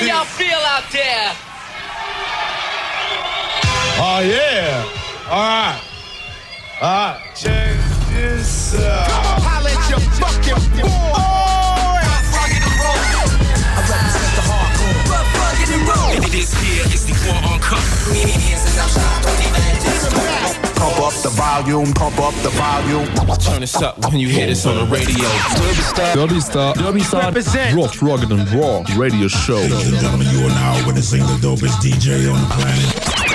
How y'all feel out there? Oh yeah. All right. All right. Check this out. Holla at your fucking boy. I represent the hardcore. This here is the war on cut. Pump up the volume, pump up the volume. Turn this up when you hear this on the radio. Derby Star, Derby Star, Represent. Rock, Rugged and Raw Radio Show. Ladies and gentlemen, you are now witnessing the dopest DJ on the planet.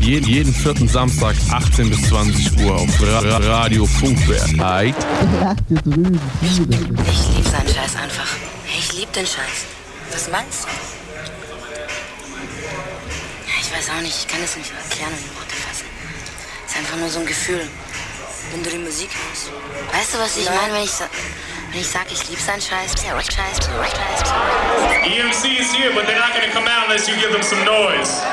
Jeden, jeden vierten Samstag 18 bis 20 Uhr auf Ra Ra Radio Funkwerk. Right? Ich lieb seinen Scheiß einfach. Ich lieb den Scheiß. Was meinst du? Ja, Ich weiß auch nicht, ich kann es nicht erklären und in Worte fassen. Es ist einfach nur so ein Gefühl. Wenn du die Musik hörst. Weißt du, was ich meine, wenn ich, sa wenn ich sag, ich lieb seinen Scheiß? Scheiß, Scheiß, Scheiß. EMC is here, but they're not to come out unless you give them some noise.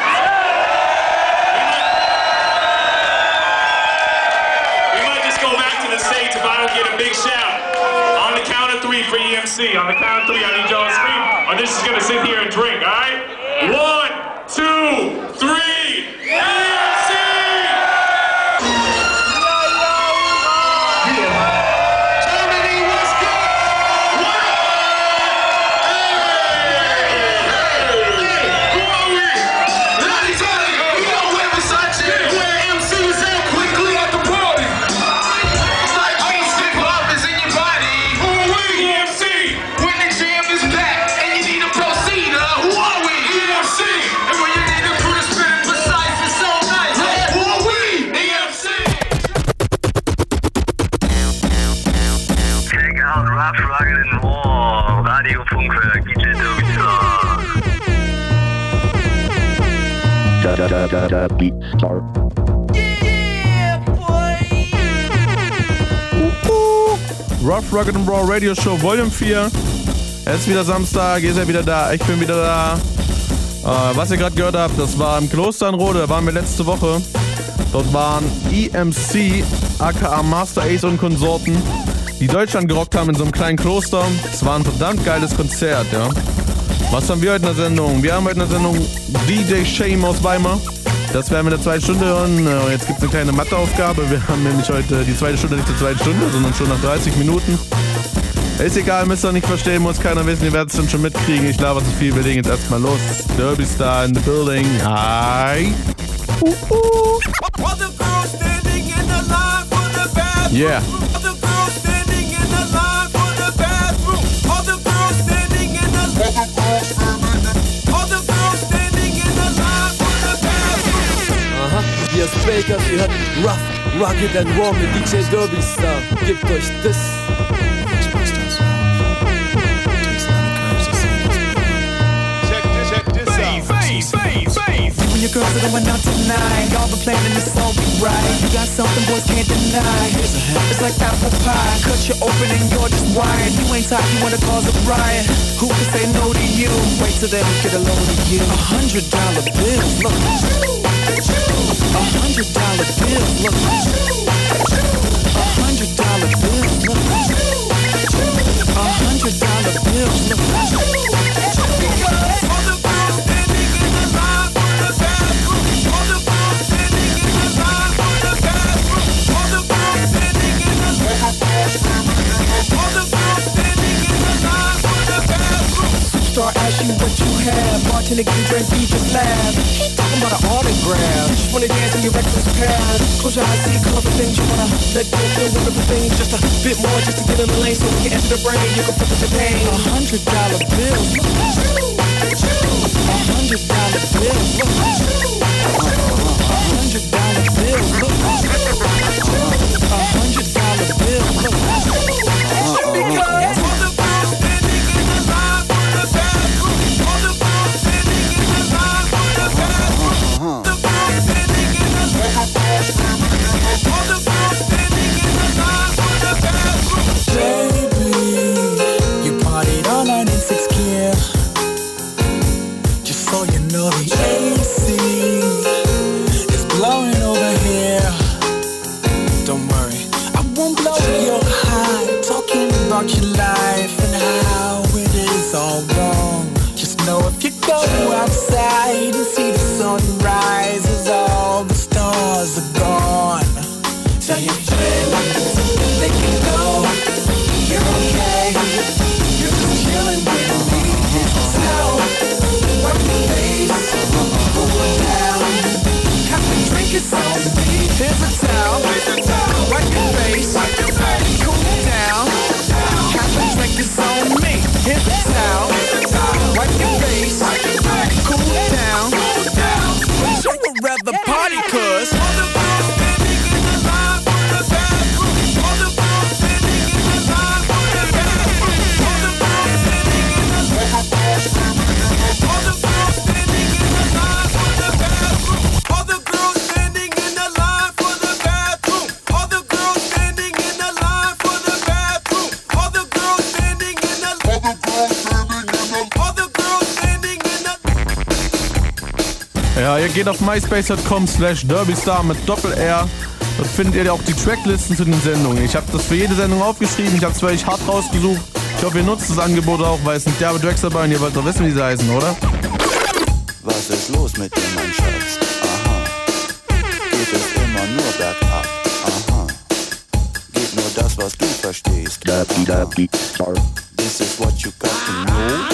We might just go back to the stage if I don't get a big shout. Three for EMC. On the count of three, I need y'all to scream, or this is to sit here and drink, all right? One, two, three. EMC! Da da da da da beat star. Rough, Rugged and Raw Radio Show Volume 4. Es ist wieder Samstag, ihr seid wieder da, ich bin wieder da. Äh, was ihr gerade gehört habt, das war im Kloster in Rode, da waren wir letzte Woche. Dort waren EMC, aka Master Ace und Konsorten, die Deutschland gerockt haben in so einem kleinen Kloster. Es war ein verdammt geiles Konzert, ja. Was haben wir heute in der Sendung? Wir haben heute in der Sendung DJ Shame aus Weimar. Das werden wir in der zweiten Stunde hören. Äh, Jetzt gibt es eine kleine Matheaufgabe. Wir haben nämlich heute die zweite Stunde nicht zur zweiten Stunde, sondern schon nach 30 Minuten. Ist egal, müsst ihr nicht verstehen, muss keiner wissen, ihr werdet es dann schon mitkriegen. Ich laber zu viel, wir legen jetzt erstmal los. Derby Star in the building. Hi. Yeah. Aha, hier ist Baker, ihr hört Rough, Rugged and Raw mit DJ Derby Star. Gebt euch das. Your girls are going out tonight. Y'all been planning this all be right. You got something boys can't deny. It's like apple pie. Cut you open and you're just wired. You ain't tight, you wanna cause a riot. Who can say no to you? Wait till they get a load of you. A hundred dollar bills, look. A hundred dollar bills, look. What you have. Bartender get a drink, you just laugh. He talking about an autograph. You just wanna dance in your reckless path. Close your eyes, see colorful things. You wanna let go, feel wonderful things. Just a bit more, just to get in the lane, so we can enter the brain. You can with the pain. A hundred dollar bills. A hundred dollar bills. A hundred dollar bills. A hundred dollar. Baby, geht auf myspace.com slash derbystar mit Doppel-R. Dort findet ihr auch die Tracklisten zu den Sendungen. Ich habe das für jede Sendung aufgeschrieben. Ich habe es für euch hart rausgesucht. Ich hoffe, ihr nutzt das Angebot auch, weil es sind derbe Tracks dabei und ihr wollt doch wissen, wie sie heißen, oder? Was ist los mit dir, mein Schatz? Aha. Geht es immer nur bergab? Aha. Geht nur das, was du verstehst? Aha. This is what you got to know.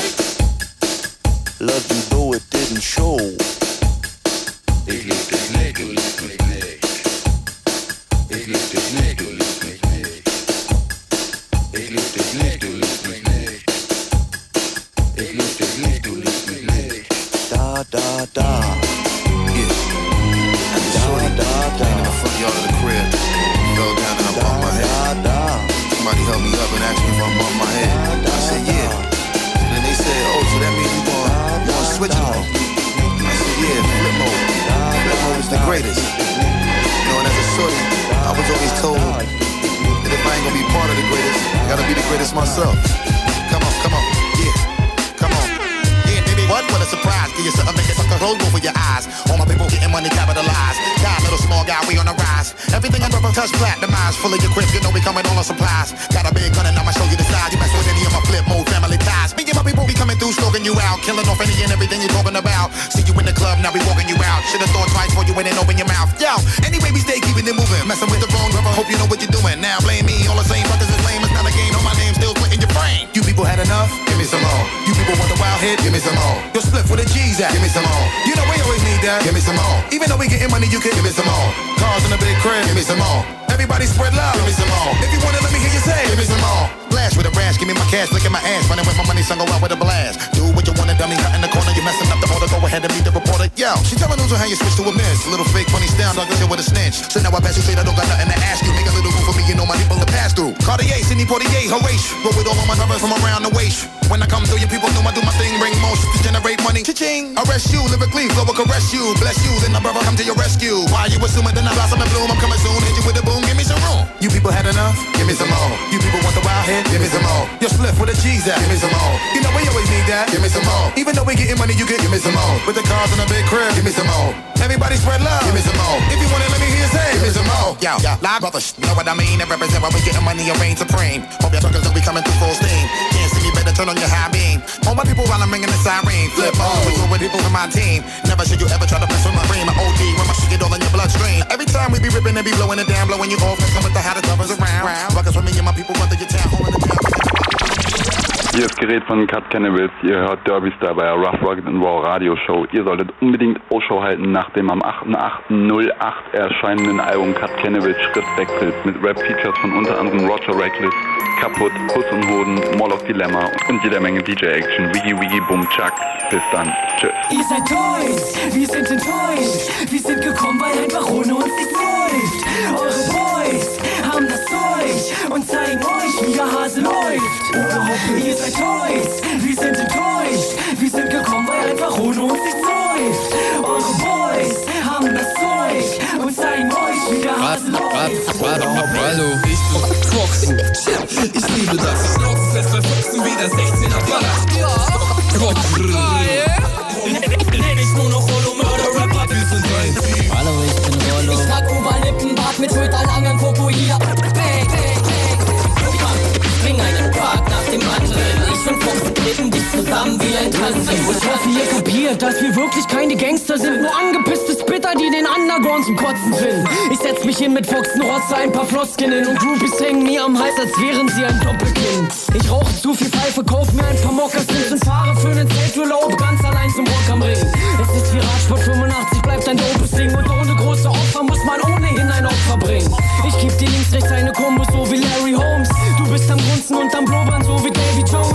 Small we on the rise. Everything I rubber touch platinumized. Full of your crib, you know we coming all on supplies. Got a big gun and I'ma show you the size. You mess with any of my flip mode family ties. Me and my people be coming through, stalking you out. Killing off any and everything you're talking about. See you in the club, now we walking you out. Should've thought twice before you went and open your mouth. Yo, anyway, we stay keeping it moving. Messing with the wrong rubber, hope you know what you're doing. Now blame me, all the same brothers is lame. It's not a game, on my name still in your brain. You people had enough? Give me some more. You people want the wild hit? Give me some more. Your split with the G's at? Give me some more. You know we always need that. Give me some more. Even though we getting money, you can Give me some more. Cars in a big crib. Give me some more. Everybody spread love. Give me some more. If you wanna let me hear you say, Give me some more. Blast with a rash, give me my cash, look at my ass, running with my money, son, go out with a blast. Do what you wanna, dummy, cut in the corner, you messing up the order, go ahead and meet the reporter. Yo, she telling news on how you switch to a miss. Little fake funny style, like a with a snitch. So now I pass you straight, I don't got nothing to ask you. Make a little room for me, you know my people to pass through. Cartier, Sidney Portier, Horatio. Roll with all of my numbers from around the waist. When I come through, your people know I do my thing, bring motion to generate money. Cha-ching. Arrest you, lyrically, flow will caress you. Bless you, then my brother come to your rescue. Why you assuming that I blossom and bloom? I'm coming soon, hit you with a boom, give me some room. You people had enough? Give me some more. You people want the wild hit? Give me some more. Your split with a G's at? Give me some more. You know we always need that. Give me some more. Even though we getting money, you get Give me some more. with the cars in a big crib. Give me some more. Everybody spread love. Give me some more. If you want it, let me hear you say. Give me some more. Yo, yo, live brothers, know what I mean? And represent when we getting money and reign supreme. Hope your truckers know we coming through full steam. Can't see better turn on your high beam. All my people while I'm ringing the siren. Flip mode, we do with people from my team. Never should you ever try to mess with my brain. My OD, when my shit get all in your bloodstream. Every time we be ripping and be blowing it down, blowing you off. Some of the hottest lovers around. Rockers with me and my people run your town, holding it down. Hier ist Gerät von Cut Cannibals. Ihr hört Derby Star bei der Rough Rocket and Raw Radio Show. Ihr solltet unbedingt Ausschau halten nach dem am 8.8.08 erscheinenden Album Cut Cannibals Schrittwechsel mit Rap-Features von unter anderem Roger Reckless, Kaputt, Huss und Hoden, Moloch Dilemma und jeder Menge DJ-Action. Wiggy Wiggy Boom Chuck. Bis dann. Tschüss. Ihr seid Toys, wir sind enttäuscht. Wir sind gekommen, weil einfach ohne uns nichts läuft. Eure und zeigen euch, wie der Hase läuft. Ihr seid Toys, wir sind enttäuscht. Wir sind gekommen, weil einfach ohne uns nichts läuft. Eure Boys haben das Zeug und zeigen euch, wie der Hase läuft. Hallo, ich bin Croxen. Ich liebe das. Schnauzen fest bei Füchsen wie der 16er Baller. Croxen. Nenn ich nur noch Rollo Mörder Rapper. Wir sind ein Team. Hallo, ich bin Rollo. Ich trag Oberlippenbart mit schulterlangen gemeint hast. Ich hoffe, ihr kapiert, dass wir wirklich keine Gangster sind. Nur angepisste Spitter, die den Underground zum Kotzen sind. Ich setz mich hin mit Foxen, ein paar Floskeln hin. Und Groupies hängen mir am Hals, als wären sie ein Doppelkind. Ich rauche zu viel Pfeife, kauf mir ein paar Moccasins und fahre für einen Zelturlaub ganz allein zum Rock am Ring. Es ist wie Radsport 85, bleibt ein dopes Ding. Und ohne große Opfer muss man ohnehin ein Opfer bringen. Ich geb dir links, rechts eine Kombo, so wie Larry Holmes. Du bist am Grunzen und am Blubbern, so wie Davy Jones.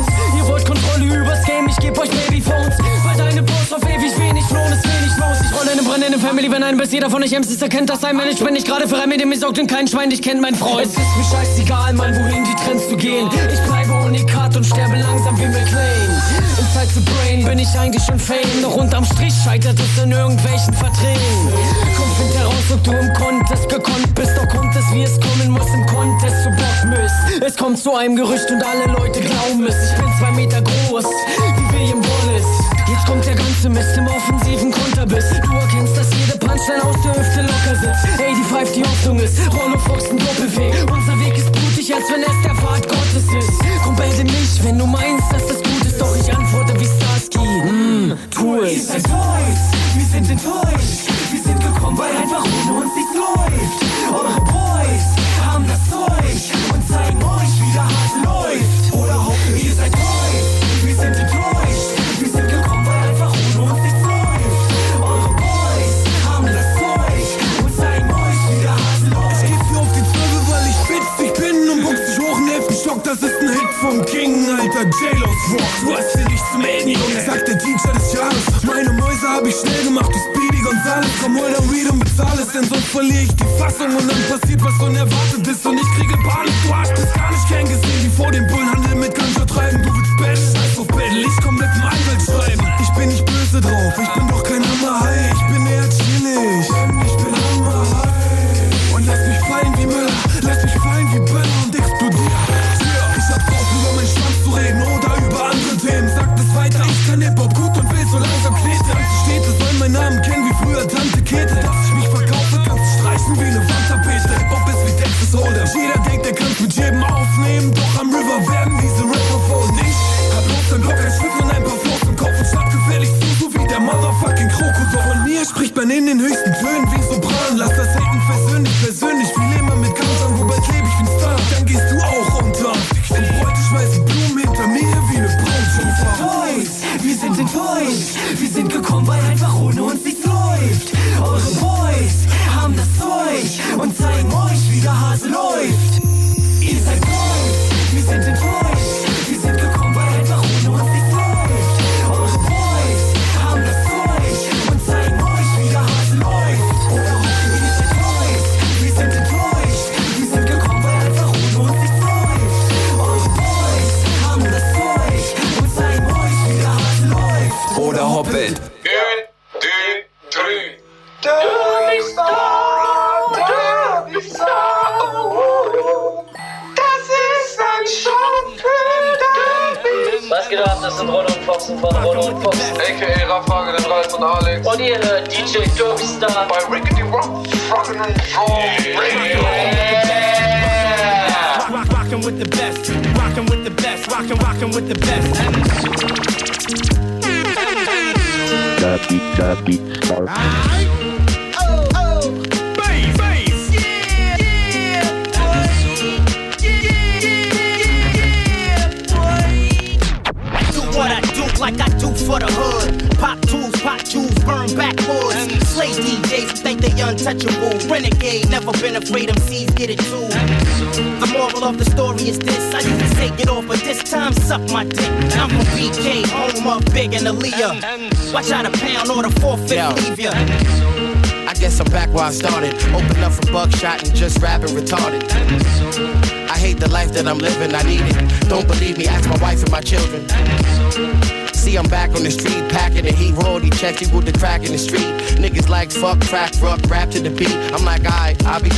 meine Family, wenn ein bis jeder von euch Emsis erkennt, dass sein Management nicht gerade für ein Medium sorgt und kein Schwein dich kennt, mein Freund. Es ist mir scheißegal, Mann, wohin die Trends zu gehen. Ich bleibe unikat und sterbe langsam wie McLean. Inside zu Brain bin ich eigentlich schon Fame, doch unterm Strich scheitert es in irgendwelchen Verträgen. Kommt find raus, ob du im Contest gekonnt bist, doch kommt es, wie es kommen muss, im Contest zu Bockmist. Es kommt zu einem Gerücht und alle Leute glauben es. Ich bin zwei Meter groß, wie William Wallace. Jetzt kommt der Pessimist im offensiven Konterbiss. Du erkennst, dass jede Punchline aus der Hüfte locker sitzt. 85 die Hoffnung ist. Rollo Fuchs, ein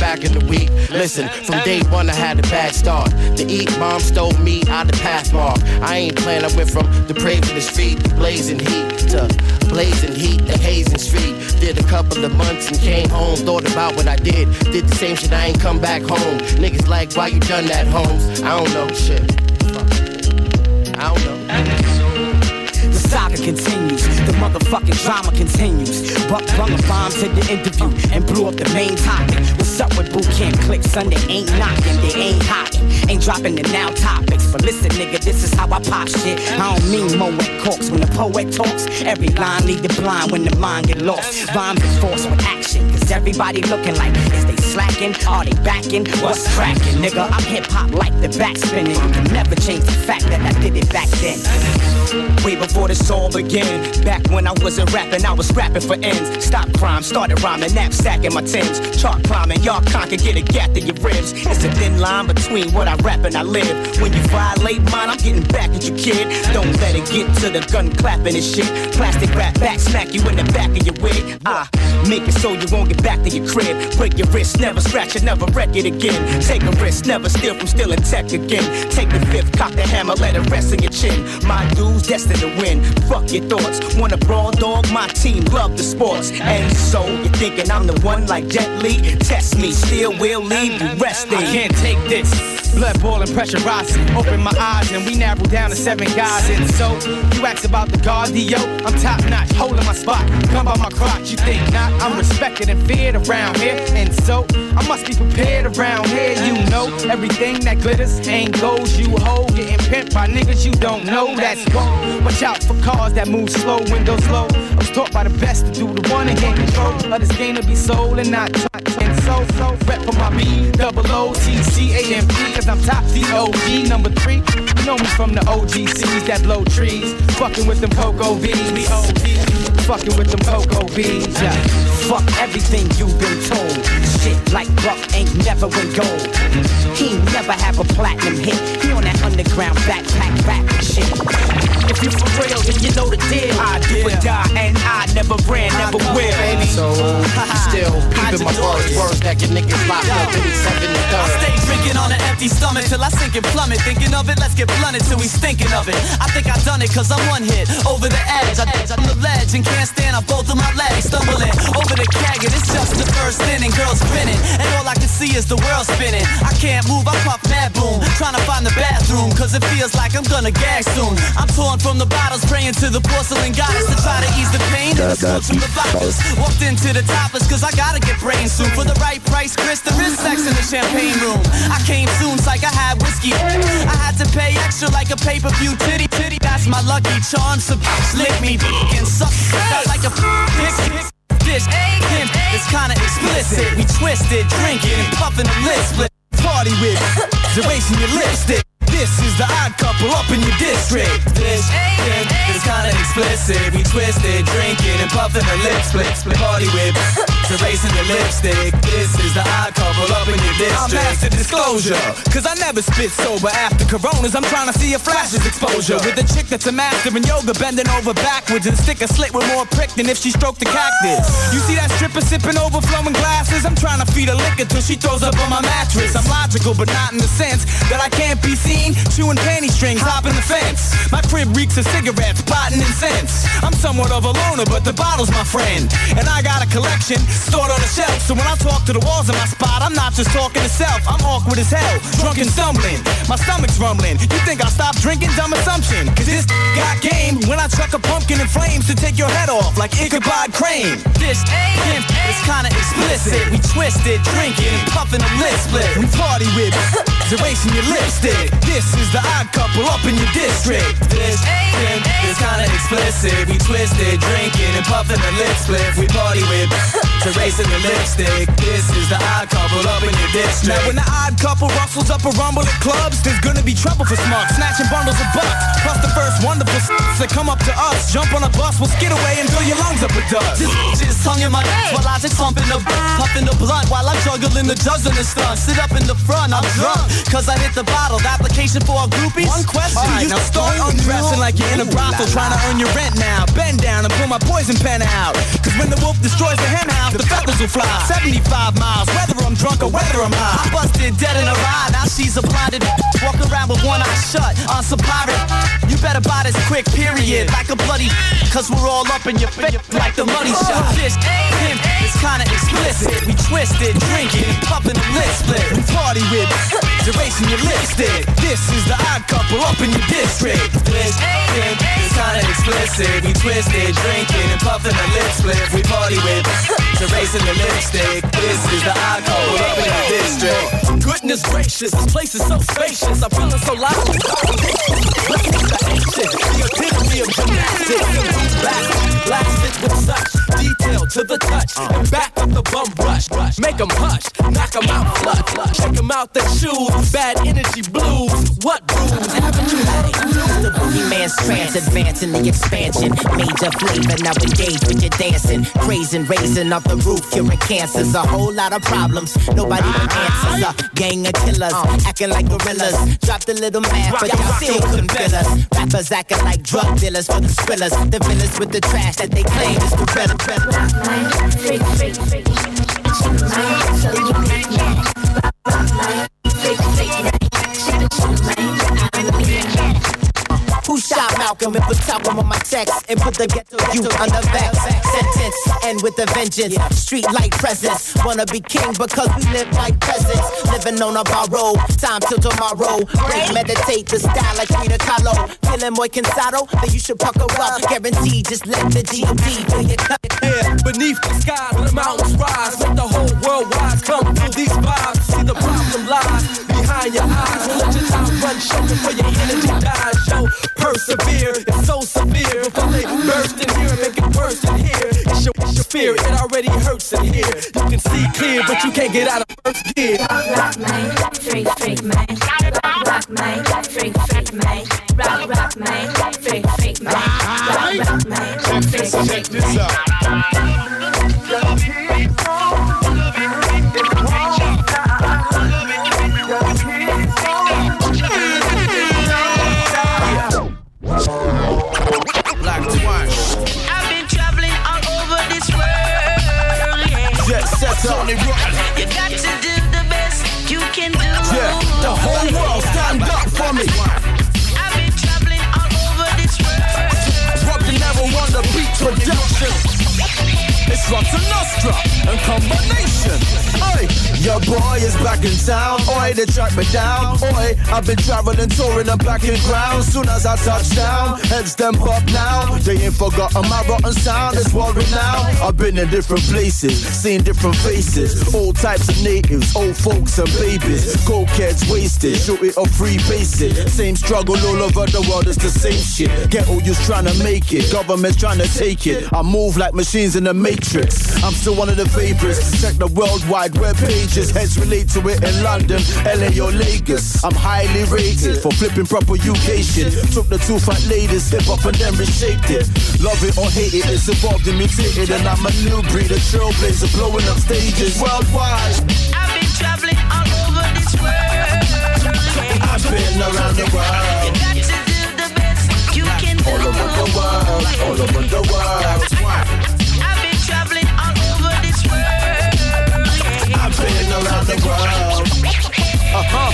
back in the week. Listen, from day one I had a bad start. The eat mom stole me out the path mark. I ain't playing, I went from depraving the street, blazing heat to blazing heat The hazing street. Did a couple of months and came home, thought about what I did. Did the same shit, I ain't come back home. Niggas like, why you done that, Holmes? I don't know, shit. I don't know saga continues. The motherfucking drama continues. Buck brung a bomb to the interview and blew up the main topic. What's up with boot camp clips? Son, they ain't knocking, they ain't hiding. Ain't dropping the now topics. But listen, nigga, this is how I pop shit. I don't mean Moet corks. When the poet talks, every line lead the blind when the mind get lost. Rhymes is forced with action. Cause everybody looking like, is they slacking? Are they backing? What's cracking, nigga? I'm hip hop like the back spinning. You can never change the fact that I did it back then. Way before this all began. Back when I wasn't rapping, I was rapping for ends. Stop crime, started rhyming, knapsack in my Timbs. Chart climbing, y'all can't get a gap in your ribs. It's a thin line between what I rap and I live. When you violate mine, I'm getting back at you, kid. Don't let it get to the gun clapping and shit. Plastic rap back, smack you in the back of your wig. Ah, make it so you won't get back to your crib. Break your wrist, never scratch it, never wreck it again. Take a risk, never steal from stealing tech again. Take the fifth, cock the hammer, let it rest in your chin. My dudes destined to win. Fuck your thoughts. Want a brawl dog? My team love the sports. And so you're thinking I'm the one like Jet Li? Test me, still will leave you resting. I can't take this. Blood boiling, pressure rising. Open my eyes and we narrow down to seven guys. And so you ask about the cardio. I'm top notch, holding my spot. Come by my crotch, you think not? I'm respected and feared around here. And so I must be prepared around here. You know everything that glitters ain't gold. You hold getting pimped by niggas you don't know. That's gold. Watch out for cars that move slow, windows low. I was taught by the best to do the one and gain control of this game to be sold and not touched. And so, so, rep for my B, double O, T, C, A, M, P, cause I'm top D-O-G, number three. You know me from the OGCs that blow trees. Fucking with them cocoa beans, we. Fucking with them cocoa beans, yeah. Fuck everything you've been told. Shit like Buck ain't never win gold. He never have a platinum hit. He on that underground backpack rap shit. If you for real, then you know the deal. I do or die, and I never ran, never will. Baby. So, uh, still peeping my words, words that get niggas locked up in these seven and I stay drinking on an empty stomach till I sink and plummet. Thinking of it, let's get blunted till we stinking of it. I think I done it cause I'm one hit over the edge. I edge on the ledge and can't stand on both of my legs. Stumbling over the keg and it's just the first inning. Girls grinning and all I can see is the world spinning. I can't move, I puff mad boom. Trying to find the bathroom cause it feels like I'm gonna gag soon. I'm torn from the bottles, praying to the porcelain goddess to try to ease the pain and the smoke from the vodkas. Walked into the toppers cause I gotta get brain soon. For the right price, Chris, there is sex in the champagne room. I came soon, like I had whiskey. I had to pay extra like a pay-per-view titty titty. That's my lucky charm. So lick me and suck like a dick. Dish, pimp, it's kinda explicit. We twisted, drinking and puffing a lip split. Party with, erasing your lipstick. This is the odd couple up in your district. This pimp, is kinda explicit. We twisted, drinking and puffing a lip split. Split party with, erasing your lipstick. This is the odd couple up in your district. I'm master disclosure, cause I never spit sober after coronas. I'm trying to see a flashes exposure with a chick that's a master in yoga, bending over backwards and stick a slit with more prick than if she stroked the cactus. You see that stripper sipping overflowing glasses? I'm trying to feed her liquor till she throws up on my mattress. I'm logical, but not in the sense that I can't be seen chewing panty strings, hopping the fence. My crib reeks of cigarettes, pot and incense. I'm somewhat of a loner, but the bottle's my friend. And I got a collection stored on the shelf. So when I talk to the walls of my spot, I'm not just talking to self. I'm awkward as hell, drunk and stumbling. My stomach's rumbling. You think I'll stop drinking? Dumb assumption. Cause this got game when I chuck a pumpkin in flames to take your head off like Ichabod Crane. This pimp is kinda explicit. We twisted, drinking puffing a lip split. We party with it, erasing your lipstick. This is the odd couple up in your district. This pimp is kinda explicit. We twisted, drinking and puffing a lip split. We party with erasing the lipstick. This is the odd couple up in your district. Now when the odd couple rustles up a rumble at clubs, there's gonna be trouble for smucks, snatching bundles of bucks. Plus the first wonderful s- that come up to us, jump on a bus, we'll skid away and fill your lungs up with dust. Just, just tongue in my nuts while I just pumping the puffing the blunt while I'm juggling the the stunt. Sit up in the front, I'm drunk, uh-huh. cause I hit the bottle. The application for a groupie. One question. All right, now start undressing like you're in a brothel, trying to earn your rent now. Bend down and pull my poison pen out. Cause when the wolf destroys the hen house, the feathers will fly. 75 miles, whether I'm drunk or whether I'm high. I busted dead in a ride, now she's a blinded. Walk around with one eye shut on some pirate. You better buy this quick, period. Like a bloody, cause we're all up in your face like the money shot. This pimp is kinda explicit. We twisted, drinking, puffing a lip split. We party with erasing your lipstick. This is the odd couple up in your district. This pimp is kinda explicit. We twisted, drinking and puffing a lip split. We party with erasing the lipstick. This is the icon up in the district. Goodness gracious, this place is so spacious. I'm feeling so loud. The ancient, the epitome of gymnastics. Back, blast it with such detail to the touch. And back up the bum rush. Make them hush, knock them out flush. Shake them out their shoes. Bad energy blues. What you heard? The boogeyman's trance, advancing the expansion. Major flavor, now engage with your dancing. Crazing, raising up the roof, curing cancers. A whole lot of problems, nobody answers. A gang of killers, acting like gorillas. Dropped a little man, but y'all still couldn't feel us. Rappers acting like drug dealers for the thrillers. The villains with the trash that they claim is the freak, freak, freak, freak, who shot Malcolm and put top on my text and put the ghetto youth under vex? Sentence end with a vengeance. Street light presence. Wanna be king because we live like peasants. Living on a borrow. Time till tomorrow. Break, meditate the style like Frida Kahlo. Feeling muy cansado? Then you should pucker up. Guarantee just let the G.O.D. fill your cup. Yeah, beneath the skies, the mountains rise. Let the whole world wise come through these vibes. See the problem lies behind your eyes. Won't let your time run short before your energy dies. Show persevere, it's so severe. Before they burst in here and make it worse in here. It's your, it's your fear, it already hurts in here. You can see clear, but you can't get out of first gear. Rock, man, freak, freak, man. Rock, rock, man, freak, freak, man. Rock, rock, man, freak, freak, man. Rock, rock, man, freak, freak, man. Black for me. I've been traveling all over this world. Rock the never wonder beat production. It's Rotta Nostra and combination. Oi, your boy is back in town. Oi, they track me down. Oi, I've been traveling, touring and back in ground. Soon as I touch down, heads them up now. They ain't forgotten my rotten sound. It's world renowned. I've been in different places, seen different faces. All types of natives, old folks and babies. Cold kids wasted, shoot it off free basic. Same struggle all over the world, it's the same shit. Get all you's trying to make it, government's trying to take it. I move like machines in the matrix. I'm still one of the favorites. Check the worldwide web pages, heads relate to it in London, LA or Lagos. I'm highly rated for flipping proper UK shit. Took the two fat ladies, hip hop and then reshaped it. Love it or hate it, it's evolved and mutated, and I'm a new breed, a trailblazer, blowing up stages worldwide. I've been traveling all over this world. I've been around the world. You got to do the best you can do. All over the world, all over the world. Been around the world. Uh-huh.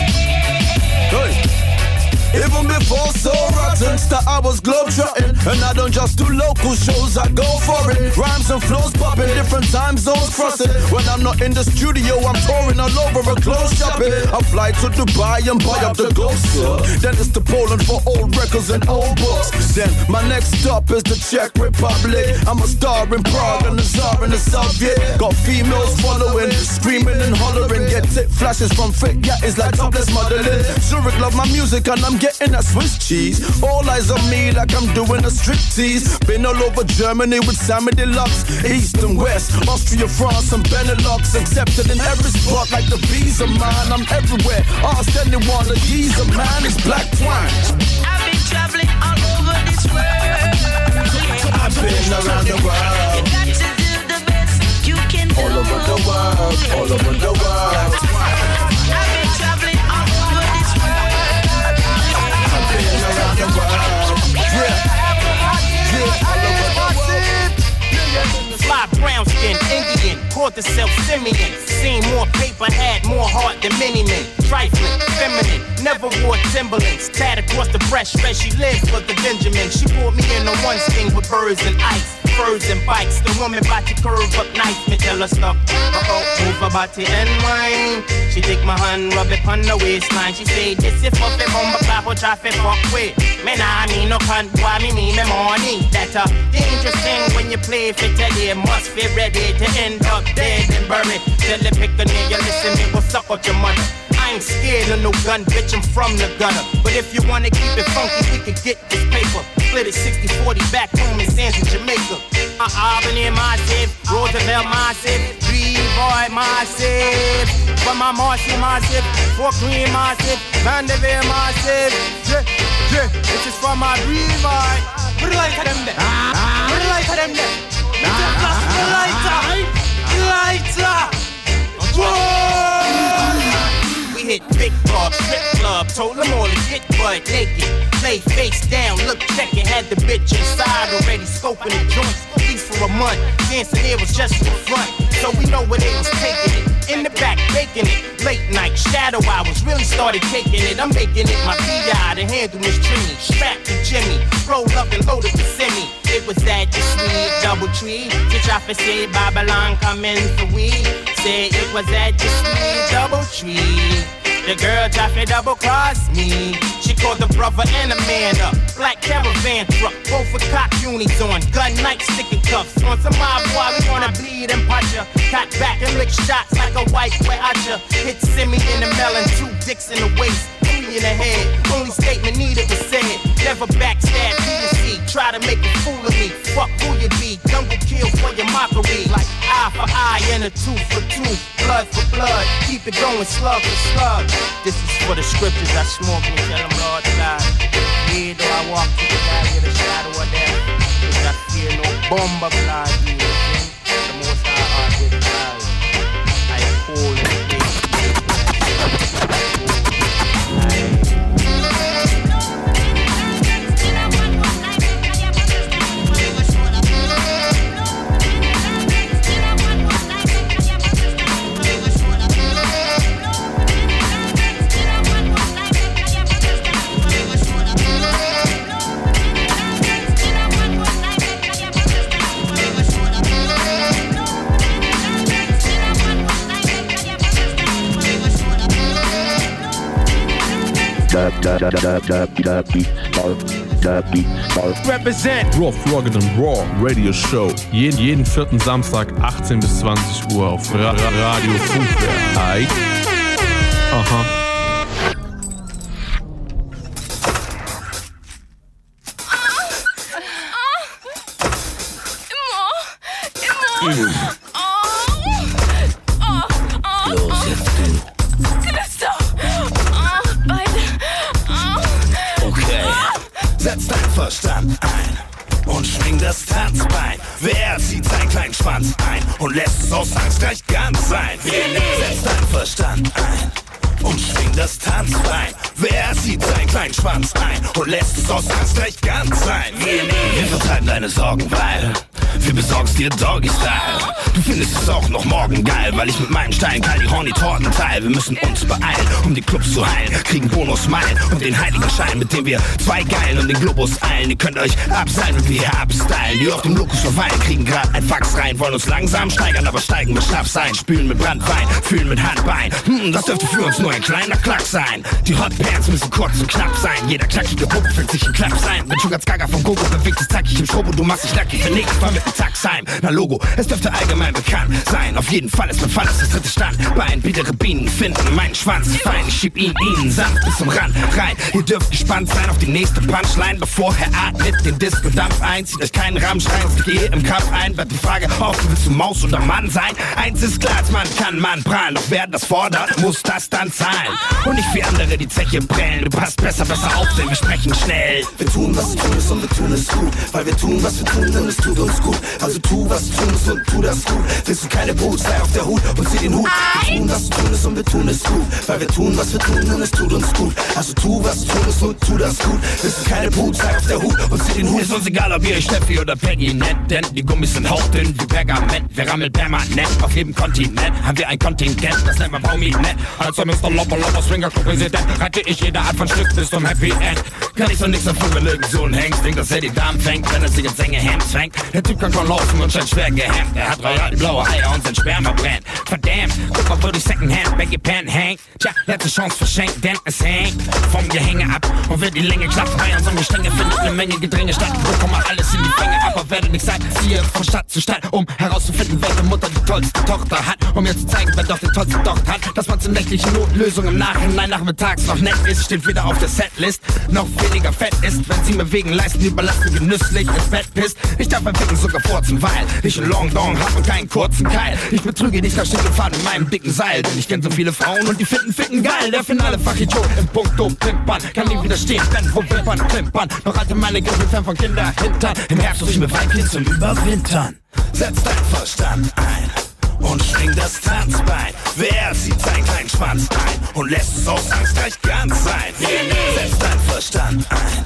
Even before so rotten, start I was globetrotting. And I don't just do local shows, I go for it. Rhymes and flows popping, different time zones crossing. When I'm not in the studio, I'm touring all over a clothes shopping. I fly to Dubai and buy up the ghost. Then it's to Poland for old records and old books. Then my next stop is the Czech Republic. I'm a star in Prague and a czar in the Soviet. Got females following, screaming and hollering. Get tip flashes from fake, yeah, it's like topless modeling. Zurich love my music and I'm getting that Swiss cheese. All eyes on me like I'm doing a striptease. Been all over Germany with Sammy Deluxe, East and West, Austria, France, and Benelux. Accepted in every spot like the bees of mine. I'm everywhere. Ask anyone, the a geezer mine. is black twine. I've been traveling all over this world. I've been around the world. You got to do the best you can do. All over the world, all over the world. I've been traveling the world. Yeah. Yeah, all over the world. Fly brown skin, Indian, caught the self Simeon. Seen more paper, had more heart than many men. Trifling, feminine, never wore Timberlands. Tad across the breast, she lived for the Benjamin. She brought me in on one skin with birds and ice. Birds and bikes, the woman about to curve up nice me tell her stuff. Uh oh, move her body and wine. She take my hand, rub it on the waistline. She say, this is for the bomb, but I traffic fuck with. Me nah me no cunt, why me me me money. That's a dangerous thing when you play for today. Must be ready to end up dead and buried. Tell the pick a nigga, listen, me will suck up your mother. I ain't scared of no gun, bitch, I'm from the gutter. But if you wanna keep it funky, we could get this paper. Split it 60-40 back home in Santa, Jamaica. Albany, massive. Roosevelt, massive. B-boy, massive. From my Marcy, massive. Fort Greene, massive. Vanderbilt, massive. Yeah, yeah. This is from my B-boy. Put the light to them there. Put the light to them there. The lighter. Lighter. Whoa! Strip club, told them all to get butt naked. Lay face down, look check it, had the bitch inside already scoping the joints. Least for a month, dancing here was just for front. So we know where they was taking it. In the back, baking it. Late night, shadow hours, really started taking it. I'm making it my PI to handle Miss Trini. Strapped to Jimmy, rolled up and loaded the semi. It was that just me, double tree. The traffic say Babylon coming for we. Say it was that just me, double tree. The girl to double cross me. She called the brother and a man up. Black caravan truck, both with cock unis on. Gun night sticking cuffs. On some mob boy, we wanna bleed and punch ya. Cock back and lick shots like a white out ya. Hit Simi in the melon, two dicks in the waist. Three in the head. Only statement needed was said. Never backstab PDC. Try to make a fool of me. Fuck who you be. Kill for your mockery. Like eye for eye and a tooth for tooth. Blood for blood. Keep it going slug for slug. This is for the scriptures I smoke and tell them Lord God. Yeah, though I walk through the valley of the shadow of death. I fear no bomb of blood. Represent Raw Rocket and Raw Radio Show. Jeden, jeden vierten Samstag 18 bis 20 Uhr auf Ra Ra Radio Funkwerk. Aha. Lässt es aus Angst gleich ganz sein? Wir. Wir vertreiben deine Sorgen, weil wir besorgen's dir Doggy-Style. Du findest es auch noch morgen geil, weil ich mit meinem Stein kall die Horny-Torten teil. Wir müssen uns beeilen, um die Clubs zu heilen. Kriegen Bonus-Meilen und den heiligen Schein, mit dem wir zwei geilen und den Globus eilen. Ihr könnt euch abseilen und wir abstylen. Die auf dem Lokus verweilen, kriegen grad ein Fax rein. Wollen uns langsam steigern, aber steigen mit Schlaf sein. Spülen mit Brandwein, fühlen mit Handbein. Hm, das dürfte für uns nur ein kleiner Klack sein. Die Hot Pants müssen kurz und knapp sein. Jeder knackige Puppe fühlt sich ein Klapp sein. Bin schon ganz gaga vom Gogo, bewegt sich zackig im Schrobo. Du machst dich nackig für nix, fahr mit dem Taxheim. Na Logo, es dürfte allgemein bekannt sein. Auf jeden Fall ist mein Fall, ist das dritte Stand. Bein, bittere Bienen finden meinen Schwanz fein. Ich schieb ihn ihnen sanft bis zum Rand rein. Ihr dürft gespannt sein auf die nächste Punchline. Bevor er atmet den Disco-Dampf ein. Zieht euch keinen Rammstein, es geht im Kampf ein. Bleibt die Frage offen, willst du Maus oder Mann sein? Eins ist klar, als Mann kann man prahlen. Doch wer das fordert, muss das dann zahlen. Und nicht wie andere die Zeche prellen. Du passt besser, besser auf, denn wir sprechen schnell. Wir tun, was zu tun ist und wir tun es gut. Weil wir tun, was wir tun, denn es tut uns gut. Also tu, was zu tun ist und tu das gut. Willst du keine Brut, sei auf der Hut und zieh den Hut. Wir tun, was zu tun ist und wir tun es gut. Weil wir tun, was wir tun, denn es tut uns gut. Also tu, was tun ist und tu das gut. Willst du keine Brut, sei auf der Hut und zieh den Hut. Ist uns egal, ob ihr euch Steffi oder Peggy nennt, denn die Gummis sind hauchdünn wie Pergament. Wir rammeln permanent auf jedem Kontinent. Haben wir ein Kontingent, das nennt man Prominent. Als der Mr. Lopper Lopper Swinger Präsident reite ich jede Art von Stück bis zum Happy End. Kann ich so nix dafür, wenn irgend so ein Hengst denkt, dass er die Damen fängt, wenn er sich ins enge Hemd zwängt. Der Typ kann schon laufen und scheint schwer gehemmt. Er hat strahlt blaue Eier und sein Sperma brennt. Verdammt, guck mal, wo die Secondhand Baggy Pen hängt. Tja, letzte Chance verschenkt, denn es hängt vom Gehänge ab und wird die Länge klappt. Bei unseren Gestänge findet eine Menge Gedränge statt. Bekomme mal alles in die Fänge, aber werde nicht sein. Ziehe von Stadt zu Stadt, um herauszufinden, welche Mutter die tollste Tochter hat. Um mir zu zeigen, wer doch die tollste Tochter hat. Dass man zur nächtlichen Notlösung im Nachhinein nachmittags noch nett ist, steht wieder auf der Setlist. Noch weniger fett ist, wenn sie mir wegen Leisten überlassen genüsslich ins Bett pisst. Ich darf beim Ficken sogar furzen, weil ich einen Long Dong hab und keinen kurzen Keil. Ich betrüge dich, da steht Faden in meinem dicken Seil. Denn ich kenn so viele Frauen und die finden Ficken geil. Der finale Fachidiot im Punkto Pimpern kann nie widerstehen, denn wo Wimpern klimpern. Noch alte meine Griffel von Kinder hintern. Im Herbst such ich mir Weibchen zum Überwintern. Setz dein Verstand ein und schwing das Tanzbein. Wer zieht seinen kleinen Schwanz ein und lässt es aus Angst gleich ganz sein? Setz dein Verstand ein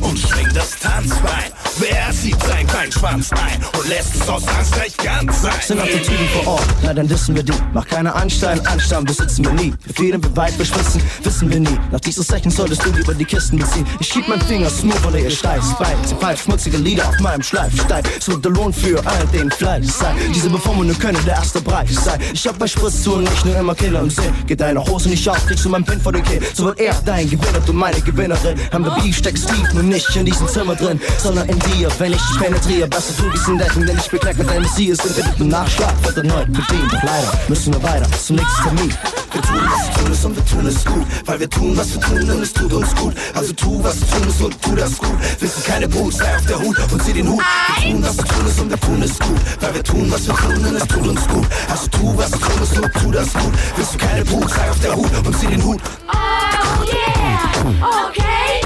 und schwing das Tanzbein. Wer zieht seinen kleinen Schwanz ein und lässt es aus Angst gleich ganz sein? Sind Attitüden vor Ort, na dann wissen wir die. Mach keine Anstellen, Anstand besitzen wir nie. Wie viel wir weit beschwitzen, wissen wir nie. Nach diesen Session solltest du lieber die Kisten beziehen. Ich schieb meinen Finger smooth oder ihr steift bei. Sie pfeift schmutzige Lieder auf meinem Schleifstein. Es wird der Lohn für all den Fleisch sein. Diese Beformungen können der erste Preis sein. Ich hab bei Spritztouren nicht nur immer Killer im Sinn. Geht deine Hose nicht auf, kriegst du mein Pin vor den Kill. So wird er dein Gewinner, du meine Gewinnerin. Haben wir Beef, steckst tief, nur nicht in diesem Zimmer drin, sondern in dir. Wenn ich dich penetriere, besser du bist in Decken, denn ich bekleck mit deinem Messias. Sind wir im Nachschlag, wird erneut bedient. Doch leider müssen wir weiter zum nächsten Termin. Wir tun, was wir tun ist und wir tun es gut. Weil wir tun, was wir tun, denn es tut uns gut. Also tu, was du tun ist und tu das gut. Wir sind keine Boots, sei auf der Hut und zieh den Hut. Wir tun, was wir tun ist und wir tun es gut. Weil wir tun, was wir tun, denn es tut uns gut. Also tu, was du tun ist und tu das gut. Wir sind keine Boots, sei auf der Hut und zieh den Hut. Oh yeah, okay,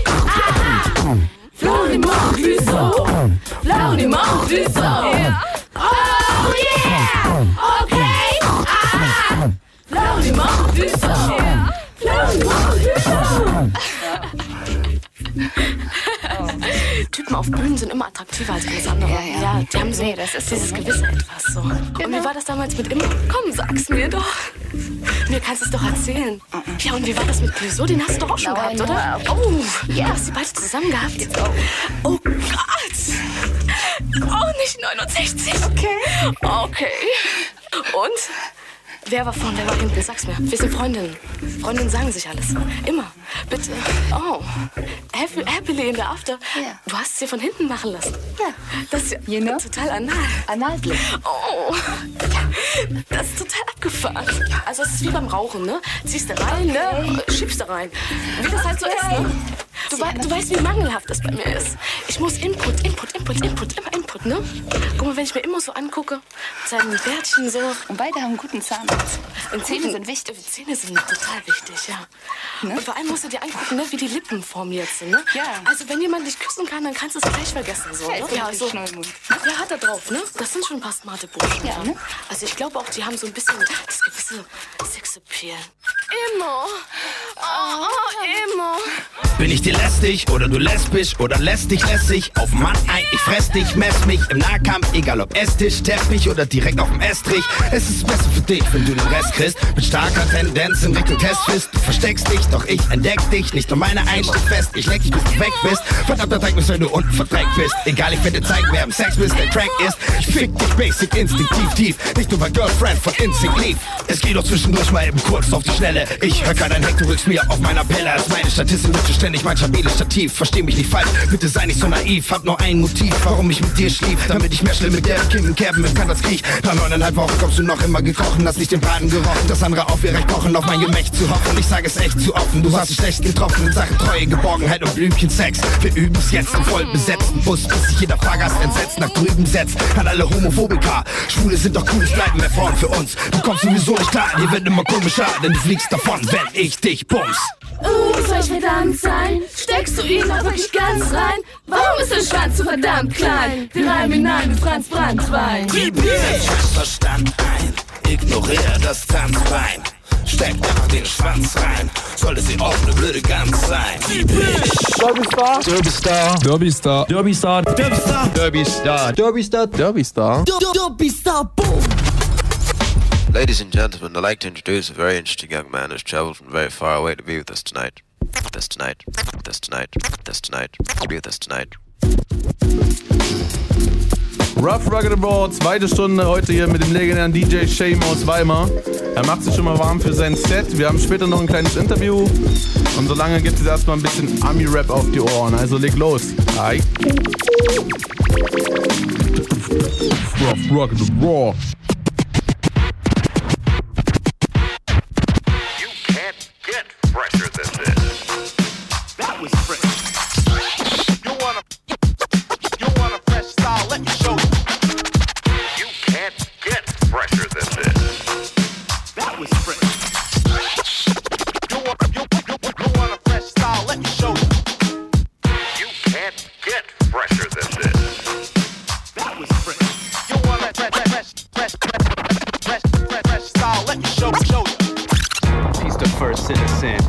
Florimond du zoo. Florimond du zoo. Yeah. Oh yeah. Okay. Ah. Florimond du zoo. Yeah. Florimond du zoo. Typen auf Bühnen sind immer attraktiver als alles andere. Ja, ja. die haben so Nee, das ist so, dieses ne? gewisse Etwas so. Und wie war das damals mit Immo? Komm, sag's mir doch. Mir kannst du es doch erzählen. Ja, und wie war das mit Clouseau? Den hast du doch auch schon No, gehabt, oder? Oh, ja. Hast du beide zusammen gehabt? Oh Gott. Oh, nicht 69. Okay. Okay. Und? Wer war vorne, wer war hinten? Sag's mir. Wir sind Freundinnen. Freundinnen sagen sich alles. Immer. Bitte. Oh. Happy, happily in der After. Du hast es dir von hinten machen lassen. Ja. Das ist ja total anal. Analtlich. Oh. Das ist total abgefahren. Also es ist wie beim Rauchen, ne? Ziehst du rein, ne? Schiebst du rein. Wie das halt so ist, ne? Du, wei du weißt, wie mangelhaft das bei mir ist. Ich muss Input, Input, Input, Input, immer Input, ne? Guck mal, wenn ich mir immer so angucke, mit seinem Bärtchen so. Und beide haben einen guten Zahnarzt. Und Zähne sind wichtig. Zähne sind total wichtig, ja. Und vor allem musst du dir angucken, ne, wie die Lippen formiert sind, ne? Ja. Also wenn jemand dich küssen kann, dann kannst du es gleich vergessen, so, ne? Ja, so. Ja, hat er drauf, ne? Das sind schon ein paar smarte Burschen. Ja, ne? Also ich glaube auch, die haben so ein bisschen das gewisse Sexappeal. Immer. Oh, oh, immer. Bin ich dir lästig oder du lesbisch oder lässt dich lässig auf Mann ein, ich fress dich, mess mich im Nahkampf, egal ob Esstisch, Teppich oder direkt auf dem Estrich. Es ist besser für dich, wenn du den Rest kriegst, mit starker Tendenz in Richtung Testfist. Du versteckst dich, doch ich entdeck dich, nicht nur meine Einstieg fest, ich leck dich, bis du weg bist. Verdammter Dreck, bis wenn du unten verdreckt bist. Egal, ich werde dir zeigen, wer im Sex bist, der Track ist. Ich fick dich basic, instinktiv tief, nicht nur bei Girlfriend von Instinct lief. Es geht doch zwischendurch mal eben kurz auf die Schnelle. Ich hör keinen Heck, du rückst mir auf meiner Pelle, als meine Statistin wünsche ständig mein stabiles Stativ. Versteh mich nicht falsch, bitte sei nicht so naiv. Hab nur ein Motiv, warum ich mit dir schlief. Damit ich mehr schnell mit der Kim im Kerben im Krieg. Nach neuneinhalb Wochen kommst du noch immer gekrochen, hast nicht den Braten gerochen. Das andere auf ihr recht kochen, auf mein Gemächt zu hoffen. Ich sage es echt zu offen, du hast dich schlecht getroffen in Sachen Treue, Geborgenheit und Blümchensex. Wir üben's jetzt im voll besetzten Bus, bis sich jeder Fahrgast entsetzt nach drüben setzt. An alle Homophobiker, Schwule sind doch cool, es bleiben mehr vorn für uns. Du kommst sowieso nicht klar, dir wird immer komischer, denn du fliegst davon, wenn ich dich bums. Uh, soll ich verdammt sein? Steckst du ihn da wirklich ganz rein? Warum ist dein Schwanz so verdammt klein? Wir reiben hinein wie Franz Brandwein. Gib Verstand ein, ignoriere das Tanzbein. Steck einfach den Schwanz rein, sollte sie auch eine blöde Gans sein. Die Bitch. Derby Star. Derby Star. Derby Star. Derby Star. Derby Star. Derby Star. Derby Star. Derby Star. Derby Star, boom! Ladies and gentlemen, I'd like to introduce a very interesting young man who's traveled from very far away to be with us tonight. With us tonight. With us tonight. With us tonight. To be with us tonight. Rough Rugged and Raw, zweite Stunde heute hier mit dem legendären DJ Shame aus Weimar. Er macht sich schon mal warm für sein Set. Wir haben später noch ein kleines Interview. Und solange gibt es erstmal ein bisschen Ami-Rap auf die Ohren. Also leg los. Hi. Rough Rugged and Raw.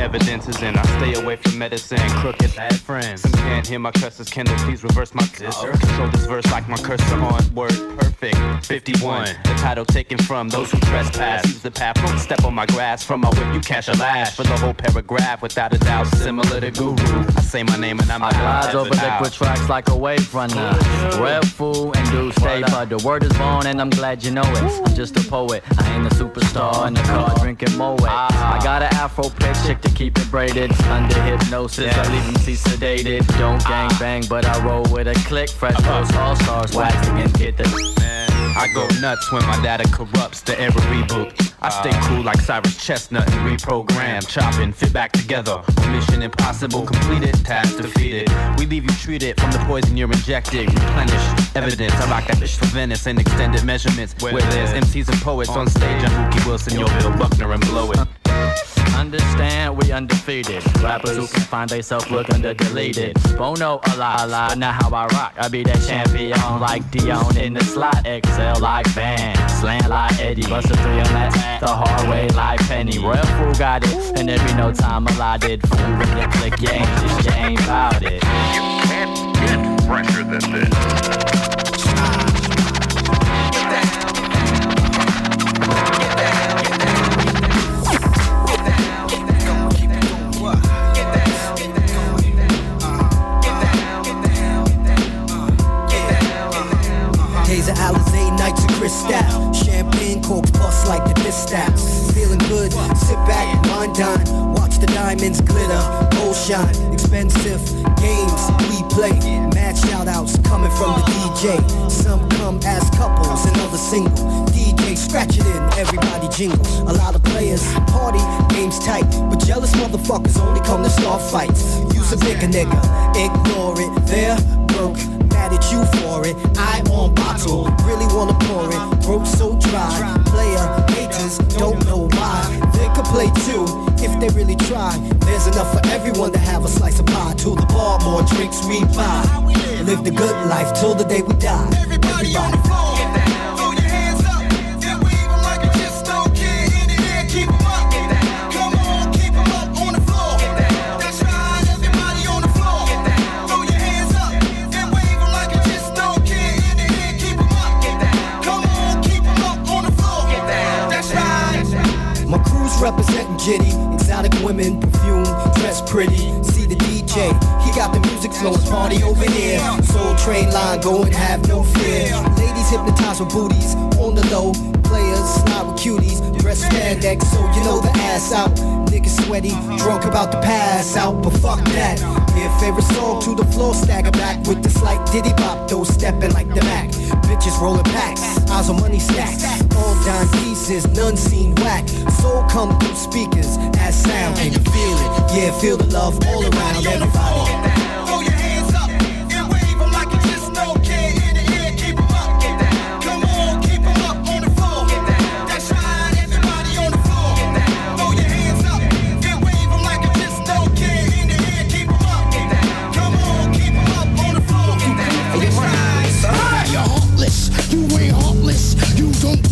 Evidence is in. I stay away from medicine, crooked bad friends. Some can't hear my curses, can they please reverse my cursor? Oh. Control this verse like my cursor on word perfect. 51, the title taken from those who trespass. Use the path, don't step on my grass. From my whip, you catch a lash for the whole paragraph. Without a doubt, similar to Guru. I say my name and I'm I glide over liquid tracks like a wave runner. Red fool and do stay, but the word is born and I'm glad you know it. I'm just a poet, I ain't a superstar in the car drinking Moet. Ah. I got an afro pick chick to keep it braided. Under hypnosis, I leave him see sedated. Don't gang bang, but I roll with a click. Fresh uh-huh. post all stars, wax again, get the. I go nuts when my data corrupts the era reboot. I stay cool like Cyrus Chestnut and reprogram, chopping, fit back together. Mission impossible, completed, task defeated. We leave you treated from the poison you're injected. Replenish evidence. I rock that bitch for Venice in extended measurements. Where there's MCs and poets on stage, I'm Wilson, yo, Bill Buckner, and blow it. Understand we undefeated. Rappers who can find themselves look under deleted. Bono a lot, a lot, but not how I rock. I be that champion like Dion in the slot. Excel like Van, slant like Eddie. Bust a three on that, the hard way like Penny. Real fool got it, and there be no time allotted. Fool with the click, you ain't just, you ain't bout it. You can't get fresher than this. Champagne, coke, bust like the distaff. Feeling good, sit back, wine dine. Watch the diamonds glitter, gold shine. Expensive games we play. Mad shout outs coming from the DJ. Some come as couples and others single. DJ scratch it in, everybody jingle. A lot of players, party, games tight. But jealous motherfuckers only come to start fights. Use a bigger nigga, ignore it. They're broke, mad at you for it. I on bottle, really wanna pour it. Throat so dry, player haters don't know why. They could play too if they really try. There's enough for everyone to have a slice of pie. To the bar, more drinks we buy. Live the good life till the day we die. Everybody, on the floor. Jitty, exotic women, perfume, dress pretty. See the DJ, he got the music flowing, party over here. Soul train line, go and have no fear. Ladies hypnotized with booties on the low. Players slide with cuties, dress spandex, so you know the ass out. Niggas sweaty, drunk about to pass out, but fuck that. Their favorite song to the floor, stagger back with the slight diddy bop, though stepping like the Mac. Bitches rolling packs, eyes on money stacks. All dime pieces, none seen whack. Soul come through speakers as sound. Can you feel it? Yeah, feel the love all around everybody.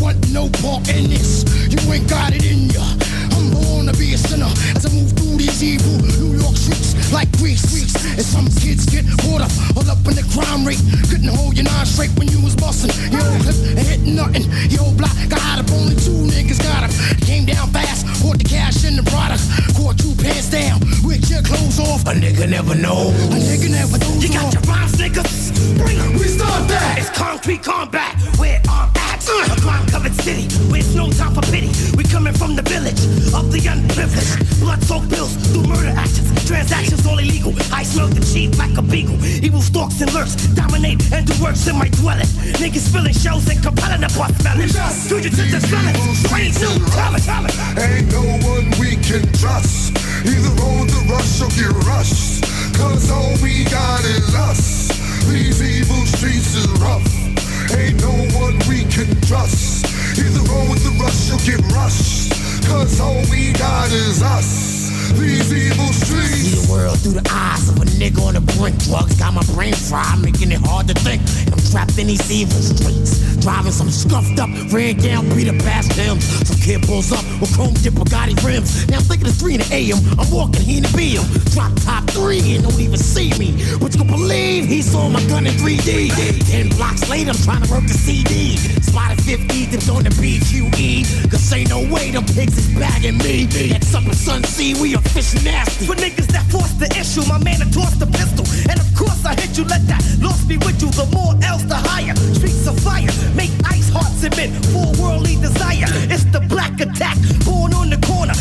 Want no part in this. You ain't got it in ya. I'm born to be a sinner as I move through these evil New York streets like grease. Streets, and some kids get caught up all up in the crime rate. Couldn't hold your nine straight when you was bustin'. Yo, clip and hit nothing. Yo, block got up. Only two niggas got up. Came down fast, bought the cash in the product. Caught two pants down with your clothes off. A nigga never know. A nigga never knows. You got your rhymes, niggas. Bring 'em. We start that. It's concrete combat. Where I'm at. A crime covered city. Where it's no time for pity. We coming from the village of the unprivileged. Blood soaked bills through murder actions. Transactions all illegal. I smell the cheap like a beagle. Evil stalks and lurks. Dominate and do works in my dwelling. Niggas filling shells and compelling the bus felons. New. Tell it, tell. Ain't no one we can trust. Either on the rush or get rushed. Cause all we got is us. These evil streets is rough. Ain't no one we can trust. Either on the rush or get rushed. Cause all we got is us. These evil streets. See the world through the eyes of a nigga on the brink. Drugs got my brain fried, making it hard to think. I'm trapped in these evil streets. Driving some scuffed up, ran down Peter past him. Some kid pulls up with chrome dip Bugatti rims. Now I'm thinking it's 3 in the AM. I'm walking, he in the BM. Drop top three and don't even see me. But you can believe he saw my gun in 3D. Ten blocks later, I'm trying to work the CD. Spotted 50, dipped on the BQE. Cause ain't no way them pigs is bagging me. At Supper Sun Sea, we are fish nasty. For niggas that force the issue, my man had tossed the pistol. And of course I hit you, let that loss be with you. The more else, the higher. Streets of fire, make ice hearts emit for worldly desire. It's the black attack, born on the corner.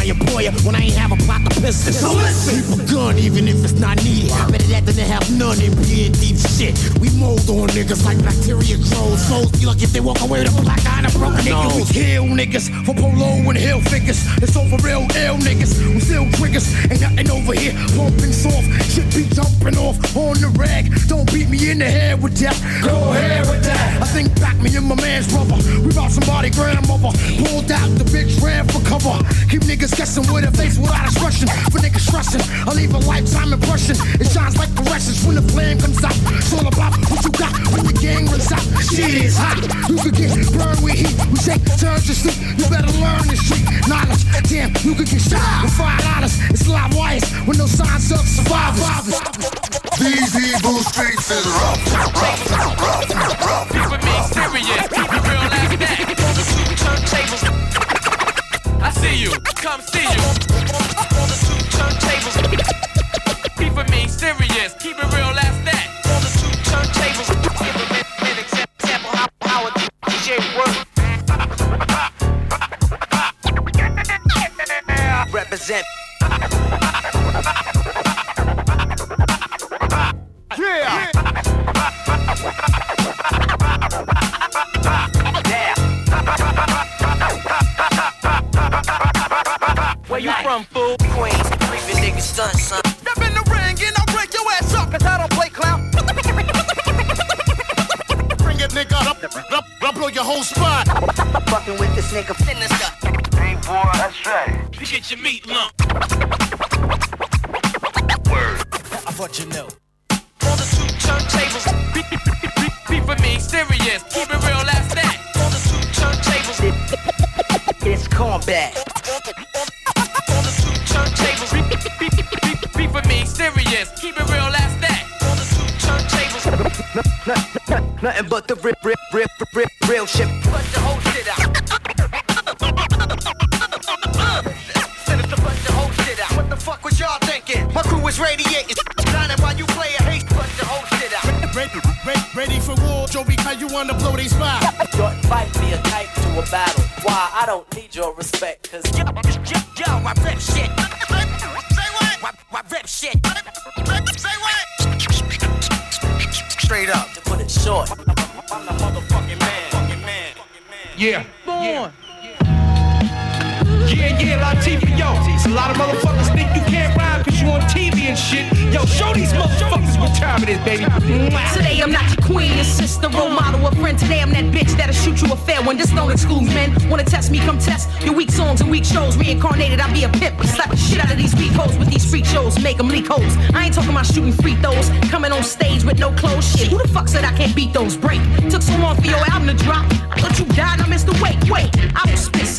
That was employer when I ain't have a plot to piss in. So listen. Keep a gun even if it's not needed. Better that than to have none and be in deep shit. We mold on niggas like bacteria grows. Souls be lucky if they walk away with a black eye and a broken nose. We kill niggas for polo and hill figures. It's over real ill niggas. We still triggers. Ain't nothing over here pumping soft. Shit be jumping off on the rag. Don't beat me in the head with that. Go ahead with that. I think back me and my man's brother. We brought somebody grandmother. Pulled out the bitch ran for cover. Keep niggas guessing with a face without expression. For niggas stressing, I leave a lifetime impression. It shines like fluorescence when the flame comes out. It's all about what you got when the gang runs out. Shit is hot. You could get burned with heat. We take turns to sleep. You better learn the street knowledge. Damn, you could get shot with five dollars. It's live wires with no signs of survivors. These evil streets is rough, rough, rough, rough. Keep with me serious, keep it real like that. On the two turntables. I see you, come see you. On the two turntables. Keep with me serious, keep it real as that. On the two turntables. Give a man. Represent. Right. You get your meat lump. Word. I thought you know. On the two turntables. Be, be, be, be, be for me, serious. Keep it real, that's that. On the two turntables. It's combat. On the two turntables. Be, be, be, be, be for me, serious. Keep it real, that's that. On the two turntables. Nothing but the rip, rip, rip, rip,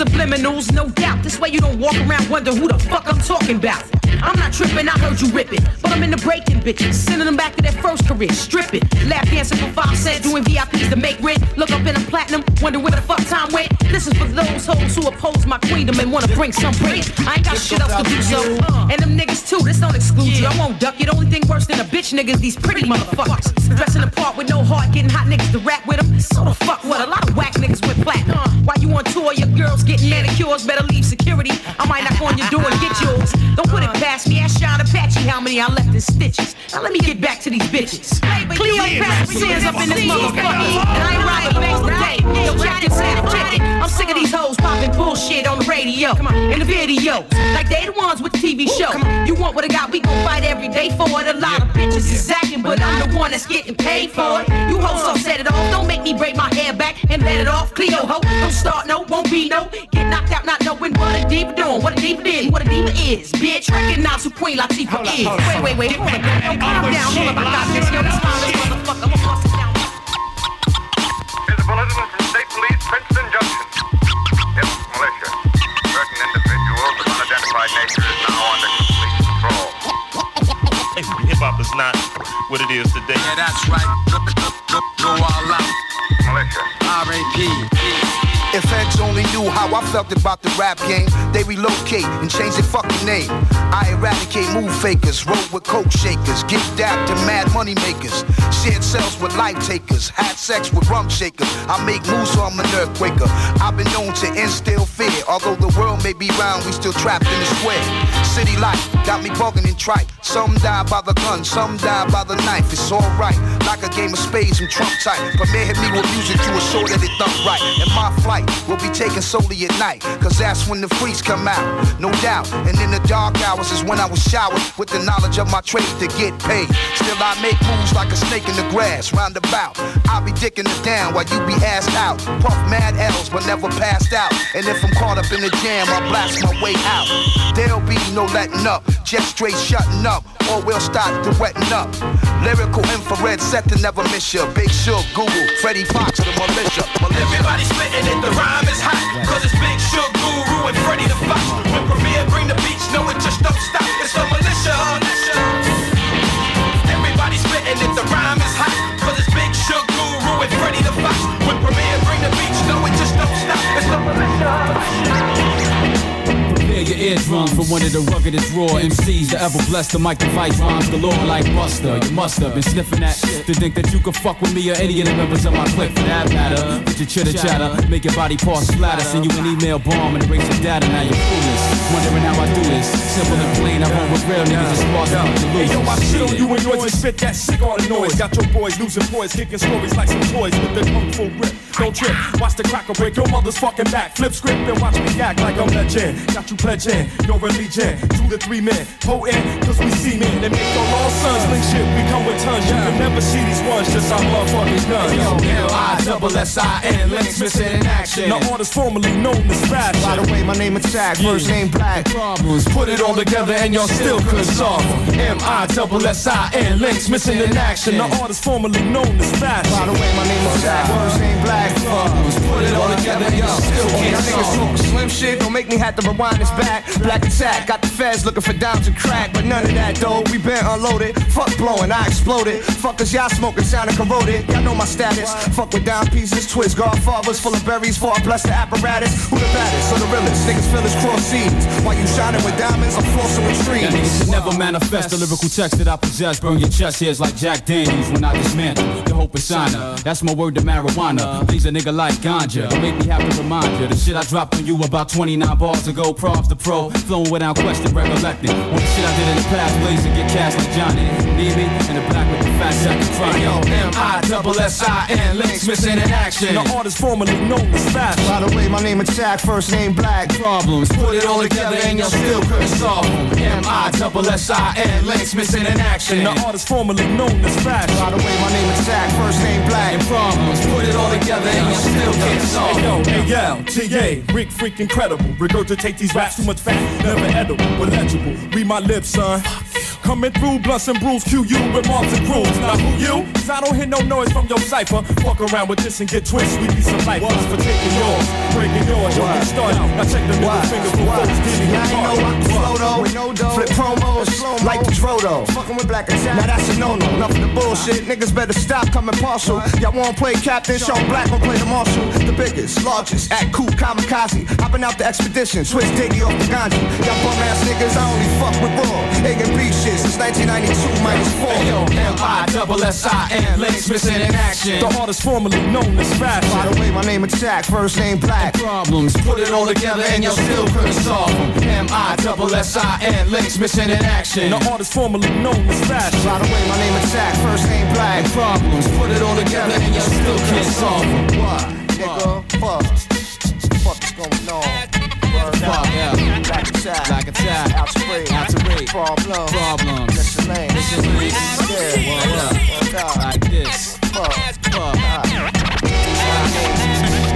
subliminals, no doubt. This way you don't walk around wonder who the fuck I'm talking about. I'm not tripping, I heard you rip it. But I'm in the breaking bitches, sending them back to their first career, stripping. Lap dancing for five cents, doing VIPs to make rent. Look up in a platinum, wonder where the fuck time went. This is for those hoes who oppose my queendom and wanna bring some break. I ain't got shit else to do so. Uh, and them niggas too, this don't exclude you. I won't duck you. The only thing worse than a bitch niggas, these pretty motherfuckers. Dressing the part with no heart, getting hot niggas to rap with them. So the fuck what? A lot of whack niggas with platinum. While you on tour, your girls getting manicures, better leave security. I might knock on your door and get yours. Don't put it past me, ask Sean Apache how many I left in stitches. Now let me get back to these bitches. Cleo Patrick up in this motherfucker. And I ain't riding next day. Yo, check this out, check it. I'm sick of these hoes popping bullshit on the radio. Come on, in the video. Like they the ones with the TV show. You want what I got, we gon' fight every day for it. A lot of bitches is acting, but I'm the one that's getting paid for it. You hoes all set it off. Don't make me break my hair back and let it off. Cleo ho, don't start no, won't be no. Get knocked out not knowing what a diva doing, what a diva is, what a diva is. Bitch, recognize who Queen Latifah is. Wait, wait, wait, hold on. Don't calm down, hold up, I got this. Yo, this smile, motherfucker. I'm gonna bust it down. Here's a bulletin from State Police, Princeton Junction. It's militia. Certain individuals of unidentified nature is now under complete control. Hip hop is not what it is today. Yeah, that's right. Go, go, go, go all out. Militia. R.A.P. If heads only knew how I felt about the rap game, they relocate and change their fucking name. I eradicate move fakers, roll with coke shakers, give dap to mad money makers, shared cells with life takers, had sex with rum shakers. I make moves so I'm an earthquaker. I've been known to instill fear, although the world may be round, we still trapped in the square. City life got me bugging and tripe. Some die by the gun, some die by the knife. It's alright, like a game of spades and trump type. But man hit me with music to assure that it thump right. And my flight will be taken solely at night, cause that's when the freaks come out, no doubt. And in the dark hours is when I was showered with the knowledge of my trade to get paid. Still I make moves like a snake in the grass, roundabout. I'll be dicking it down while you be assed out. Puff mad L's but never passed out. And if I'm caught up in the jam, I blast my way out. There'll be no letting up, just straight shutting up, or we'll start to wetting up. Lyrical infrared set to never miss ya. Big Shook, Google, Freddie Fox, the militia. militia. Everybody spitting it, the rhyme is hot. Cause it's Big Shook Guru and Freddy the Fox. When Premier bring the beats, no, it just don't stop. It's the militia. Everybody spitting it, the rhyme is hot. Cause it's Big Shook Guru and Freddy the Fox. When Premier bring the beats, no, it just don't stop. It's the militia. Prepare your eardrums for one of the ruggedest raw MCs to ever bless the mic device rhymes galore like Buster. You must have been sniffing that to think that you could fuck with me or any of the members of my clique for that matter. With your chitter chatter, make your body parts splatter, send you an email bomb and erase your data. Now you're clueless, wondering how I do this. Simple and plain, I roll with real niggas them to lose. Hey, yo, I shit on you and yours and spit that sick on the noise. Got your boys losing poise, kicking stories like some toys with the kung fu grip. Don't trip, watch the cracker break your mother's fucking back. Flip script and watch me act like I'm legend. Got you pledging your religion to three men. Potent, cause we see men. They make your long sons link shit, we come with tons. You can never see these ones, just our motherfucking guns. L-I-double-S-I-N, links missing in action. Now artists formerly known as Fashion. By the way, my name is Jack, first name Black. Problems, put it all together and y'all still couldn't solve. M-I-double-S-I-N, links missing in action. Now artists formerly known as Fashion. By the way, my name is Jack, first name Black. Problems, put it all together and y'all still can't solve slim shit, don't make me have to rewind this back. Black attack, got the feds looking for dimes and crack, but none of that though. We been unloaded, fuck blowing, I exploded. Fuckers, y'all smoking, sounding corroded. Y'all know my status. Fuck with down pieces, twist, godfathers full of berries for I bless the apparatus. Who the baddest? Or the realest? Niggas feel his cross seams. While you shining with diamonds, I'm flossing with That nigga should never manifest the lyrical text that I possess. Burn your chest hairs like Jack Daniels when I dismantle your hope is signer. Uh, that's my word to marijuana. Please a nigga like ganja. Don't make me have to remind you the shit I dropped on you about about 29 bars ago, props to pro, flowing without question, recollecting. All the shit I did in the past, ways to get cash like Johnny. Need me in the back with the fat sack and trying. Yo, M-I-double-S-I-N, links missing in action. The artist formerly known as Fast. By the way, my name is Jack, first name Black. Problems, Put it all together and you'll still couldn't solve them. M-I-double-S-I-N, links missing in action. The artist formerly known as Fast. By the way, my name is Jack, first name Black. And problems, Put it all together and you'll still can't solve them. Hey yo, AL, TA, Rick freak incredible. Regurgitate these raps too much fat, never edible, but legible. Read my lips, son. Coming through, blunts and brews, QU with marks and crews. Now who you? Cause I don't hear no noise from your cipher. Fuck around with this and get twist. We be some life for taking yours, breaking yours. Yo, get started. Now check the middle finger for folks getting Yeah, I ain't know I can flow though. Flip promos like the Drodo. Fucking with black attack. Now that's a no-no. Enough of the bullshit. Niggas better stop coming partial. Y'all wanna play captain? Show black gon' play the marshal. The biggest, largest, at cool kamikaze. Hopping out the expedition. Switch Diggy off the ganji. Y'all bum ass niggas, I only fuck with raw. A and B shit since 1992 minus four. Hey yo, M-I-double-S-I-N, links missing in action. The artist formerly known as Fast. By the way, my name is Jack, first name Black. problems, Put it all together and y'all still couldn't solve them. M-I-double-S-I-N, links missing in action. The artist formerly known as Fast. By the way, my name is Jack, first name Black. problems, Put it all together and y'all still can't solve them. What? Nigga, fuck. What's going on? Word Fuck, up. yeah. Black attack. Black attack. Out to break. Out to break. Problem. Problems. That's your name. This is me. Yeah. Word up. Word up. Like this. Fuck. Fuck.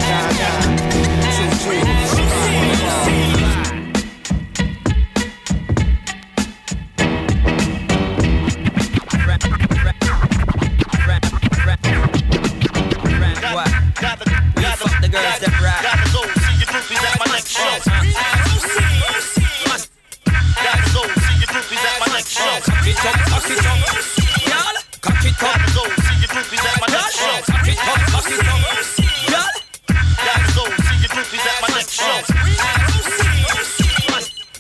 Nine, nine. Two, three. Fuck the girls that rap. Cock it up, cock it up. Y'all, cock it up. Y'all, cock it up, cock it up. Y'all.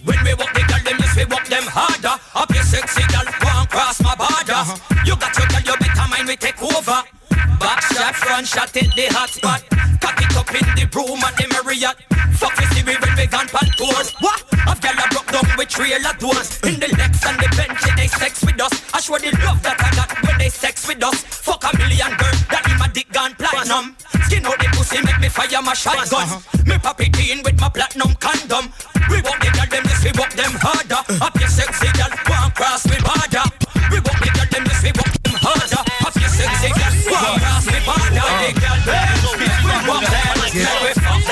When we walk the girl, them yes we walk them harder. Up your sexy girl, won't cross my border. You got your girl, you better mind we take over. Back shot, front shot, hit the hot spot. Cock it up in the room at the Marriott. Fuck you see we when we gone pan tours. What? I've gal a broke down with trailer doors. In the Lex and the Bench, they sex with us. I show the love that I got when they sex with us. Fuck a million girls, that in my dick gone platinum. Skin out the pussy, make me fire my shotgun. Uh-huh. Me pop it in with my platinum condom. We walk the girl, them yes, we walk them harder. Up your sexy girl, one cross me border. We walk the girl, them yes, we walk them harder. Up your sexy girl, one cross me border. Uh-huh. The girl, them, we walk them, we fuck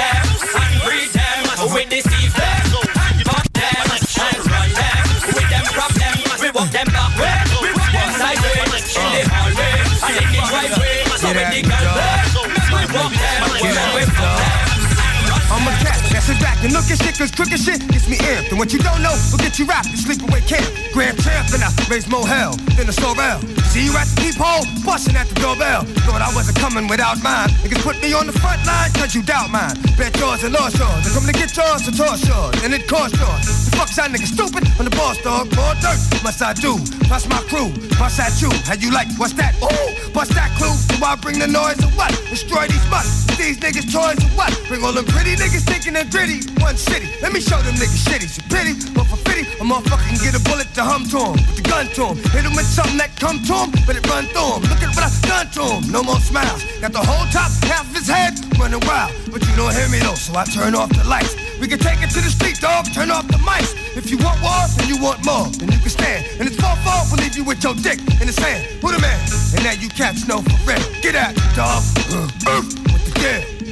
cat, that's it back and shit, cause crooked shit gets me amped. And what you don't know will get you wrapped in sleepaway camp. Grand champ, and I raise more hell than a sorrel. See you at the peephole, busting at the doorbell. Thought I wasn't coming without mine. Niggas put me on the front line, cause you doubt mine. Bet yours and lost yours. I come to get yours to toss yours, and it cost yours. The fuck's that nigga stupid? I'm the boss dog, more dirt must I do. Plus my crew, plus at you. How you like, what's that? Ooh, bust that clue. Do I bring the noise or what? Destroy these mutts. These niggas toys or what? Bring all them pretty niggas thinking they're gritty. One city. Let me show them niggas shitty. So pity, but for pity, a motherfucker can get a bullet to hum to him. With the gun to him. Hit him with something that come to him, but it run through him. Look at what I done to him. No more smiles. Got the whole top, half of his head running wild. But you don't hear me though, so I turn off the lights. We can take it to the street, dog. Turn off the mics. If you want war, then you want more. Then you can stand. And it's fall fall, we'll leave you with your dick in the sand. Who the man? And now you cats know for real. Get out, dog. Uh, uh, with the deal.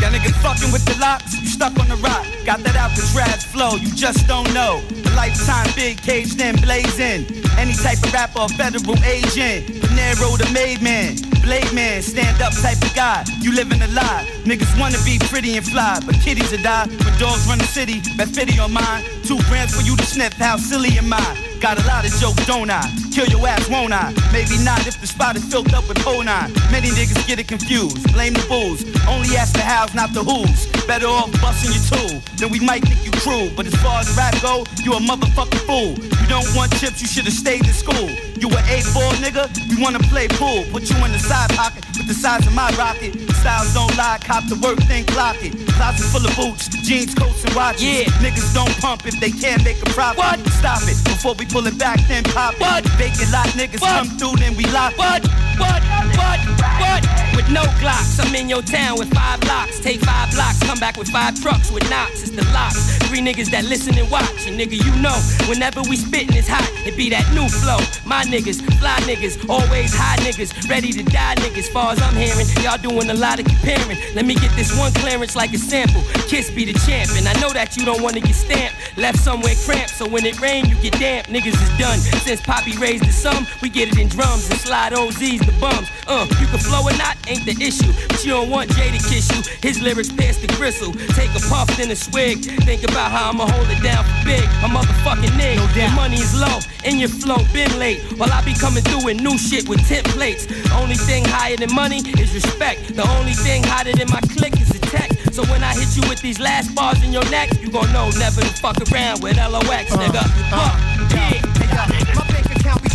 Y'all niggas fucking with the locks, you stuck on the rock. Got that Alcatraz flow, you just don't know. A lifetime big caged in, blazing. Any type of rapper, or federal agent. Panero the made man, blade man, stand up type of guy. You living a lie. Niggas wanna be pretty and fly, but kitties will die. When dogs run the city, bet 50 on mine. Two grams for you to sniff, how silly am I? Got a lot of jokes, don't I? Kill your ass, won't I? Maybe not if the spot is filled up with 09. Many niggas get it confused. Blame the bulls. Only ask the hows, not the who's. Better off busting your tool. Then we might think you cruel. But as far as rap go, you a motherfucking fool. You don't want chips, you should've stayed in school. You a A4 nigga, we wanna play pool. Put you in the side pocket with the size of my rocket. styles don't lie, cop the work, then clock it. Closet full of boots, jeans, coats, and watches. Yeah. Niggas don't pump if they can't make a profit. What? Stop it before we pull it back, then pop it. What? Vacant lot niggas what? come through, then we lock. What? What? What? What? With no glocks, I'm in your town with five locks. Take five blocks, come back with five trucks with knocks. It's the locks. Three niggas that listen and watch. And nigga, you know, whenever we spittin', it's hot. It be that new flow. My niggas, fly niggas, always high niggas, ready to die niggas. Far as I'm hearing, y'all doing a lot of comparing. Let me get this one clearance like a sample. Kiss be the champ, and I know that you don't wanna get stamped. Left somewhere cramped, so when it rain, you get damp. Niggas is done. Since Poppy raised the sum, we get it in drums and slide OZs the bums. Uh, you can flow or not, ain't the issue. But you don't want Jay to kiss you. His lyrics pass the gristle. Take a puff, then a swig. Think about how I'ma hold it down for big. A motherfucking nigga. No Your money is low, and your flow been late. While I be coming through with new shit with templates. Only thing higher than money is respect. The only thing hotter than my click is the tech. So when I hit you with these last bars in your neck, you gon' know never to fuck around with LOX, nigga. Uh, yeah. My bank account be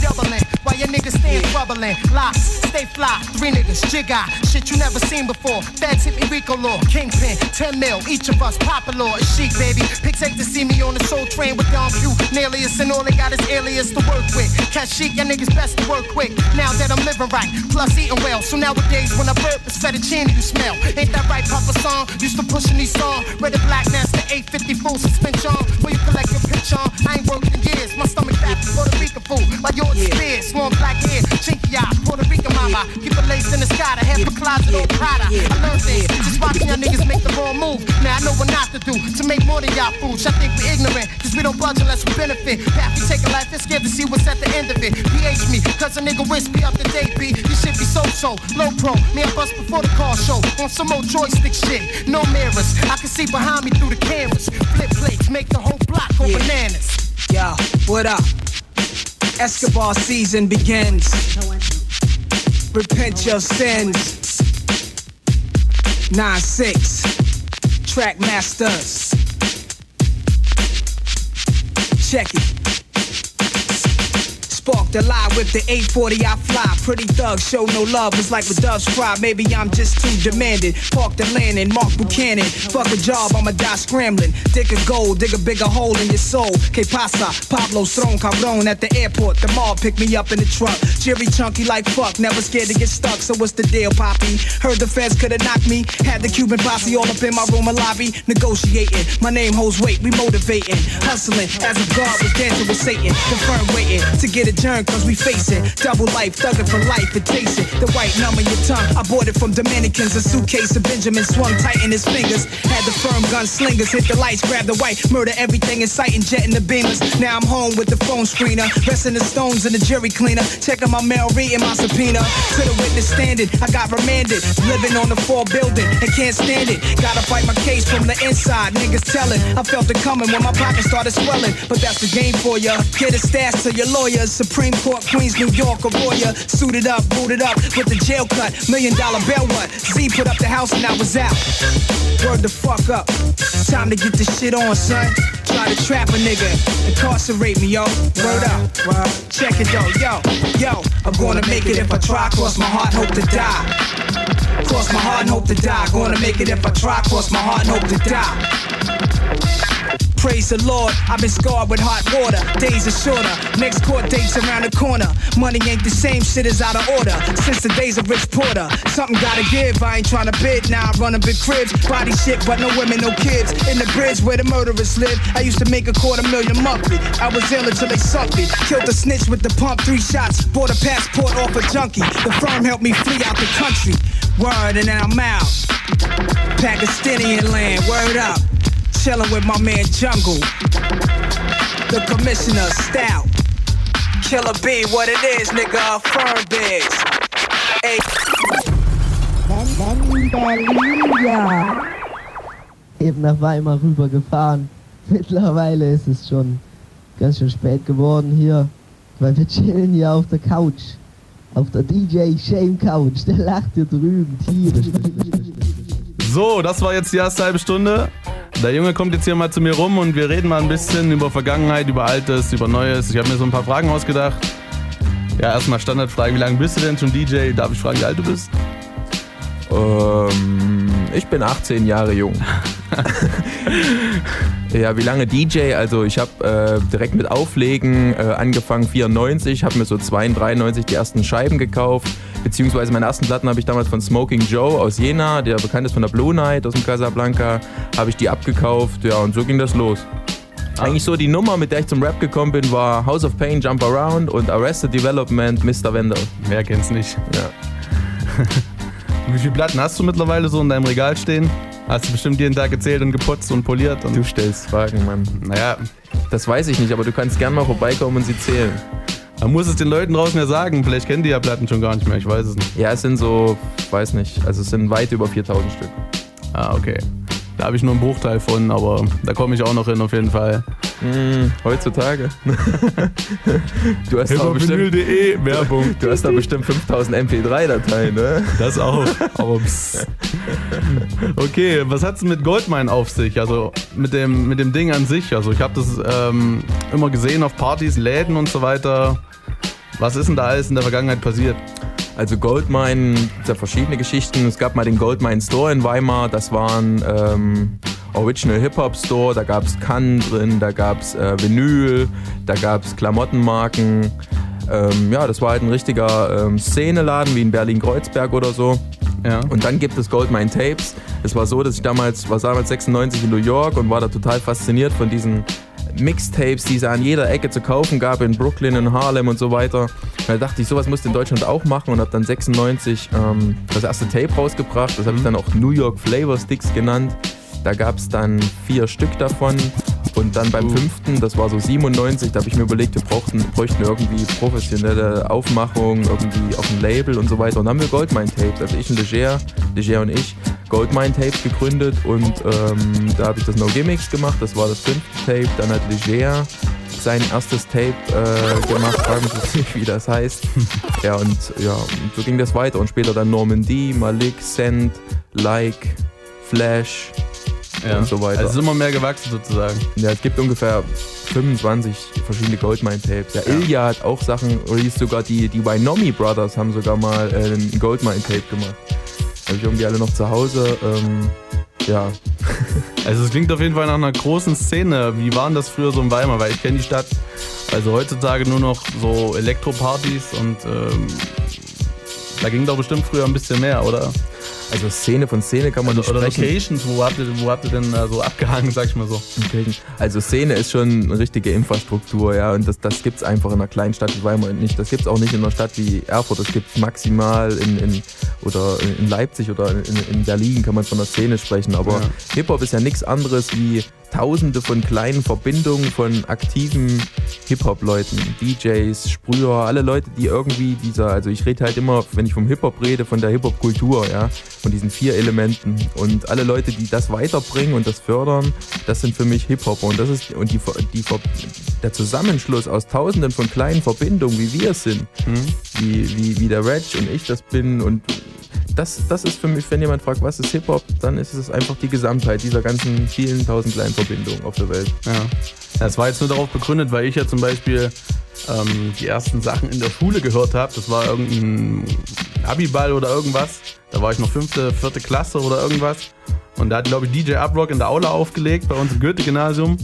doubling. While your niggas stand bubbling, locks, stay fly, three niggas, jigga, shit you never seen before. Feds hit me Rico law, kingpin, 10 mil, each of us popular, a chic baby. Pigs hate to see me on the soul train with Don Pew, Nalius, and all they got is alias to work with. Catch chic, your niggas best to work quick. Now that I'm living right, plus eating well. So nowadays when I burp, it's fettuccine you smell. Ain't that right, Papa Song? Used to pushing these songs. Red and black, that's the 850 full suspension. Where you collect your pitch on. I ain't worked in years. My stomach fat, Puerto Rican food, like yours is fierce. Long black hair, chinky eye, Puerto Rican mama. Keep a lace in the sky, the half a closet on Prada. I learned things, just watching y'all niggas make the wrong move. Now I know what not to do to make more than y'all fools. I think we ignorant, cause we don't budge unless we benefit. Path we take a life, it's scared to see what's at the end of it. PH me, cause a nigga wish be up to date, B. You should be so so, low pro. Me, I bust before the car show. On some old joystick shit, no mirrors. I can see behind me through the cameras. Flip plates, make the whole block go bananas. Yo, what up? Escobar season begins. Repent your sins. 9-6. Track masters. Check it. The lie with the 840 I fly. Pretty thugs show no love, it's like with doves cry. Maybe I'm just too demanding. Park the land and Mark Buchanan. Fuck a job, I'ma die scrambling. Dig a gold, dig a bigger hole in your soul. Que pasa? Pablo Strong Cabron at the airport. The mall picked me up in the truck. Jerry chunky like fuck, never scared to get stuck. So what's the deal, Poppy? Heard the feds could've knocked me. Had the Cuban posse all up in my room and lobby. Negotiating, my name holds weight, we motivating. Hustling as if God was dancing with Satan. Confirm waiting to get adjourned cause we face it. Double life, thugging for life, and taste it. The white numb in your tongue. I bought it from Dominicans. A suitcase of Benjamin swung tight in his fingers. Had the firm gun slingers, hit the lights, grab the white, murder everything in sight and jet in the beamers. Now I'm home with the phone screener, resting the stones in the jury cleaner. Checking my mail, reading my subpoena. To the witness standing, I got remanded. Living on the floor building and can't stand it. Gotta fight my case from the inside. Niggas telling, I felt it coming when my pocket started swelling. But that's the game for ya. Get a stash to your lawyers. Supreme Court, Queens, New York, a lawyer. Suited up, booted up with the jail cut. Million dollar bail what? Z put up the house and I was out. Word the fuck up. Time to get this shit on, son. Try to trap a nigga, incarcerate me, yo. Word up. Check it though, yo, yo. I'm gonna make it if I try. Cross my heart, hope to die. Cross my heart and hope to die. Gonna make it if I try. Cross my heart and hope to die. Praise the Lord, I've been scarred with hot water. Days are shorter, next court date's around the corner. Money ain't the same, shit is out of order. Since the days of Rich Porter, something gotta give. I ain't trying to bid, now I run a big cribs. Body shit, but no women, no kids. In the bridge where the murderers live, I used to make a quarter million monthly. I was ill until they sucked it. Killed a snitch with the pump, three shots. Bought a passport off a junkie. The firm helped me flee out the country. Word, and now I'm out. Pakistani land, word up. Chillin' with my man Jungle. The commissioner, Stout. Killer B, what it is, nigga, firm bigs. Hey. Eben nach Weimar rübergefahren. Mittlerweile ist es schon ganz schön spät geworden hier, weil wir chillen hier auf der Couch. Auf der DJ Shame Couch. Der lacht hier drüben tierisch. So, das war jetzt die erste halbe Stunde. Der Junge kommt jetzt hier mal zu mir rum und wir reden mal ein bisschen über Vergangenheit, über Altes, über Neues. Ich habe mir so ein paar Fragen ausgedacht. Ja, erstmal Standardfrage, wie lange bist du denn schon DJ? Darf ich fragen, wie alt du bist? Ähm, ich bin 18 Jahre jung. ja, wie lange DJ? Also ich habe äh, direkt mit Auflegen äh, angefangen, 94, habe mir so 92, 93 die ersten Scheiben gekauft. Beziehungsweise meine ersten Platten habe ich damals von Smoking Joe aus Jena, der bekannt ist von der Blue Night aus dem Casablanca, habe ich die abgekauft. Ja, und so ging das los. Eigentlich so die Nummer, mit der ich zum Rap gekommen bin, war House of Pain, Jump Around und Arrested Development, Mr. Wendell. Wer kennt's nicht? Ja. Wie viele Platten hast du mittlerweile so in deinem Regal stehen? Hast du bestimmt jeden Tag gezählt und geputzt und poliert? Und Du stellst Fragen, Mann. Naja, Das weiß ich nicht, aber du kannst gern mal vorbeikommen und sie zählen. man muss es den Leuten draußen ja sagen. Vielleicht kennen die ja Platten schon gar nicht mehr. Ich weiß es nicht. Ja, es sind so, ich weiß nicht, also es sind weit über 4000 Stück. Ah, okay. Da habe ich nur einen Bruchteil von, aber da komme ich auch noch hin auf jeden Fall. Hm, heutzutage. du hast aber bestimmt, Werbung. du hast da bestimmt 5000 MP3-Dateien, ne? Das auch. Aber pss. Okay, was hat's mit Goldmine auf sich? Also mit dem, mit dem Ding an sich. Also ich habe das ähm, immer gesehen auf Partys, Läden und so weiter. Was ist denn da alles in der Vergangenheit passiert? Also Goldmine, es ja verschiedene Geschichten. Es gab mal den Goldmine Store in Weimar, das war ein ähm, Original Hip-Hop Store, da gab es Cannes drin, da gab es äh, Vinyl, da gab es Klamottenmarken. Ähm, ja, das war halt ein richtiger ähm, Szeneladen wie in Berlin-Kreuzberg oder so. Ja. Und dann gibt es Goldmine Tapes. Es war so, dass ich damals, war damals 96 in New York und war da total fasziniert von diesen Mixtapes, die es an jeder Ecke zu kaufen gab, in Brooklyn, in Harlem und so weiter. Und da dachte ich, sowas musst du in Deutschland auch machen und habe dann 96 ähm, das erste Tape rausgebracht. Das habe ich dann auch New York Flavor Sticks genannt. Da gab es dann vier Stück davon. Und dann beim fünften, das war so 97, da habe ich mir überlegt, wir brauchten, bräuchten irgendwie professionelle Aufmachung, irgendwie auf dem Label und so weiter. Und dann haben wir Goldmine Tapes, also ich und Leger, Leger und ich, Goldmine Tapes gegründet und ähm, da habe ich das No Gimmicks gemacht, das war das fünfte Tape. Dann hat Leger sein erstes Tape äh, gemacht, fragen Sie sich nicht, wie das heißt. ja, und ja, und so ging das weiter. Und später dann Normandy, Malik, Send, Like, Flash und so weiter. Also es ist immer mehr gewachsen sozusagen. Ja, es gibt ungefähr 25 verschiedene Goldmine-Tapes. Ja, Ilya hat auch Sachen, released sogar die, die Wynomi Brothers haben sogar mal äh, ein Goldmine-Tape gemacht. Habe ich irgendwie alle noch zu Hause. Ähm, ja. Also es klingt auf jeden Fall nach einer großen Szene. Wie waren das früher so in Weimar? Weil ich kenne die Stadt also heutzutage nur noch so Elektropartys und ähm, da ging doch bestimmt früher ein bisschen mehr, oder? Also Szene von Szene kann man nicht Oder sprechen. Locations, wo habt ihr, wo habt ihr denn äh, so abgehangen, sag ich mal so? Also Szene ist schon eine richtige Infrastruktur, ja, und das, das gibt es einfach in einer kleinen Stadt wie Weimar nicht. Das gibt es auch nicht in einer Stadt wie Erfurt, das gibt es maximal in, in, oder in Leipzig oder in, in Berlin kann man von der Szene sprechen. Aber Ja. Hip-Hop ist ja nichts anderes wie tausende von kleinen Verbindungen von aktiven Hip-Hop-Leuten, DJs, Sprüher, alle Leute, die irgendwie dieser, also ich rede halt immer, wenn ich vom Hip-Hop rede, von der Hip-Hop-Kultur, ja, von diesen vier Elementen. Und alle Leute, die das weiterbringen und das fördern, das sind für mich Hip-Hopper. Und das ist, und die, die, der Zusammenschluss aus tausenden von kleinen Verbindungen, wie wir es sind, wie, wie, wie der Reg und ich das bin und das, das ist für mich, wenn jemand fragt, was ist Hip-Hop, dann ist es einfach die Gesamtheit dieser ganzen vielen tausend kleinen Verbindungen auf der Welt. Ja. Das war jetzt nur darauf begründet, weil ich ja zum Beispiel ähm, die ersten Sachen in der Schule gehört habe. Das war irgendein Abiball oder irgendwas. Da war ich noch fünfte, vierte Klasse oder irgendwas. Und da hat, glaube ich, DJ Uprock in der Aula aufgelegt bei uns im Goethe-Gymnasium.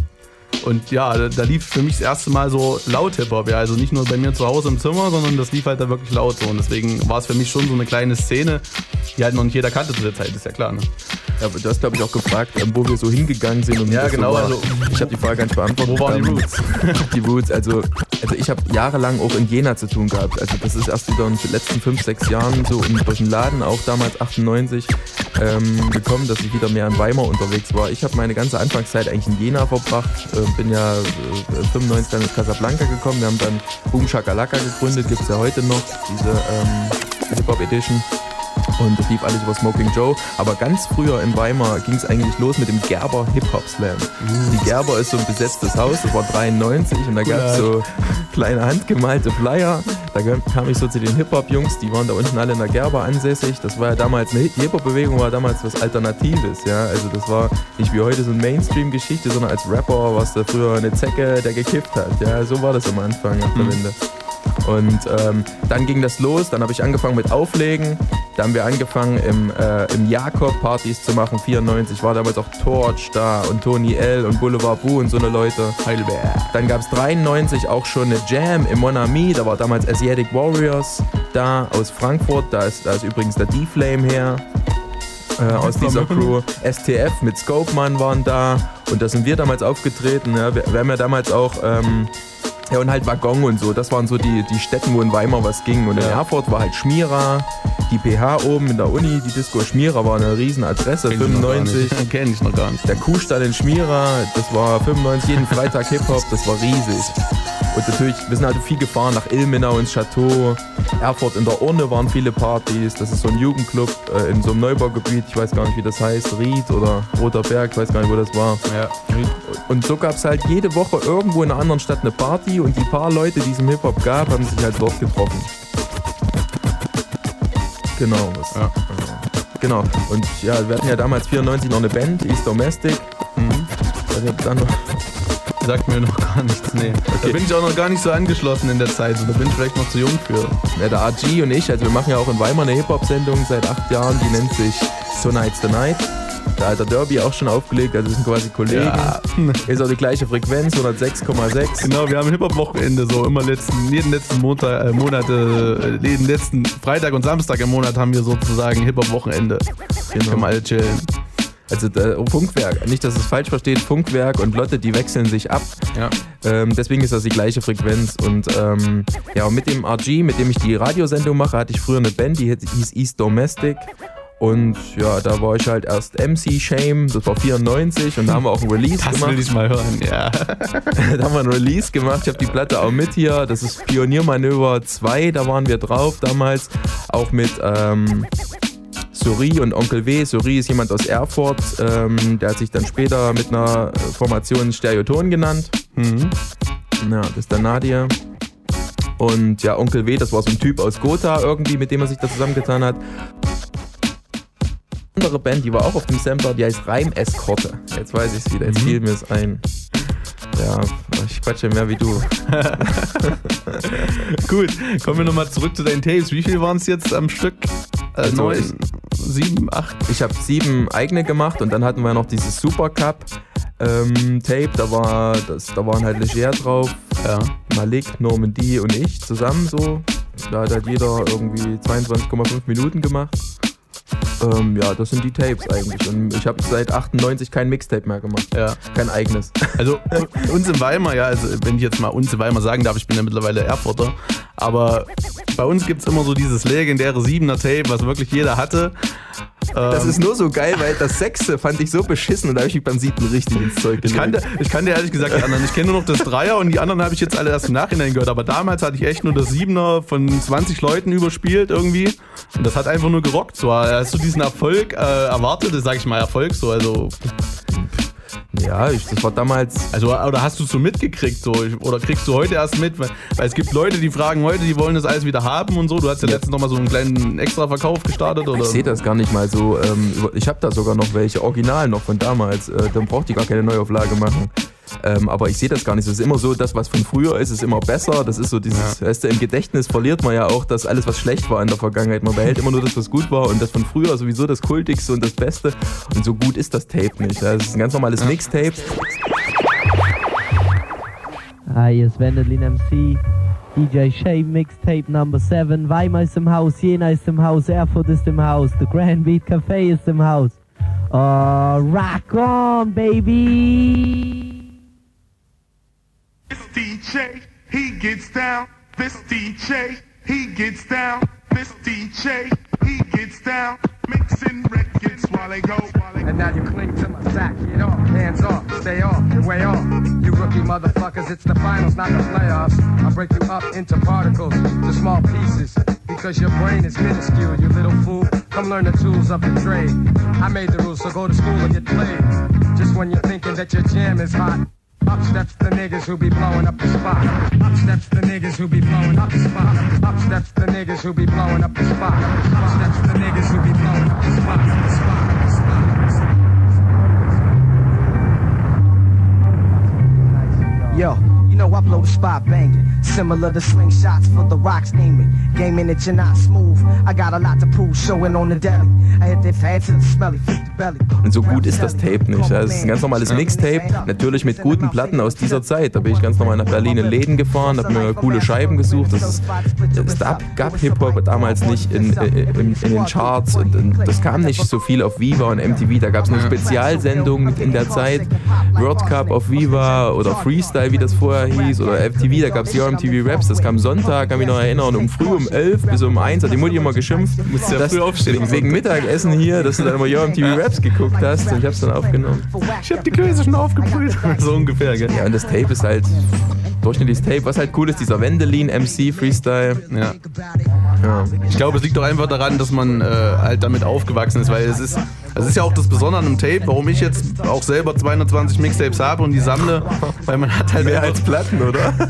Und ja, da, da lief für mich das erste Mal so laut Hip-Hop. Ja, also nicht nur bei mir zu Hause im Zimmer, sondern das lief halt da wirklich laut so. Und deswegen war es für mich schon so eine kleine Szene, die halt noch nicht jeder kannte zu der Zeit, ist ja klar. Ne? Ja, aber du hast, glaube ich, auch gefragt, ähm, wo wir so hingegangen sind. Und Ja, genau, So also- ich habe die Frage gar nicht beantwortet. Wo waren die Ähm, Roots? die Roots, also, also ich habe jahrelang auch in Jena zu tun gehabt. Also das ist erst wieder in den letzten fünf, sechs Jahren so in, durch den Laden, auch damals 98, ähm, gekommen, dass ich wieder mehr in Weimar unterwegs war. Ich habe meine ganze Anfangszeit eigentlich in Jena verbracht, äh, bin ja äh, 95 dann ins Casablanca gekommen. Wir haben dann Boom Shakalaka gegründet, gibt es ja heute noch, diese ähm, Hip-Hop Edition. Und das lief alles über Smoking Joe. Aber ganz früher in Weimar ging es eigentlich los mit dem Gerber Hip-Hop Slam. Die Gerber ist so ein besetztes Haus, das war 93 und da gab es so kleine handgemalte Flyer. Da kam ich so zu den Hip-Hop-Jungs, die waren da unten alle in der Gerber ansässig. Das war ja damals, eine die Hip-Hop-Bewegung war damals was Alternatives, ja. Also das war nicht wie heute so eine Mainstream-Geschichte, sondern als Rapper warst du früher eine Zecke, der gekifft hat. Ja, so war das am Anfang nach der Wende. Und ähm, dann ging das los, dann habe ich angefangen mit Auflegen. Da haben wir angefangen im, äh, im Jakob Partys zu machen, 94 war damals auch Torch da und Tony L und Boulevard Boo und so eine Leute. Heidelberg. Dann gab es 93 auch schon eine Jam im Monami, da war damals Asiatic Warriors da aus Frankfurt, da ist, da ist übrigens der D-Flame her. Äh, aus dieser Crew. STF mit Scopeman waren da und da sind wir damals aufgetreten. Ja. Wir, wir haben ja damals auch ähm, ja, und halt Waggon und so. Das waren so die, die Städten, wo in Weimar was ging. Und in Erfurt war halt Schmierer, die PH oben in der Uni, die Disco Schmierer war eine riesen Adresse, 95. Kenn ich noch gar nicht. Der Kuhstall in Schmierer, das war 95, jeden Freitag Hip-Hop, das war riesig. Und natürlich, wir sind halt viel gefahren nach Ilmenau ins Chateau. Erfurt in der Urne waren viele Partys. Das ist so ein Jugendclub äh, in so einem Neubaugebiet. Ich weiß gar nicht, wie das heißt. Ried oder Roter Berg, ich weiß gar nicht, wo das war. Ja, Und so gab es halt jede Woche irgendwo in einer anderen Stadt eine Party und die paar Leute, die es im Hip-Hop gab, haben sich halt dort getroffen. Genau, was, ja. genau. Und ja, wir hatten ja damals 94 noch eine Band, East Domestic. Mhm. Dann noch Sagt mir noch gar nichts, nee. Da bin ich auch noch gar nicht so angeschlossen in der Zeit. Da bin ich vielleicht noch zu jung für. Ja, der RG und ich, also wir machen ja auch in Weimar eine Hip-Hop-Sendung seit acht Jahren, die nennt sich Tonight's the Night. Da hat der Derby auch schon aufgelegt, also sind quasi Kollegen. Ja. Ist auch die gleiche Frequenz, 106,6. Genau, wir haben Hip-Hop-Wochenende, so immer letzten, jeden letzten Montag, äh, Monat, äh, jeden letzten Freitag und Samstag im Monat haben wir sozusagen Hip-Hop-Wochenende. Genau. Können wir alle chillen. Also äh, Funkwerk, nicht, dass es falsch versteht, Funkwerk und Lotte, die wechseln sich ab. Ja. Ähm, deswegen ist das die gleiche Frequenz. Und ähm, ja, und mit dem RG, mit dem ich die Radiosendung mache, hatte ich früher eine Band, die hieß East Domestic. Und ja, da war ich halt erst MC Shame, das war 94 und da haben wir auch ein Release Das gemacht. will ich mal hören, ja. da haben wir ein Release gemacht. Ich habe die Platte auch mit hier. Das ist Pioniermanöver 2, da waren wir drauf damals. Auch mit ähm, Suri und Onkel W. Suri ist jemand aus Erfurt, ähm, der hat sich dann später mit einer Formation Stereoton genannt. Mhm. Ja, das ist der Nadir. Und ja, Onkel W., das war so ein Typ aus Gotha irgendwie, mit dem er sich da zusammengetan hat. Andere Band, die war auch auf dem Sampler, die heißt Reim Eskorte. Jetzt weiß ich es wieder, jetzt fiel mir es ein. Ja, ich quatsche mehr wie du. Gut, kommen wir nochmal zurück zu deinen Tapes. Wie viel waren es jetzt am Stück? Äh, Also neun, sieben, acht? Ich habe sieben eigene gemacht und dann hatten wir noch dieses Super Cup ähm, Tape. Da, war, das, da waren halt Leger drauf. Ja. Malik, Normandy und ich zusammen so. Da hat halt jeder irgendwie 22,5 Minuten gemacht. Ähm, ja, das sind die Tapes eigentlich. Und ich habe seit 98 kein Mixtape mehr gemacht. Ja. Kein eigenes. Also uns in Weimar, ja, also wenn ich jetzt mal uns in Weimar sagen darf, ich bin ja mittlerweile Erfurter, aber bei uns gibt es immer so dieses legendäre Siebener Tape, was wirklich jeder hatte. Das Ähm, ist nur so geil, weil das Sechste fand ich so beschissen und da habe ich mich beim Siebten richtig ins Zeug ich kannte, gelegt. ich kannte ehrlich gesagt die anderen. Ich kenne nur noch das Dreier und die anderen habe ich jetzt alle erst im Nachhinein gehört. Aber damals hatte ich echt nur das Siebener von 20 Leuten überspielt irgendwie. Und das hat einfach nur gerockt. So, hast du diesen Erfolg äh, erwartet? Sage ich mal Erfolg so. Also, Ja, ich, das war damals. also oder hast du es so mitgekriegt so oder kriegst du heute erst mit? Weil, weil es gibt Leute, die fragen heute, die wollen das alles wieder haben und so. Du hast ja letztens noch mal so einen kleinen Extra-Verkauf gestartet oder? Ich sehe das gar nicht mal so. Ähm, ich habe da sogar noch welche, original noch von damals. Äh, dann braucht die gar keine Neuauflage machen. Ähm, aber ich sehe das gar nicht so. Es ist immer so, das, was von früher ist, ist immer besser. Das ist so dieses, weißt du, im Gedächtnis verliert man ja auch das alles, was schlecht war in der Vergangenheit. Man behält immer nur das, was gut war und das von früher sowieso das Kultigste und das Beste. Und so gut ist das Tape nicht. Das ist ein ganz normales Mixtape. Hi, hier ist Wendelin MC. DJ Shave Mixtape Number 7. Weimar ist im Haus, Jena ist im Haus, Erfurt ist im Haus, The Grand Beat Café ist im Haus. Oh, rock on, baby! This DJ, he gets down. This DJ, he gets down. This DJ, he gets down. Mixing records while they go. And now you cling to my sack. Get off, hands off, stay off, way off. You rookie motherfuckers, it's the finals, not the playoffs. I break you up into particles, to small pieces. Because your brain is minuscule, you little fool. Come learn the tools of the trade. I made the rules, so go to school and get played. Just when you're thinking that your jam is hot. The niggas who be blowing up the spot. The niggas who be blowing up the spot. The niggas who be blowing up the spot. The niggas who be blowing up the spot. Yo, know I blow the spot banging. Similar to slingshots for the rocks aiming. Gaming that you're not smooth. I got a lot to prove, showing on the deli. I hit the and smelly, fit the belly. Und so gut ist das Tape nicht. Ja, Es ist ein ganz normales Mixtape, natürlich mit guten Platten aus dieser Zeit. Da bin ich ganz normal nach Berlin in Läden gefahren, habe mir coole Scheiben gesucht. Das ist, es gab, Hip-Hop damals nicht in, in, in, in den Charts und, und das kam nicht so viel auf Viva und MTV. Da gab es nur Spezialsendungen in der Zeit. World Cup auf Viva oder Freestyle, wie das vorher hieß, oder FTV, da gab es ja MTV Raps, das kam Sonntag, kann mich noch erinnern, um früh um 11 bis um 1 hat die Mutti immer geschimpft. Musst ja dass- früh aufstehen Wegen. Mittagessen hier, dass du dann immer ja MTV Raps geguckt hast und ich hab's dann aufgenommen. Ich hab die Klöße schon aufgebrüht. so ungefähr, gell? Ja, und das Tape ist halt durchschnittliches Tape. Was halt cool ist, dieser Wendelin MC Freestyle. Ja. Ich glaube, es liegt doch einfach daran, dass man äh, halt damit aufgewachsen ist, weil es ist, es ist ja auch das Besondere an einem Tape, warum ich jetzt auch selber 220 Mixtapes habe und die sammle, weil man hat halt Mehr als Platten, oder?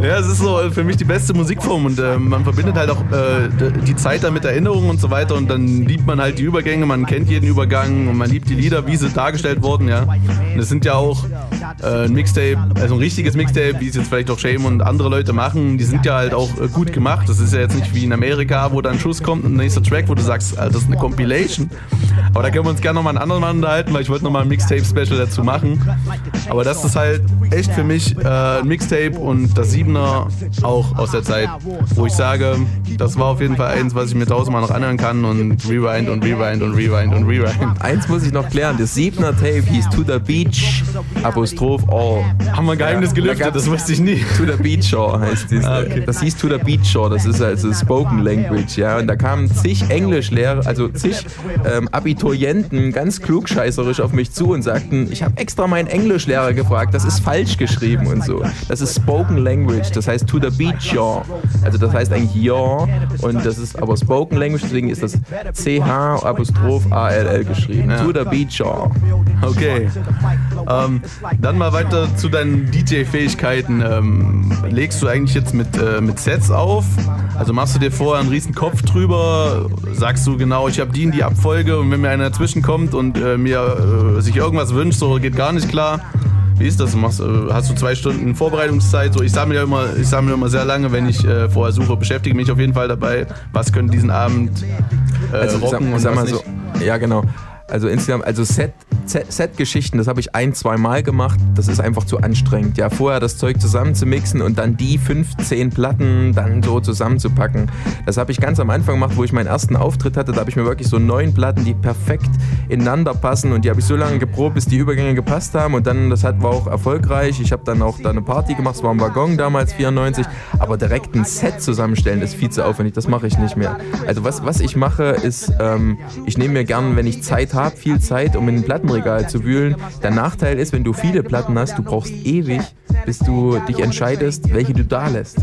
Ja, es ist so für mich die beste Musikform und äh, man verbindet halt auch äh, die Zeit damit Erinnerungen und so weiter und dann liebt man halt die Übergänge, man kennt jeden Übergang und man liebt die Lieder, wie sie dargestellt wurden, ja. Und es sind ja auch äh, ein Mixtape, also ein richtiges Mixtape, wie es jetzt vielleicht auch Shame und andere Leute machen, die sind ja halt auch äh, gut gemacht. Das ist ja jetzt nicht wie in Amerika, wo dann Schuss kommt und ein nächster Track, wo du sagst, das ist eine Compilation. Aber da können wir uns gerne nochmal einen anderen Mal unterhalten, weil ich wollte nochmal ein Mixtape-Special dazu machen. Aber das ist halt echt für mich äh, ein Mixtape und das Siebener auch aus der Zeit, wo ich sage, das war auf jeden Fall eins, was ich mir tausendmal noch anhören kann und Rewind und Rewind und Rewind und Rewind. Eins muss ich noch klären, das Siebener Tape hieß To the Beach, Apostroph All. Haben wir ein Geheimnis gelüftet, das wusste ich nie. To the Beach Shore heißt dies. Ah, okay. Das hieß To the Beach Shore, das ist also Spoken Language, ja. Und da kamen zig Englischlehrer, also zig ähm, Abiturienten ganz klugscheißerisch auf mich zu und sagten, ich habe extra meinen Englischlehrer gefragt, das ist falsch geschrieben und so. Das ist Spoken Language, das heißt To the Beach Shore. Also das heißt eigentlich Ja und das ist aber Spoken Language, deswegen ist das CH Apostroph ALL geschrieben. Ja. To the Beach Shore. Okay. Ähm, dann mal weiter zu deinen DJ-Fähigkeiten. Ähm, legst du eigentlich jetzt mit, äh, mit Sets auf? Also machst du dir vorher einen riesen Kopf drüber? Sagst du genau, ich habe die in die Abfolge und wenn mir einer dazwischen kommt und äh, mir äh, sich irgendwas wünscht, so geht gar nicht klar. Wie ist das? Machst, äh, hast du zwei Stunden Vorbereitungszeit? So, ich sammle ja immer, ich sammle immer sehr lange, wenn ich äh, vorher suche, beschäftige mich auf jeden Fall dabei. Was könnte diesen Abend äh, Also sag, rocken ich und sag mal so, ja genau. Also insgesamt, also Set, Set- Set-Geschichten, das habe ich ein, zwei Mal gemacht. Das ist einfach zu anstrengend. Ja, vorher das Zeug zusammen zu mixen und dann die 15 Platten dann so zusammenzupacken. Das habe ich ganz am Anfang gemacht, wo ich meinen ersten Auftritt hatte. Da habe ich mir wirklich so neun Platten, die perfekt ineinander passen und die habe ich so lange geprobt, bis die Übergänge gepasst haben und dann, das hat, war auch erfolgreich. Ich habe dann auch da eine Party gemacht, es war ein Waggon damals, 94, aber direkt ein Set zusammenstellen ist viel zu aufwendig, das mache ich nicht mehr. Also was, was ich mache ist, ähm, ich nehme mir gern, wenn ich Zeit habe, viel Zeit, um in ein Plattenregal zu wühlen. Der Nachteil ist, wenn du viele Platten hast, du brauchst ewig, bis du dich entscheidest, welche du da lässt.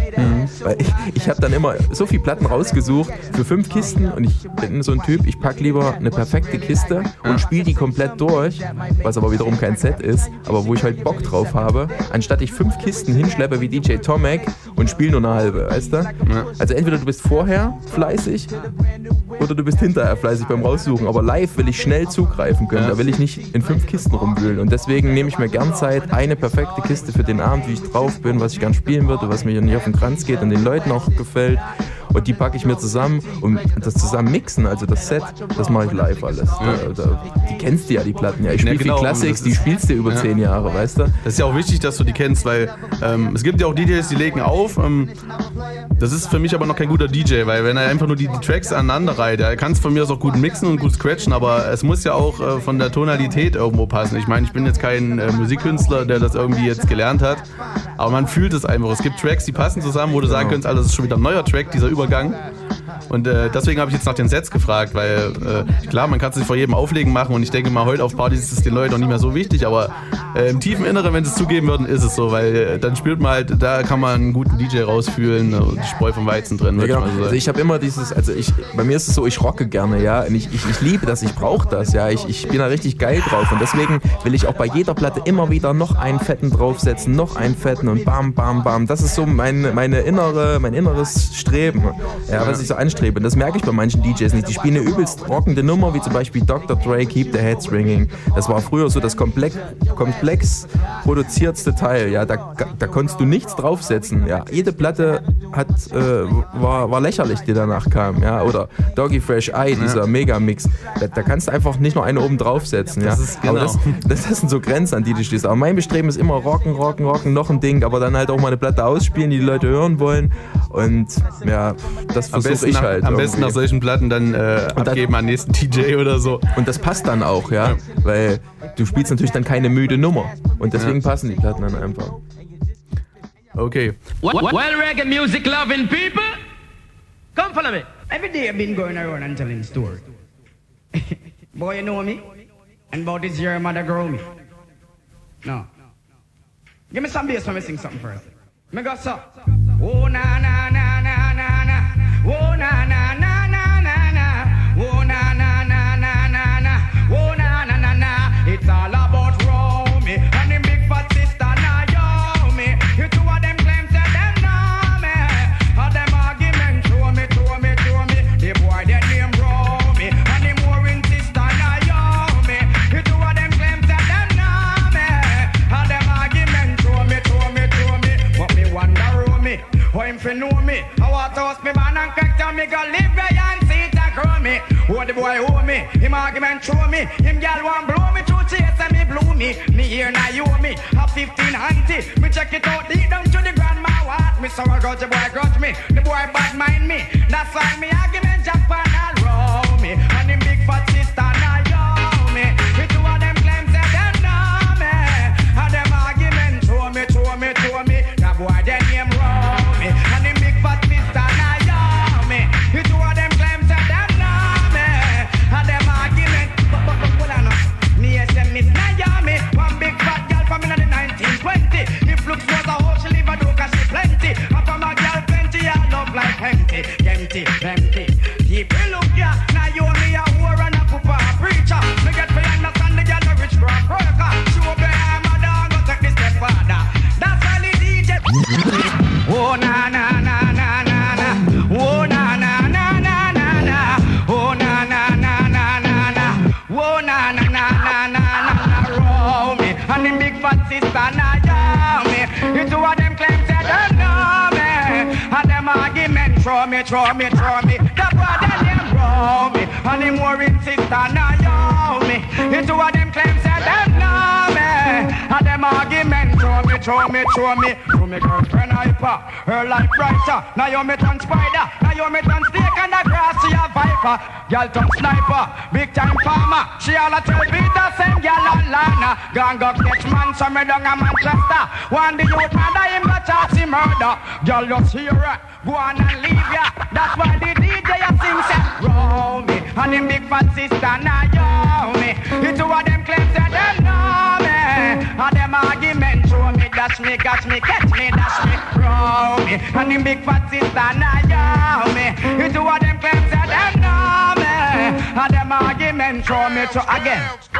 Weil ich, ich habe dann immer so viele Platten rausgesucht für fünf Kisten und ich bin so ein Typ, ich pack lieber eine perfekte Kiste und spiele die komplett durch, was aber wiederum kein Set ist, aber wo ich halt Bock drauf habe, anstatt ich fünf Kisten hinschleppe wie DJ Tomek und spiele nur eine halbe, weißt du? Also entweder du bist vorher fleißig oder du bist hinterher fleißig beim Raussuchen, aber live will ich schnell zugreifen können, da will ich nicht in fünf Kisten rumwühlen und deswegen nehme ich mir gern Zeit, eine perfekte Kiste für den Abend, wie ich drauf bin, was ich gern spielen würde, was mir nicht auf den Kranz geht und den Leuten auch gefällt und die packe ich mir zusammen und das zusammen mixen, also das Set, das mache ich live alles. Da, da, die kennst du ja, die Platten. Ja, ich Ja, spiele genau, viel Classics, die spielst du über Ja. zehn Jahre, weißt du? Das ist ja auch wichtig, dass du die kennst, weil ähm, es gibt ja auch DJs, die legen auf. Ähm, das ist für mich aber noch kein guter DJ, weil wenn er einfach nur die, die Tracks aneinander reiht, er kann es von mir aus auch gut mixen und gut scratchen, aber es muss ja auch äh, von der Tonalität irgendwo passen. Ich meine, ich bin jetzt kein äh, Musikkünstler, der das irgendwie jetzt gelernt hat, aber man fühlt es einfach. Es gibt Tracks, die passen zusammen, wo du sagen könntest, alles ist schon wieder ein neuer Track, dieser Übergang. Und äh, deswegen habe ich jetzt nach den Sets gefragt, weil äh, klar, man kann es sich vor jedem Auflegen machen und ich denke mal, heute auf Partys ist es den Leuten auch nicht mehr so wichtig, aber äh, im tiefen Inneren, wenn sie es zugeben würden, ist es so, weil äh, dann spürt man halt, da kann man einen guten DJ rausfühlen, äh, die Spreu vom Weizen drin. Ja, ich genau. Also ich habe immer dieses, also ich, bei mir ist es so, ich rocke gerne, ja, und ich, ich, ich liebe das, ich brauche das, ja, ich, ich bin da richtig geil drauf und deswegen will ich auch bei jeder Platte immer wieder noch einen fetten draufsetzen, noch einen fetten und bam, bam, bam. Das ist so mein, meine innere, mein inneres Streben, ja, was ich so anstrebe. Und das merke ich bei manchen DJs nicht. Die spielen eine übelst rockende Nummer, wie zum Beispiel Dr. Dre, Keep the Heads Ringing. Das war früher so das komplex, komplex produziertste Teil. Ja, da, da konntest du nichts draufsetzen. Ja, jede Platte hat, äh, war, war lächerlich, die danach kam. Ja, oder Doggy Fresh Eye, dieser Megamix. Da, da kannst du einfach nicht noch eine oben draufsetzen. Ja, Das ist aber genau. das, das sind so Grenzen, an die du stehst. Aber mein Bestreben ist immer rocken, rocken, rocken, noch ein Ding, aber dann halt auch mal eine Platte ausspielen, die die Leute hören wollen. Und ja, das versuche ich nach, halt. am besten nach solchen Platten dann äh, abgeben an nächsten DJ oder so. Und das passt dann auch, ja, weil du spielst natürlich dann keine müde Nummer. Und deswegen Ja. passen die Platten dann einfach. Okay. Well, well, reggae music loving people, come follow me. Every day I've been going around and telling stories. Boy, you know me? And about this year, mother grow me. No. Give me some bass when we sing something first. Me go. Oh na na na Girl just hear her, go on and leave ya. That's why the DJ a sing say roll me and him big fat sister Naomi. The two of them claim say them know me. And them argument show me dash me, catch me, catch me, dash me, roll me. And him big fat sister Naomi. The two of them claim say them know me. And them argument show me to again.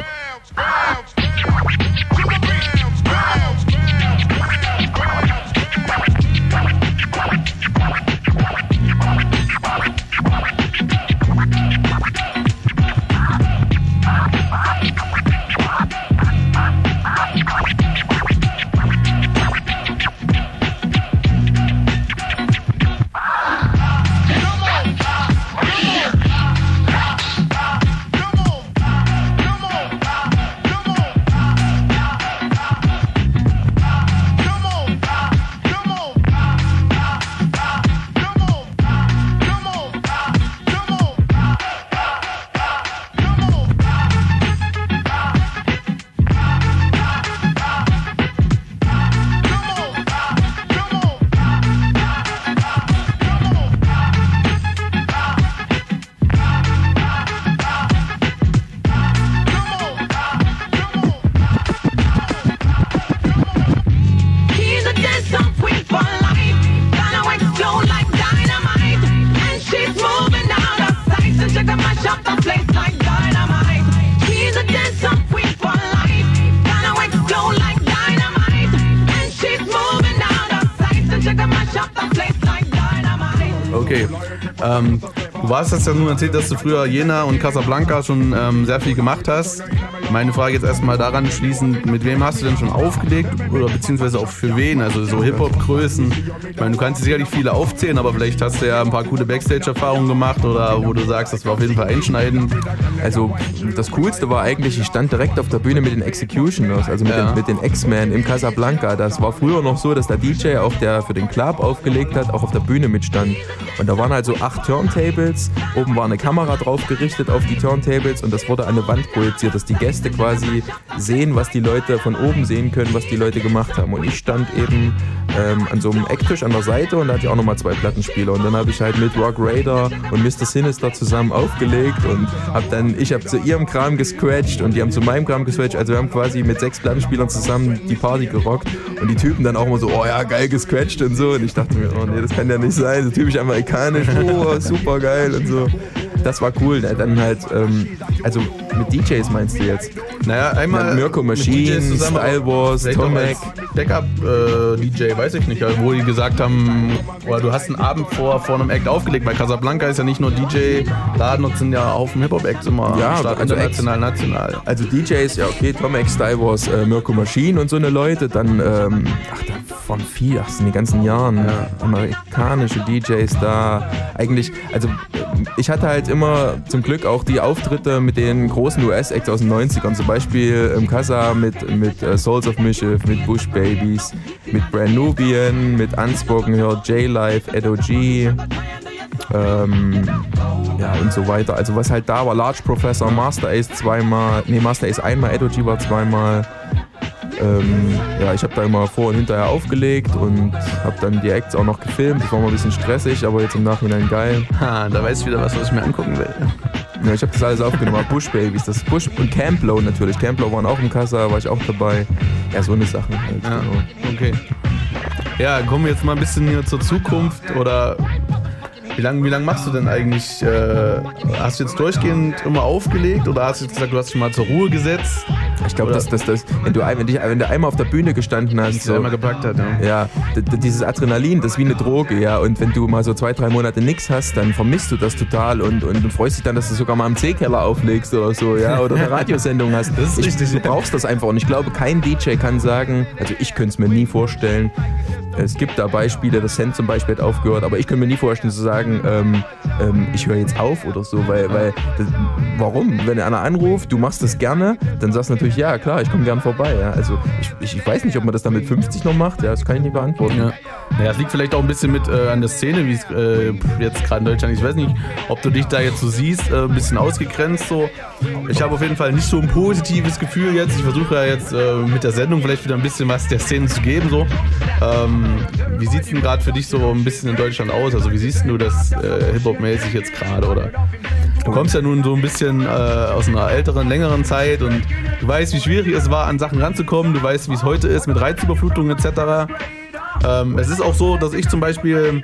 Ähm, du warst das ja nun erzählt, dass du früher Jena und Casablanca schon ähm, sehr viel gemacht hast. Meine Frage jetzt erstmal daran schließend, mit wem hast du denn schon aufgelegt oder beziehungsweise auch für wen? Also so Hip-Hop-Größen. Ich meine, du kannst sicherlich viele aufzählen, aber vielleicht hast du ja ein paar coole Backstage-Erfahrungen gemacht oder wo du sagst, das war auf jeden Fall einschneidend. Also das Coolste war eigentlich, ich stand direkt auf der Bühne mit den Executioners, also mit Ja. den, mit den X-Men im Casablanca. Das war früher noch so, dass der DJ, auch der für den Club aufgelegt hat, auch auf der Bühne mitstand. Und da waren halt so acht Turntables, oben war eine Kamera drauf gerichtet auf die Turntables und das wurde an eine Wand projiziert, dass die Gäste quasi sehen, was die Leute von oben sehen können, was die Leute gemacht haben. Und ich stand eben ähm, an so einem Ecktisch an der Seite und da hatte ich auch nochmal zwei Plattenspieler. Und dann habe ich halt mit Rock Raider und Mr. Sinister zusammen aufgelegt und habe dann, ich habe zu ihrem Kram gescratcht und die haben zu meinem Kram gescratcht. Also wir haben quasi mit sechs Plattenspielern zusammen die Party gerockt und die Typen dann auch immer so, oh ja, geil gescratcht und so. Und ich dachte mir, oh nee, das kann ja nicht sein. So typisch amerikanisch, oh, super geil und so. Das war cool. Dann halt, ähm, also mit DJs meinst du jetzt? Naja, einmal Mirko mit Machine, DJs zusammen, Style Wars, Tomek. Backup-DJ, weiß ich nicht, wo die gesagt haben, oder du hast einen Abend vor, vor einem Act aufgelegt. Bei Casablanca ist ja nicht nur DJ-Laden, und sind ja Haufen Hip-Hop-Acts immer Ja, am Start, also international, national. Also DJs, ja okay, Tom X, Style Wars, äh, Mirko Machine und so eine Leute, dann, ähm, ach, da von viel, ach, sind die ganzen Jahren, amerikanische DJs da, eigentlich, also ich hatte halt immer zum Glück auch die Auftritte mit den großen US-Acts aus den 90ern, zum Beispiel im Casa mit, mit äh, Souls of Mischief, mit Bush Babies, mit Brand Nubian, mit Unspoken Heard, J-Life, Edo G, ähm, ja und so weiter. Also was halt da war, Large Professor, Master Ace zweimal, nee Master Ace einmal, Edo G war zweimal. Ähm, ja, ich habe da immer vor und hinterher aufgelegt und habe dann die Acts auch noch gefilmt. Das war mal ein bisschen stressig, aber jetzt im Nachhinein geil. Ha, da weiß ich wieder was, was ich mir angucken will. Ja, ich habe das alles aufgenommen. Bush Babies, das ist Bush und Camplow natürlich. Camplow waren auch im Kassa, war ich auch dabei. Ja, so eine Sache halt. Ja, genau. okay. Ja, kommen wir jetzt mal ein bisschen hier zur Zukunft oder wie lange wie lang machst du denn eigentlich? Äh, hast du jetzt durchgehend immer aufgelegt oder hast du jetzt gesagt, du hast dich mal zur Ruhe gesetzt? Ich glaube, dass das, das, wenn, du, wenn, dich, wenn du einmal auf der Bühne gestanden hast, einmal gepackt hat, ja. ja dieses Adrenalin, das ist wie eine Droge, ja. Und wenn du mal so zwei, drei Monate nichts hast, dann vermisst du das total und, und du freust dich dann, dass du sogar mal im C-Keller auflegst oder so, ja, oder eine Radiosendung hast. Das ist ich, richtig, Du brauchst das einfach und ich glaube, kein DJ kann sagen, also ich könnte es mir nie vorstellen. Es gibt da Beispiele, das Cent zum Beispiel hat aufgehört, aber ich könnte mir nie vorstellen zu sagen, ähm, ähm, ich höre jetzt auf oder so, weil, weil das, warum? Wenn einer anruft, du machst das gerne, dann sagst du natürlich, ja klar, ich komme gern vorbei. Ja. Also ich, ich, weiß nicht, ob man das dann mit 50 noch macht, ja, das kann ich nicht beantworten. Ja. Naja, es liegt vielleicht auch ein bisschen mit äh, an der Szene, wie es äh, jetzt gerade in Deutschland ist. Ich weiß nicht, ob du dich da jetzt so siehst, äh, ein bisschen ausgegrenzt so. Ich habe auf jeden Fall nicht so ein positives Gefühl jetzt. Ich versuche ja jetzt äh, mit der Sendung vielleicht wieder ein bisschen was der Szene zu geben. So. Ähm, wie sieht es denn gerade für dich so ein bisschen in Deutschland aus? Also wie siehst du das äh, Hip-Hop-mäßig jetzt gerade? Oder du kommst ja nun so ein bisschen äh, aus einer älteren, längeren Zeit und du weißt, wie schwierig es war, an Sachen ranzukommen. Du weißt, wie es heute ist mit Reizüberflutung etc. Ähm, es ist auch so, dass ich zum Beispiel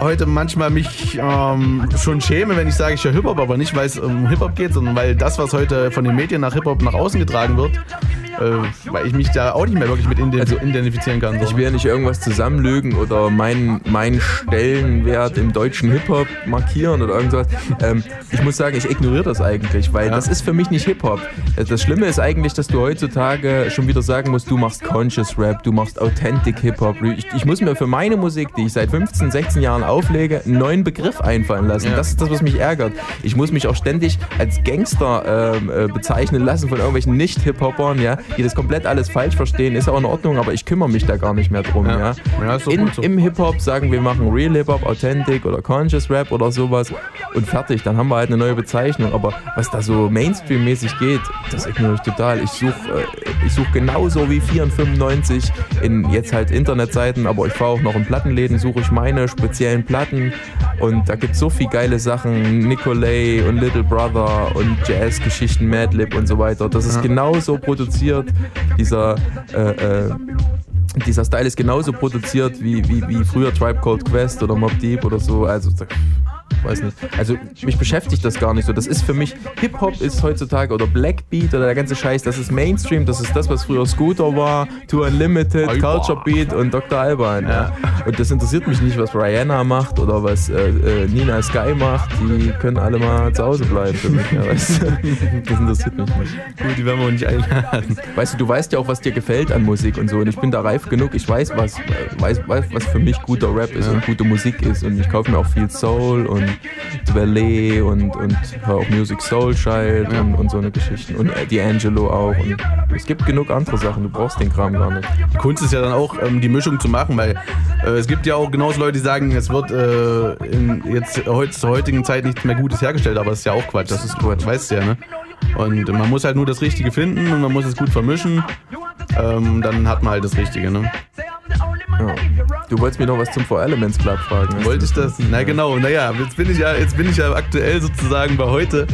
heute manchmal mich ähm, schon schäme, wenn ich sage, ich höre Hip-Hop, aber nicht, weil es um Hip-Hop geht, sondern weil das, was heute von den Medien nach Hip-Hop nach außen getragen wird, äh, weil ich mich da auch nicht mehr wirklich mit ident- identifizieren kann. So. Also Ich will ja nicht irgendwas zusammenlügen oder meinen meinen Stellenwert im deutschen Hip-Hop markieren oder irgendwas. Ähm, ich muss sagen, ich ignoriere das eigentlich, weil das ist für mich nicht Hip-Hop. Äh, Das Schlimme ist eigentlich, dass du heutzutage schon wieder sagen musst, du machst Conscious Rap, du machst Authentic Hip-Hop. Ich, ich muss mir für meine Musik, die ich seit 15, 16 Jahren auflege, einen neuen Begriff einfallen lassen. Ja. Das ist das, was mich ärgert. Ich muss mich auch ständig als Gangster ähm, äh, bezeichnen lassen von irgendwelchen Nicht-Hip-Hopern, ja, die das komplett alles falsch verstehen. Ist auch in Ordnung, aber ich kümmere mich da gar nicht mehr drum. Ja. Ja, in, so. Im Hip-Hop sagen wir machen Real Hip-Hop, Authentic oder Conscious Rap oder sowas und fertig. Dann haben wir halt eine neue Bezeichnung. Aber was da so Mainstream-mäßig geht, das ignoriere ich total. Ich suche äh, ich such genauso wie 495 in jetzt halt Internetseiten, aber ich fahre auch noch in Plattenläden, suche ich meine speziellen Platten und da gibt es so viel geile Sachen, Nicolay und Little Brother und Jazz-Geschichten, Madlib und so weiter. Das ist Ja. genauso produziert, dieser äh, äh, dieser Style ist genauso produziert wie, wie, wie früher Tribe Called Quest oder Mob Deep oder so. Also weiß nicht. Also mich beschäftigt das gar nicht so. Das ist für mich, Hip-Hop ist heutzutage oder Blackbeat oder der ganze Scheiß, das ist Mainstream, das ist das, was früher Scooter war, Tour Unlimited, Alba. Culture Beat und Dr. Alban. Ja. Und das interessiert mich nicht, was Rihanna macht oder was äh, äh, Nina Sky macht. Die können alle mal zu Hause bleiben für mich. Ja, weißt du? Das interessiert mich nicht. Gut, die werden wir auch nicht einladen. Weißt du, du weißt ja auch, was dir gefällt an Musik und so. Und ich bin da reif genug. Ich weiß, was, äh, weiß, weiß, was für mich guter Rap ist und gute Musik ist. Und ich kaufe mir auch viel Soul und Dwelle und, und höre auch Music Soul Child und, und so eine Geschichten. Und äh, D'Angelo auch. Und es gibt genug andere Sachen. Du brauchst den Kram gar nicht. Die Kunst ist ja dann auch, ähm, die Mischung zu machen, weil äh, es gibt ja auch genauso Leute, die sagen, es wird äh, in jetzt heut, zur heutigen Zeit nichts mehr Gutes hergestellt, aber das ist ja auch Quatsch. Das ist Quatsch, weißt du ja, ne? Und man muss halt nur das Richtige finden und man muss es gut vermischen. Ähm, dann hat man halt das Richtige, ne? Ja. Du wolltest mir noch was zum Four Elements Club fragen. Wollte ich das? Na genau, naja, jetzt bin ich ja, jetzt bin ich ja aktuell sozusagen bei heute.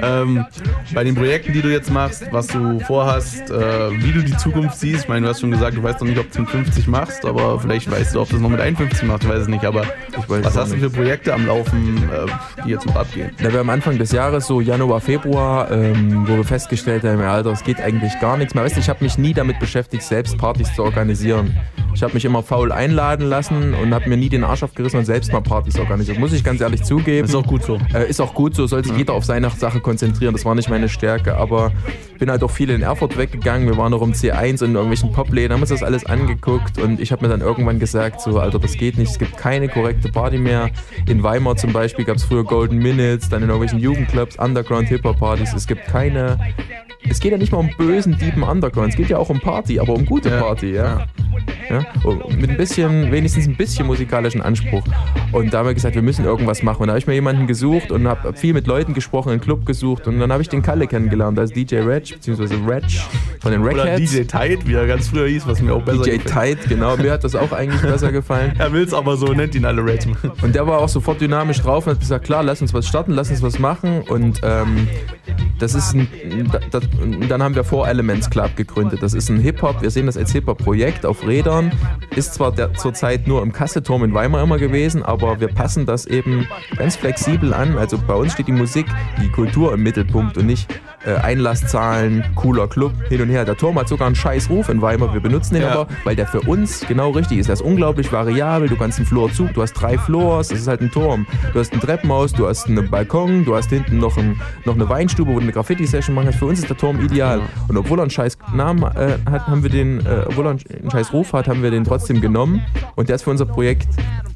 Ähm, bei den Projekten, die du jetzt machst, was du vorhast, äh, wie du die Zukunft siehst. Ich meine, du hast schon gesagt, du weißt noch nicht, ob du es mit 50 machst, aber vielleicht weißt du, ob du es noch mit 51 machst, ich weiß es nicht. Aber weiß was hast du für Projekte am Laufen, äh, die jetzt noch abgehen? Da wir am Anfang des Jahres, so Januar, Februar, ähm, wo wir festgestellt haben, ja, Alter, es geht eigentlich gar nichts mehr. Weißt du, ich habe mich nie damit beschäftigt, selbst Partys zu organisieren. Ich habe mich immer faul einladen lassen und habe mir nie den Arsch aufgerissen und selbst mal Partys organisiert. Muss ich ganz ehrlich zugeben. Ist auch gut so. Äh, ist auch gut so, soll sich jeder auf seine Sache konzentrieren. Das war nicht meine Stärke, aber bin halt auch viel in Erfurt weggegangen. Wir waren noch um C1 und in irgendwelchen Popläden, haben uns das alles angeguckt und ich habe mir dann irgendwann gesagt, so, Alter, das geht nicht, es gibt keine korrekte Party mehr. In Weimar zum Beispiel gab es früher Golden Minutes, dann in irgendwelchen Jugendclubs, Underground-Hip-Hop-Partys. Es gibt keine es geht ja nicht mal um bösen, Dieben Underground. Es geht ja auch um Party, aber um gute Party, ja. ja? Und Mit ein bisschen, wenigstens ein bisschen musikalischen Anspruch. Und da haben wir gesagt, wir müssen irgendwas machen. Und da habe ich mir jemanden gesucht und habe viel mit Leuten gesprochen, einen Club gesucht. Und dann habe ich den Kalle kennengelernt, als DJ Reg, beziehungsweise Reg von den Oder Rackheads. DJ Tide, wie er ganz früher hieß, was mir auch besser DJ gefällt. Tide, genau. Mir hat das auch eigentlich besser gefallen. Er will es aber so, nennt ihn alle Rage. Und der war auch sofort dynamisch drauf und hat gesagt, klar, lass uns was starten, lass uns was machen. Und ähm, das ist ein, das, und dann haben wir Four Elements Club gegründet. Das ist ein Hip-Hop, wir sehen das als Hip-Hop-Projekt auf Rädern. Ist zwar der, zurzeit nur im Kasseturm in Weimar immer gewesen, aber wir passen das eben ganz flexibel an. Also bei uns steht die Musik, die Kultur im Mittelpunkt und nicht äh, Einlasszahlen, cooler Club, hin und her. Der Turm hat sogar einen scheiß Ruf in Weimar. Wir benutzen den Ja. aber, weil der für uns genau richtig ist. Der ist unglaublich variabel. Du kannst einen Floor zu, du hast drei Floors, es ist halt ein Turm. Du hast ein Treppenhaus, du hast einen Balkon, du hast hinten noch, ein, noch eine Weinstube, wo du eine Graffiti-Session machen kannst. Für uns ist der Turm ideal. Und obwohl er einen scheiß Namen äh, hat, haben wir den, äh, obwohl er einen scheiß Ruf hat, haben wir den trotzdem genommen. Und der ist für unser Projekt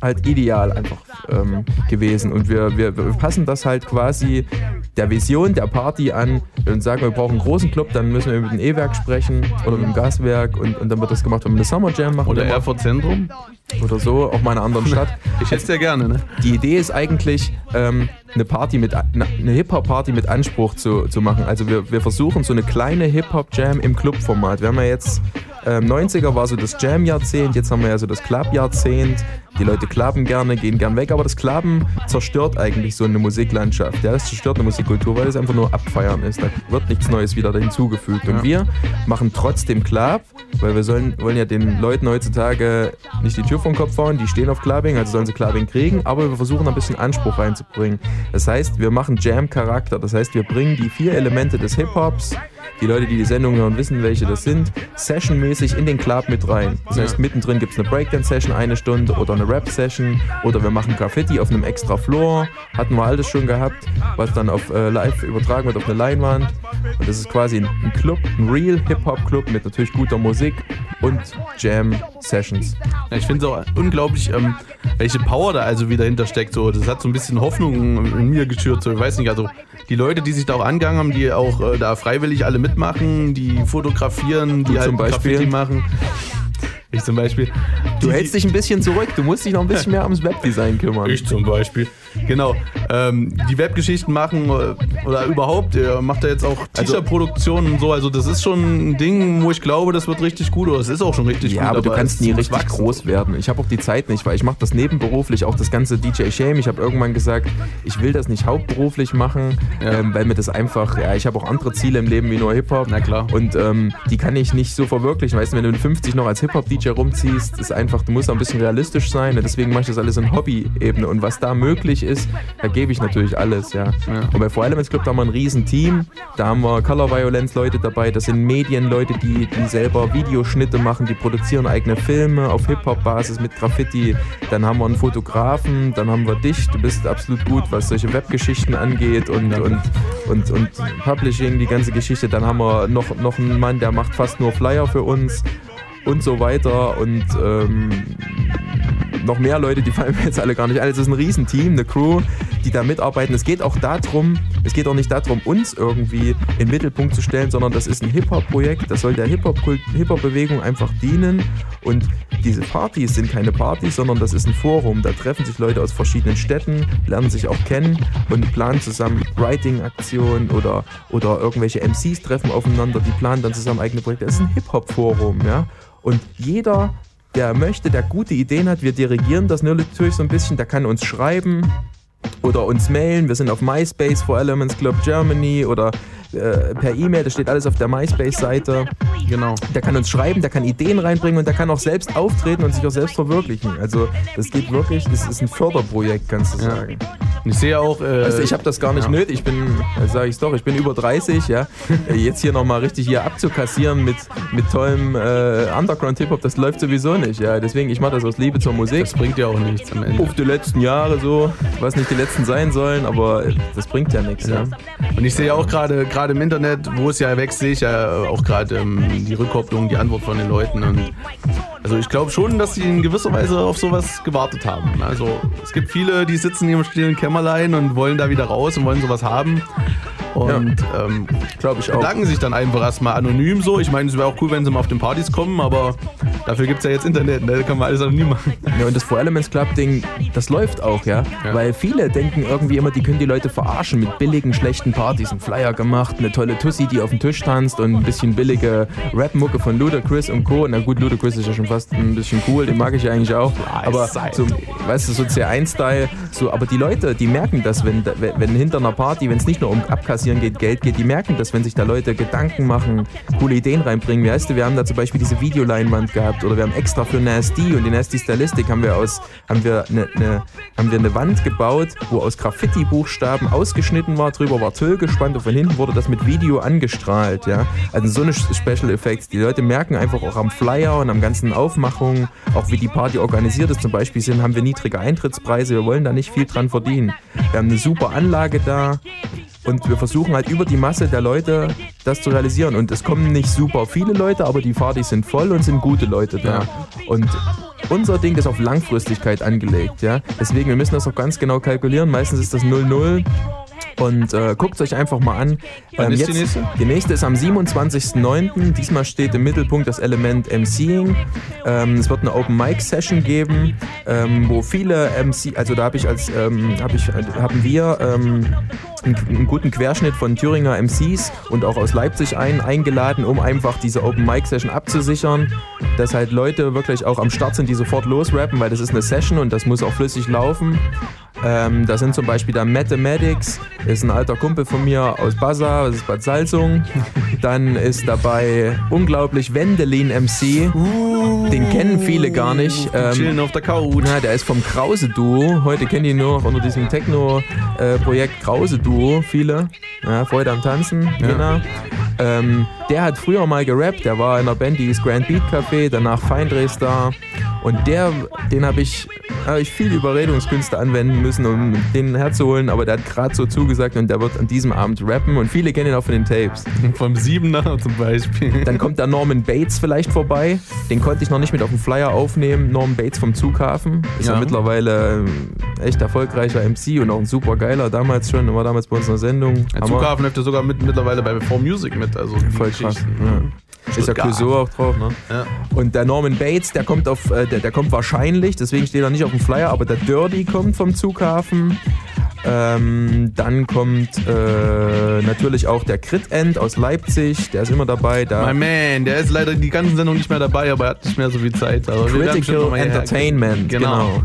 halt ideal einfach ähm, gewesen. Und wir, wir, wir passen das halt quasi der Vision der Party an und sagen, wir brauchen einen großen Club, dann müssen wir mit dem E-Werk sprechen oder mit dem Gaswerk und, und dann wird das gemacht, wenn wir eine Summer Jam machen. Oder Erfurt Zentrum. Oder so, auch mal in einer anderen Stadt. Ich hätte es ja gerne, ne? Die Idee ist eigentlich, ähm, eine Party mit eine Hip-Hop-Party mit Anspruch zu, zu machen. Also wir, wir versuchen so eine kleine Hip-Hop-Jam im Club-Format. Wir haben ja jetzt ähm, 90er war so das Jam-Jahrzehnt, jetzt haben wir ja so das Club-Jahrzehnt. Die Leute klappen gerne, gehen gern weg, aber das Klappen zerstört eigentlich so eine Musiklandschaft. Ja, das zerstört eine Musikkultur, weil es einfach nur abfeiern ist. Da wird nichts Neues wieder hinzugefügt. Und wir machen trotzdem Club, weil wir sollen, wollen ja den Leuten heutzutage nicht die Tür vom Kopf hauen, die stehen auf Clubbing, also sollen sie Clubbing kriegen, aber wir versuchen ein bisschen Anspruch reinzubringen. Das heißt, wir machen Jam-Charakter. Das heißt, wir bringen die vier Elemente des Hip-Hops, die Leute, die die Sendung hören, wissen, welche das sind, sessionmäßig in den Club mit rein. Das heißt, mittendrin gibt es eine Breakdance-Session, eine Stunde oder eine Rap-Session oder wir machen Graffiti auf einem extra Floor. Hatten wir alles schon gehabt, was dann auf äh, live übertragen wird auf eine Leinwand. Und das ist quasi ein, Club, ein Real Hip-Hop-Club mit natürlich guter Musik und Jam-Sessions. Ja, ich finde es auch unglaublich, ähm, welche Power da also wieder hintersteckt. So, das hat so ein bisschen Hoffnung in mir geschürt. So, ich weiß nicht, also die Leute, die sich da auch angegangen haben, die auch äh, da freiwillig alle mitmachen, die fotografieren, die Du halt zum Beispiel? Graffiti machen. Ich zum Beispiel. Du hältst dich ein bisschen zurück, du musst dich noch ein bisschen mehr ums Webdesign kümmern. Ich zum Beispiel. Genau. Ähm, die Webgeschichten machen äh, oder überhaupt, er macht da jetzt auch Also- T-Shirt-Produktionen und so. Also das ist schon ein Ding, wo ich glaube, das wird richtig gut oder es ist auch schon richtig Ja, gut. aber du kannst nie richtig wachsen. groß werden. Ich habe auch die Zeit nicht, weil ich mache das nebenberuflich, auch das ganze DJ Shame. Ich habe irgendwann gesagt, ich will das nicht hauptberuflich machen, ähm, weil mir das einfach, ja, ich habe auch andere Ziele im Leben wie nur Hip-Hop. Na klar. Und ähm, die kann ich nicht so verwirklichen. Weißt du, wenn du in 50 noch als Hip-Hop-DJ DJ rumziehst, ist einfach, du musst auch ein bisschen realistisch sein. Deswegen mache ich das alles in Hobby-Ebene. Und was da möglich ist, da gebe ich natürlich alles, ja. Und bei Four Elements Club da haben wir ein riesen Team. Da haben wir Color Violence Leute dabei, das sind Medienleute, die, die selber Videoschnitte machen, die produzieren eigene Filme auf Hip-Hop-Basis mit Graffiti. Dann haben wir einen Fotografen, dann haben wir dich, du bist absolut gut, was solche Webgeschichten angeht und, und, und, und Publishing, die ganze Geschichte. Dann haben wir noch, noch einen Mann, der macht fast nur Flyer für uns und so weiter und ähm, noch mehr Leute, die fallen mir jetzt alle gar nicht ein. Es ist ein Riesenteam, eine Crew, die da mitarbeiten. Es geht auch darum, es geht auch nicht darum, uns irgendwie in den Mittelpunkt zu stellen, sondern das ist ein Hip-Hop-Projekt. Das soll der Hip-Hop-Bewegung einfach dienen. Und diese Partys sind keine Partys, sondern das ist ein Forum. Da treffen sich Leute aus verschiedenen Städten, lernen sich auch kennen und planen zusammen Writing-Aktionen oder, oder irgendwelche MCs treffen aufeinander, die planen dann zusammen eigene Projekte. Das ist ein Hip-Hop-Forum, ja. Und jeder, der möchte, der gute Ideen hat, wir dirigieren das natürlich so ein bisschen, der kann uns schreiben oder uns mailen. Wir sind auf MySpace for Elements Club Germany oder äh, per E-Mail, das steht alles auf der MySpace-Seite. Genau. Der kann uns schreiben, der kann Ideen reinbringen und der kann auch selbst auftreten und sich auch selbst verwirklichen. Also das geht wirklich, das ist ein Förderprojekt, kannst du Ja. sagen. Ich sehe auch. Äh, du, ich habe das gar nicht ja. nötig. Ich bin, sage ich doch, ich bin über 30, ja. Äh, Jetzt hier nochmal richtig hier abzukassieren mit, mit tollem äh, Underground-Hip-Hop, das läuft sowieso nicht, ja. Deswegen, ich mache das aus Liebe zur Musik. Das bringt ja auch nichts am Ende. Auf die letzten Jahre so, was nicht die letzten sein sollen, aber das bringt ja nichts, ja. Ja. Und ich sehe auch gerade gerade im Internet, wo es ja wächst, sehe ich ja auch gerade ähm, die Rückkopplung, die Antwort von den Leuten. Und also ich glaube schon, dass sie in gewisser Weise auf sowas gewartet haben. Also es gibt viele, die sitzen hier im stillen Kämmerlein und wollen da wieder raus und wollen sowas haben. Und ähm, glaube ich auch. bedanken sich dann einfach erstmal anonym so. Ich meine, es wäre auch cool, wenn sie mal auf den Partys kommen, aber dafür gibt es ja jetzt Internet, ne? da kann man alles anonym machen. Ja, und das Four Elements Club Ding, das läuft auch, ja? Weil viele denken irgendwie immer, die können die Leute verarschen mit billigen, schlechten Partys. Ein Flyer gemacht, eine tolle Tussi, die auf dem Tisch tanzt und ein bisschen billige Rap-Mucke von Ludacris und Co. Na gut, Ludacris ist ja schon fast ein bisschen cool, den mag ich ja eigentlich auch. Aber so, weißt du, so C1-Style, so, aber die Leute, die merken das, wenn, wenn wenn hinter einer Party, wenn es nicht nur um Abkassieren geht, Geld geht, die merken das, wenn sich da Leute Gedanken machen, coole Ideen reinbringen. Wie heißt du, wir haben da zum Beispiel diese Videoleinwand gehabt oder wir haben extra für Nasty und die Nasty Stylistik haben wir aus, haben wir eine, eine, haben wir eine Wand gebaut, wo aus Graffiti-Buchstaben ausgeschnitten war, drüber war Tüll gespannt und von hinten wurde das mit Video angestrahlt, ja. Also so eine Special Effects. Die Leute merken einfach auch am Flyer und am ganzen Aufmachung, auch wie die Party organisiert ist. Zum Beispiel sind, haben wir niedrige Eintrittspreise, wir wollen da nicht viel dran verdienen. Wir haben eine super Anlage da. Und wir versuchen halt über die Masse der Leute das zu realisieren. Und es kommen nicht super viele Leute, aber die Partys sind voll und sind gute Leute da. Und unser Ding ist auf Langfristigkeit angelegt. Ja? Deswegen, wir müssen das auch ganz genau kalkulieren. Meistens ist das 0-0. Und äh, guckt euch einfach mal an. Wann ist die nächste? Die nächste ist am 27.09. Diesmal steht im Mittelpunkt das Element MCing. Ähm, es wird eine Open Mic Session geben, ähm, wo viele MC, also da habe ich als ähm, hab ich, äh, haben wir ähm, einen, einen guten Querschnitt von Thüringer MCs und auch aus Leipzig ein, eingeladen, um einfach diese Open Mic Session abzusichern, dass halt Leute wirklich auch am Start sind, die sofort losrappen, weil das ist eine Session und das muss auch flüssig laufen. Ähm, da sind zum Beispiel der Mathematics, ist ein alter Kumpel von mir aus Bassa, das ist Bad Salzung. Dann ist dabei unglaublich Wendelin MC. Den kennen viele gar nicht. Ähm, chillen auf der Couch. Na, der ist vom Krause-Duo. Heute kennen die nur noch unter diesem Techno-Projekt Krause-Duo viele. Ja, Freude am Tanzen, Ja. genau. Ähm, der hat früher mal gerappt, der war in einer Band, die hieß Grand Beat Café, danach Feindrehstar. Und der, den habe ich, hab ich viel Überredungskünste anwenden müssen, um den herzuholen, aber der hat gerade so zugesagt und der wird an diesem Abend rappen und viele kennen ihn auch von den Tapes. Vom Siebener zum Beispiel. Dann kommt der Norman Bates vielleicht vorbei. Den konnte ich noch nicht mit auf dem Flyer aufnehmen. Norman Bates vom Zughafen. Ist ja, Ja. mittlerweile ähm, echt erfolgreicher MC und auch ein super geiler damals schon. War damals bei uns in der Sendung. Der. Zughafen läuft ja sogar mit, mittlerweile bei 4 Music mit. Also Voll krass. Geschichten. Ja. Ist ja. Clouseau auch drauf, ne? Ja. Und der Norman Bates, der kommt auf, äh, der, der kommt wahrscheinlich, deswegen steht er nicht auf dem Flyer, aber der Dirty kommt vom Zughafen. Ähm, dann kommt äh, natürlich auch der Crit End aus Leipzig, der ist immer dabei. Da My man, der ist leider die ganzen Sendung nicht mehr dabei, aber er hat nicht mehr so viel Zeit. Aber Critical Entertainment, genau.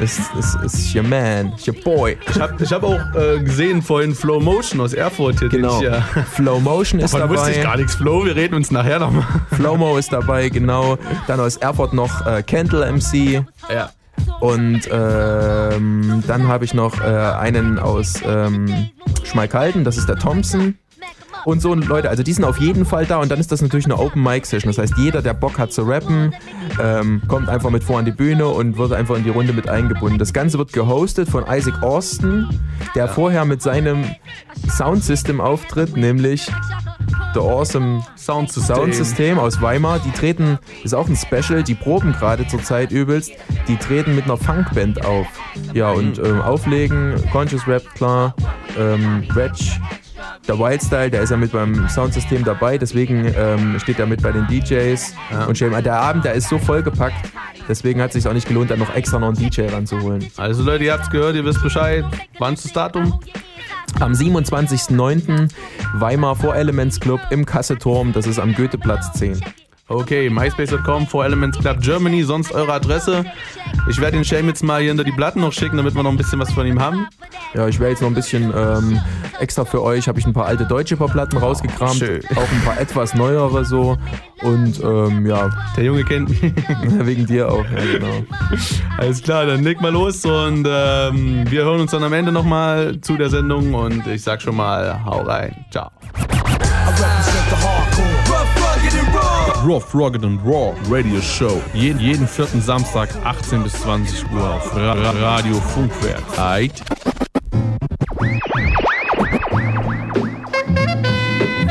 Ist, ist, ist your man, your boy. Ich habe ich hab auch äh, gesehen vorhin Flow Motion aus Erfurt hier. Genau. Ich, ja, Flow Motion ist Davon dabei. wusste ich gar nichts. Flow, wir reden uns nachher nochmal. Flowmo ist dabei, genau. Dann aus Erfurt noch äh, Kendall MC. Ja. Und ähm, dann habe ich noch äh, einen aus ähm, Schmalkalden, das ist der Thompson. Und so Leute, also die sind auf jeden Fall da und dann ist das natürlich eine Open Mic Session. Das heißt, jeder, der Bock hat zu rappen, ähm, kommt einfach mit vor an die Bühne und wird einfach in die Runde mit eingebunden. Das Ganze wird gehostet von Isaac Austin, der vorher mit seinem Soundsystem auftritt, nämlich The Awesome Soundsystem. Soundsystem aus Weimar. Die treten, ist auch ein Special, die proben gerade zur Zeit übelst. Die treten mit einer Funkband auf. Ja, und ähm, auflegen, Conscious Rap, klar, ähm, Reg, der Wildstyle, der ist ja mit beim Soundsystem dabei, deswegen ähm, steht er mit bei den DJs. Und Shame, der Abend, der ist so vollgepackt, deswegen hat es sich auch nicht gelohnt, da noch extra noch einen DJ ranzuholen. Also Leute, ihr habt's gehört, ihr wisst Bescheid. Wann ist das Datum? Am 27.09. Weimar vor Elements Club im Kasseturm, das ist am Goetheplatz 10. Okay, myspace.com, for Elements Club Germany, sonst eure Adresse. Ich werde den Shame jetzt mal hier hinter die Platten noch schicken, damit wir noch ein bisschen was von ihm haben. Ja, ich werde jetzt noch ein bisschen ähm, extra für euch, habe ich ein paar alte deutsche Platten rausgekramt, Schön. auch ein paar etwas neuere so und ähm, ja. Der Junge kennt mich. Wegen dir auch, ja genau. Alles klar, dann leg mal los und ähm, wir hören uns dann am Ende nochmal zu der Sendung und ich sag schon mal, hau rein. Ciao. Rough, Rugged and Raw Radio Show. Jeden, jeden vierten Samstag 18 bis 20 Uhr auf Ra Ra Radio Funkwerk. Aight.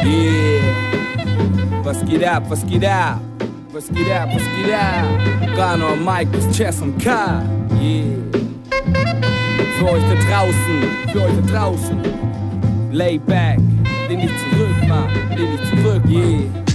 Yeah. Was geht ab, was geht ab? Was geht ab, was geht ab? Rano, Mike bis Chess und K. Yeah. Für euch da draußen, für euch da draußen. Lay back, lehn dich zurück, Mann, lehn dich zurück, yeah.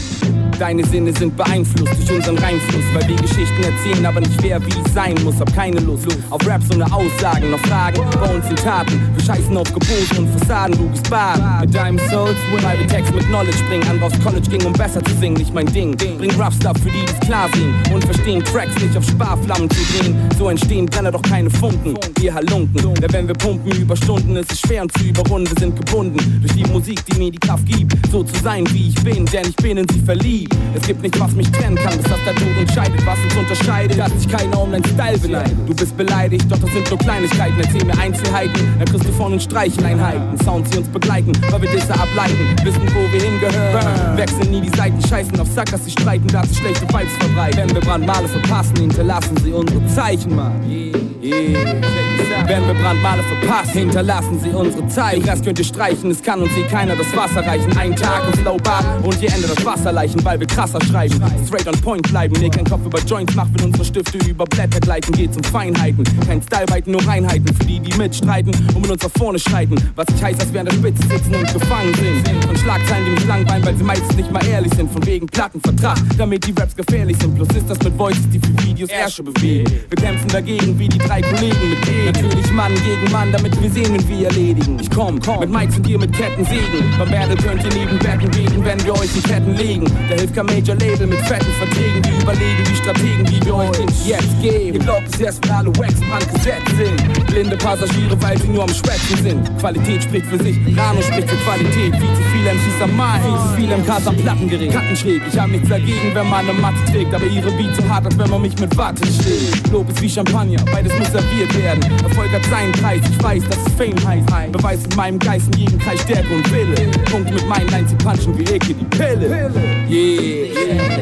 Deine Sinne sind beeinflusst durch unseren Reinfluss, weil wir Geschichten erzählen, aber nicht wer wie es sein muss. Hab keine Lust auf Raps ohne Aussagen, noch Fragen bei uns in Taten. Wir scheißen auf Gebote und Fassaden, du bist bar. Mit deinem Souls, Private Text mit Knowledge bringen. Andere aufs College ging, um besser zu singen, nicht mein Ding. Bring Rough Stuff für die, die's klar sehen und verstehen Tracks nicht auf Sparflammen zu drehen. So entstehen Brenner doch keine Funken, wir Halunken. Denn wenn wir pumpen über Stunden, ist es schwer uns zu überrunden. Wir sind gebunden durch die Musik, die mir die Kraft gibt, so zu sein wie ich bin, denn ich bin in sie verliebt. Es gibt nichts, was mich trennen kann, bis das der Tod entscheidet, was uns unterscheidet. Dass sich keiner um dein Style beneidet. Du bist beleidigt, doch das sind nur Kleinigkeiten. Erzähl mir Einzelheiten, dann kriegst du von uns Streicheneinheiten. Sounds, die uns begleiten, weil wir Disse ableiten. Wissen, wo wir hingehören. Wechseln nie die Seiten, scheißen auf Sackers, sie streiten, da sie schlechte Vibes verbreiten. Wenn wir Brandmale verpassen, hinterlassen sie unsere Zeichen, Mann. Yeah. Wenn wir Brandmale verpassen, hinterlassen sie unsere Zeichen. Den Rest könnt ihr streichen, es kann uns eh keiner das Wasser reichen. Ein Tag im Flowbad und ihr Ende das Wasser leichen, weil wir krasser schreiben. Straight on point bleiben, nee, kein Kopf über Joints macht, wenn unsere Stifte über Blätter gleiten. Geht's um Feinheiten, kein Styleweiten, nur Reinheiten. Für die, die mitstreiten und mit uns nach vorne schreiten. Was ich heißt, dass wir an der Spitze sitzen und gefangen sind. Von Schlagzeilen, die mich langweilen, weil sie meistens nicht mal ehrlich sind. Von wegen Plattenvertrag, damit die Raps gefährlich sind. Plus ist das mit Voices, die für Videos Ärsche bewegen. Wir kämpfen dagegen wie die drei Kollegen mit denen. Natürlich Mann gegen Mann, damit wir sehen, wie wir erledigen. Ich komm, komm mit Mics und ihr mit Kettensägen. Beim Battle könnt ihr neben Betten beten, wenn wir euch in Ketten legen. Da hilft kein Major Label mit fetten Verträgen. Wir überlegen die Strategen, wie wir euch den jetzt geben. Ihr glaubt es erst, alle Wax gesetzt sind. Blinde Passagiere, weil sie nur am Schwätzen sind. Qualität spricht für sich, Rano spricht für Qualität. Viel zu viele MCs am Mai, viel zu viele MKs am Plattengerät. Kattenschräg, ich hab nichts dagegen, wenn man eine Matte trägt. Aber ihre Beats so hart, als wenn man mich mit Watte schlägt. Lob ist wie Champagner, beides muss serviert werden. Erfolg hat seinen Preis, ich weiß, dass es Fame heißt. Beweis mit meinem Geist in jedem Kreis Stärke und Wille. Punkt mit meinen Lines, sie punchen wie Ecke die Pille. Yeah.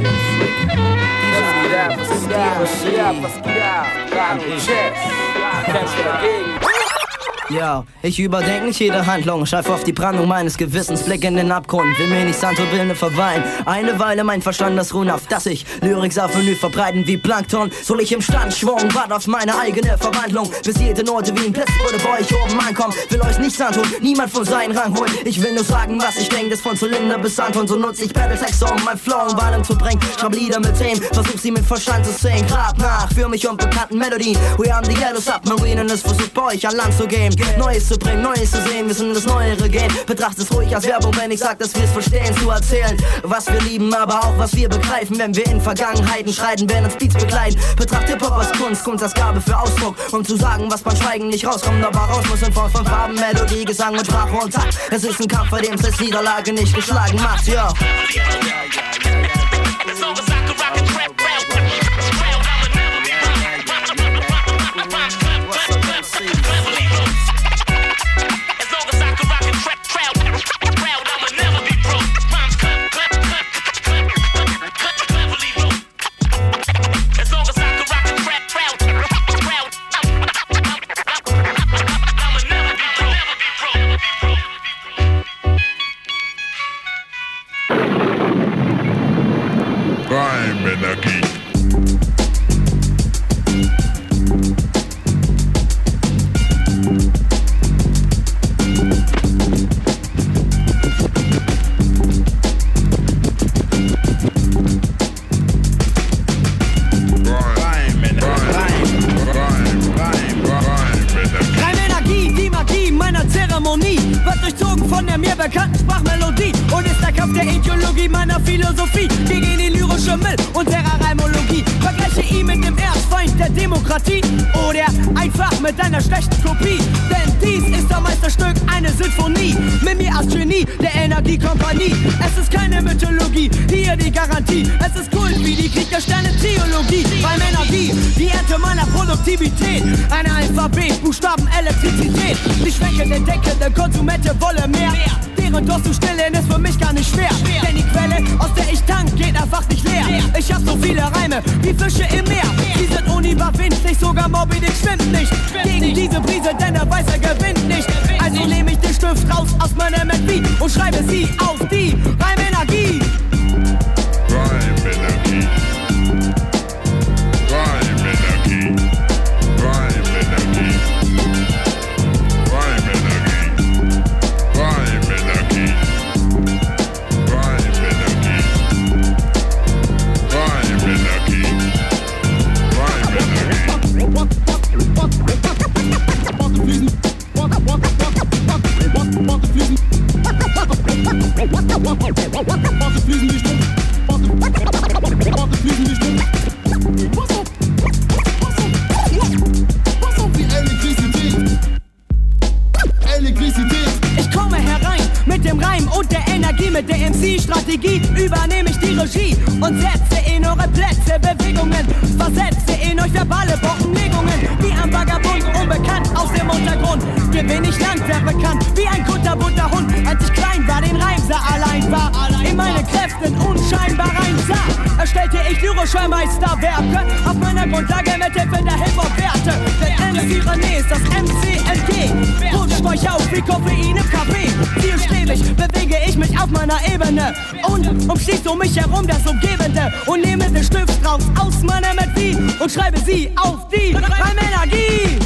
Was geht ab, was geht ab, was geht ab, was geht? Ja, ich überdenke nicht jede Handlung, schreib auf die Brandung meines Gewissens, blick in den Abgrund, will mir nicht Santo Wilne verweilen. Eine Weile mein Verstand das ruhen auf, dass ich Lyrik auf Menü verbreiten wie Plankton. Soll ich im Stand schwung, wart auf meine eigene Verwandlung, bis jede Note wie ein Blitz würde bei euch oben ankommen. Will euch nichts antun, niemand von seinen Rang holen. Ich will nur sagen, was ich denke, das von Zylinder bis Anton. So nutze ich Battletexte, um mein Flow in Wahlen zu bringen. Schreib Lieder mit Themen, versuch sie mit Verstand zu singen. Grab nach, für mich unbekannten Melodien. We are the yellow submarine und es versucht bei euch an Land zu gehen. Neues zu bringen, Neues zu sehen, wir sind das Neuere gehen. Betracht es ruhig als Werbung, wenn ich sag, dass wir es verstehen, zu erzählen, was wir lieben, aber auch was wir begreifen, wenn wir in Vergangenheiten schreiten, werden uns Beats begleiten. Betracht Hip-Hop als Kunst, Kunst als Gabe für Ausdruck, um zu sagen, was beim Schweigen nicht rauskommt, aber raus muss in Form von Farben, Melodie, Gesang und Sprache und Takt. Es ist ein Kampf, bei dem es Niederlage nicht geschlagen macht, ja. Rhyme Hier die Garantie. Es ist Kult wie die Krieg der Sterne Theologie. Beim Energie, die Ernte meiner Produktivität. Ein Alphabet, Buchstaben, Elektrizität. Die schwächende, deckende Konsumente wolle mehr. Deren Durst zu stillen ist für mich gar nicht schwer. Denn die Quelle, aus der ich tank, geht einfach nicht leer. Ich hab so viele Reime wie Fische im Meer. Die sind unüberwindlich, sogar Moby Dick schwimmt nicht. Gegen diese Brise, denn der Weiße gewinnt nicht. Also nehme ich den Stift raus aus meiner Melodie und schreibe sie auf die Reimenergie. Kräften unscheinbar rein sah, erstellte ich lyrische Meisterwerke auf meiner Grundlage mit Hilfe der Hip-Hop-Werte. Der MC René ist das MCLG, rutscht euch auf wie Koffein im Kaffee. Zielstrebig bewege ich mich auf meiner Ebene und umschließt um mich herum das Umgebende und nehme den Stift raus aus meiner Melodie und schreibe sie auf die Reimenergie.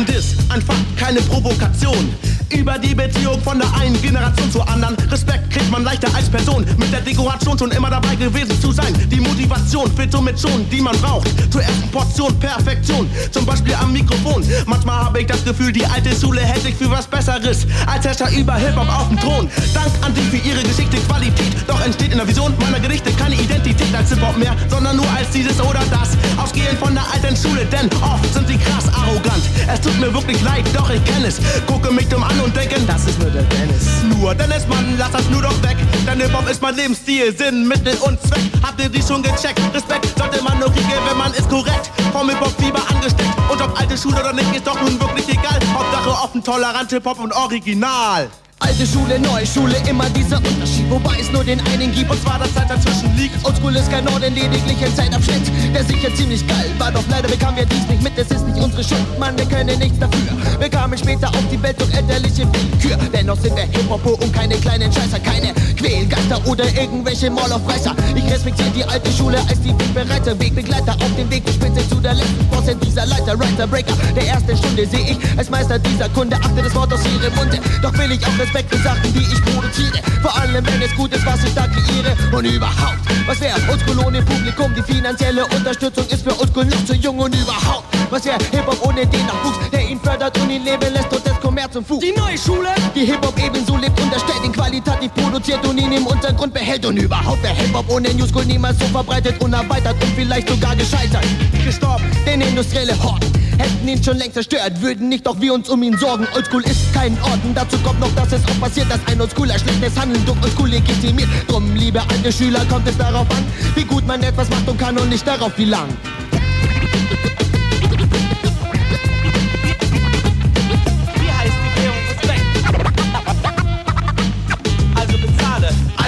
Kein Diss, einfach keine Provokation. Über die Beziehung von der einen Generation zur anderen. Respekt kriegt man leichter als Person. Mit der Dekoration schon immer dabei gewesen zu sein. Die Motivation fehlt somit schon, die man braucht. Zur ersten Portion Perfektion. Zum Beispiel am Mikrofon. Manchmal habe ich das Gefühl, die alte Schule hält sich für was Besseres. Als Herrscher über Hip-Hop auf dem Thron. Dank an die für ihre Geschichte Qualität. Doch entsteht in der Vision meiner Gerichte keine Identität als Hip-Hop mehr, sondern nur als dieses oder das. Ausgehend von der alten Schule, denn oft sind sie krass arrogant. Es tut mir wirklich leid, doch ich kenn es. Gucke mich dumm und denken, das ist nur der Dennis. Nur Dennis, Mann, lass das nur doch weg. Denn Hip-Hop ist mein Lebensstil, Sinn, Mittel und Zweck. Habt ihr die schon gecheckt? Respekt sollte man nur kriegen, wenn man ist korrekt. Vom Hip-Hop-Fieber angesteckt. Und ob alte Schule oder nicht, ist doch nun wirklich egal. Hauptsache offen, tolerant, Hip-Hop und original. Alte Schule, neue Schule, immer dieser Unterschied, wobei es nur den einen gibt, und zwar das Zeit dazwischen liegt. Oldschool ist kein Norden, lediglich ein Zeitabschnitt, der sicher ziemlich geil war, doch leider bekamen wir dies nicht mit, es ist nicht unsere Schuld, Mann, wir können nichts dafür. Wir kamen später auf die Welt durch elterliche Willkür, dennoch sind wir Hip-Hop und keine kleinen Scheißer, keine Quälgeister oder irgendwelche Maulerfresser. Ich respektiere die alte Schule als die Wegbereiter, Wegbegleiter auf dem Weg zur Spitze zu der letzten Bosse dieser Leiter, Writer, Breaker. Der erste Stunde sehe ich als Meister dieser Kunde, achte das Wort aus ihre Munde. Doch will ich auch Respekt für Sachen, die ich produziere. Vor allem, wenn es gut ist, was ich da kreiere. Und überhaupt, was wäre Oldschool ohne Publikum? Die finanzielle Unterstützung ist für Oldschool noch zu jung und überhaupt. Was wäre Hip-Hop ohne den Nachwuchs, der ihn fördert und ihn leben lässt und Kommerz zum Fuß? Die neue Schule, die Hip-Hop ebenso lebt, unterstellt ihn qualitativ produziert und ihn im Untergrund behält. Und überhaupt wäre Hip-Hop ohne Newschool niemals so verbreitet und erweitert und vielleicht sogar gescheitert. Gestorben, denn industrielle Horten hätten ihn schon längst zerstört, würden nicht auch wir uns um ihn sorgen. Oldschool ist kein Ort und dazu kommt noch, dass es auch passiert, dass ein Oldschooler schlechtes Handeln durch Oldschool legitimiert. Drum, liebe alte Schüler, kommt es darauf an, wie gut man etwas macht und kann und nicht darauf, wie lang.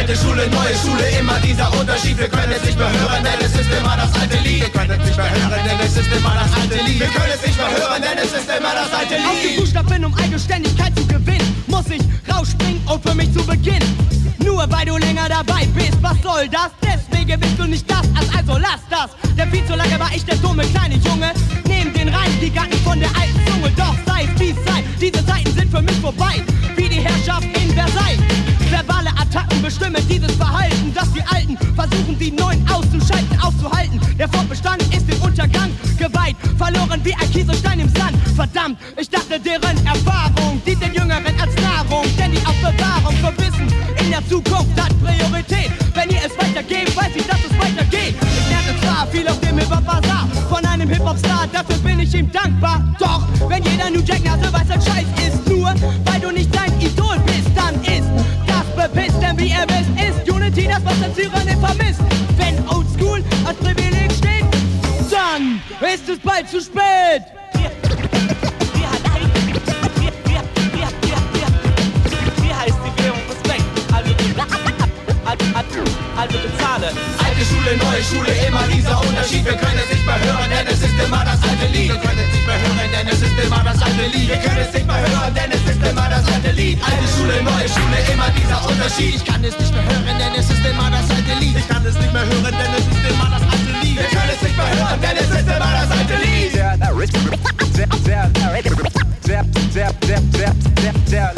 Alte Schule, neue Schule, immer dieser Unterschied. Wir können es nicht mehr hören, denn es ist immer das alte Lied. Wir können es nicht mehr hören, denn es ist immer das alte Lied. Wir können es nicht mehr hören, denn es ist immer das alte Auf die Lied. Buchstaben, um Eigenständigkeit zu gewinnen, muss ich rausspringen und für mich zu Beginn. Nur weil du länger dabei bist, was soll das? Deswegen bist du nicht das, also, also lass das. Denn viel zu lange war ich der dumme kleine Junge. Nehm den rein, Giganten von der alten Zunge. Doch sei es wie es sei, diese Zeiten sind für mich vorbei. Wie die Herrschaft in Versailles. Verbale Attacken bestimmen dieses Verhalten, dass die Alten versuchen, die Neuen auszuschalten, aufzuhalten. Der Fortbestand ist dem Untergang geweiht, verloren wie ein Kieselstein im Sand. Verdammt, ich dachte, deren Erfahrung dient den Jüngeren als Nahrung, denn die Aufbewahrung für Wissen in der Zukunft hat Priorität. Wenn ihr es weitergebt, weiß ich, dass es weitergeht. Ich lernte zwar viel auf dem Hip-Hop-Bazar von einem Hip-Hop-Star, dafür bin ich ihm dankbar. Doch, wenn jeder New Jack Nase weiß, ein ist bald zu spät. Wie heißt die Währung Respekt? Also, also, also, also bezahle. Alte Schule, neue Schule, immer dieser Unterschied. Wir können es nicht mehr hören, denn es ist immer das alte Lied. Wir können es nicht mehr hören, denn es ist immer das alte Lied. Wir können es nicht mehr hören, denn es ist immer das alte Lied. Alte Schule, neue Schule, immer dieser Unterschied. Ich kann es nicht mehr hören, denn es ist immer das alte Lied. Ich kann es nicht mehr hören, denn es ist immer das alte Lied. Lied.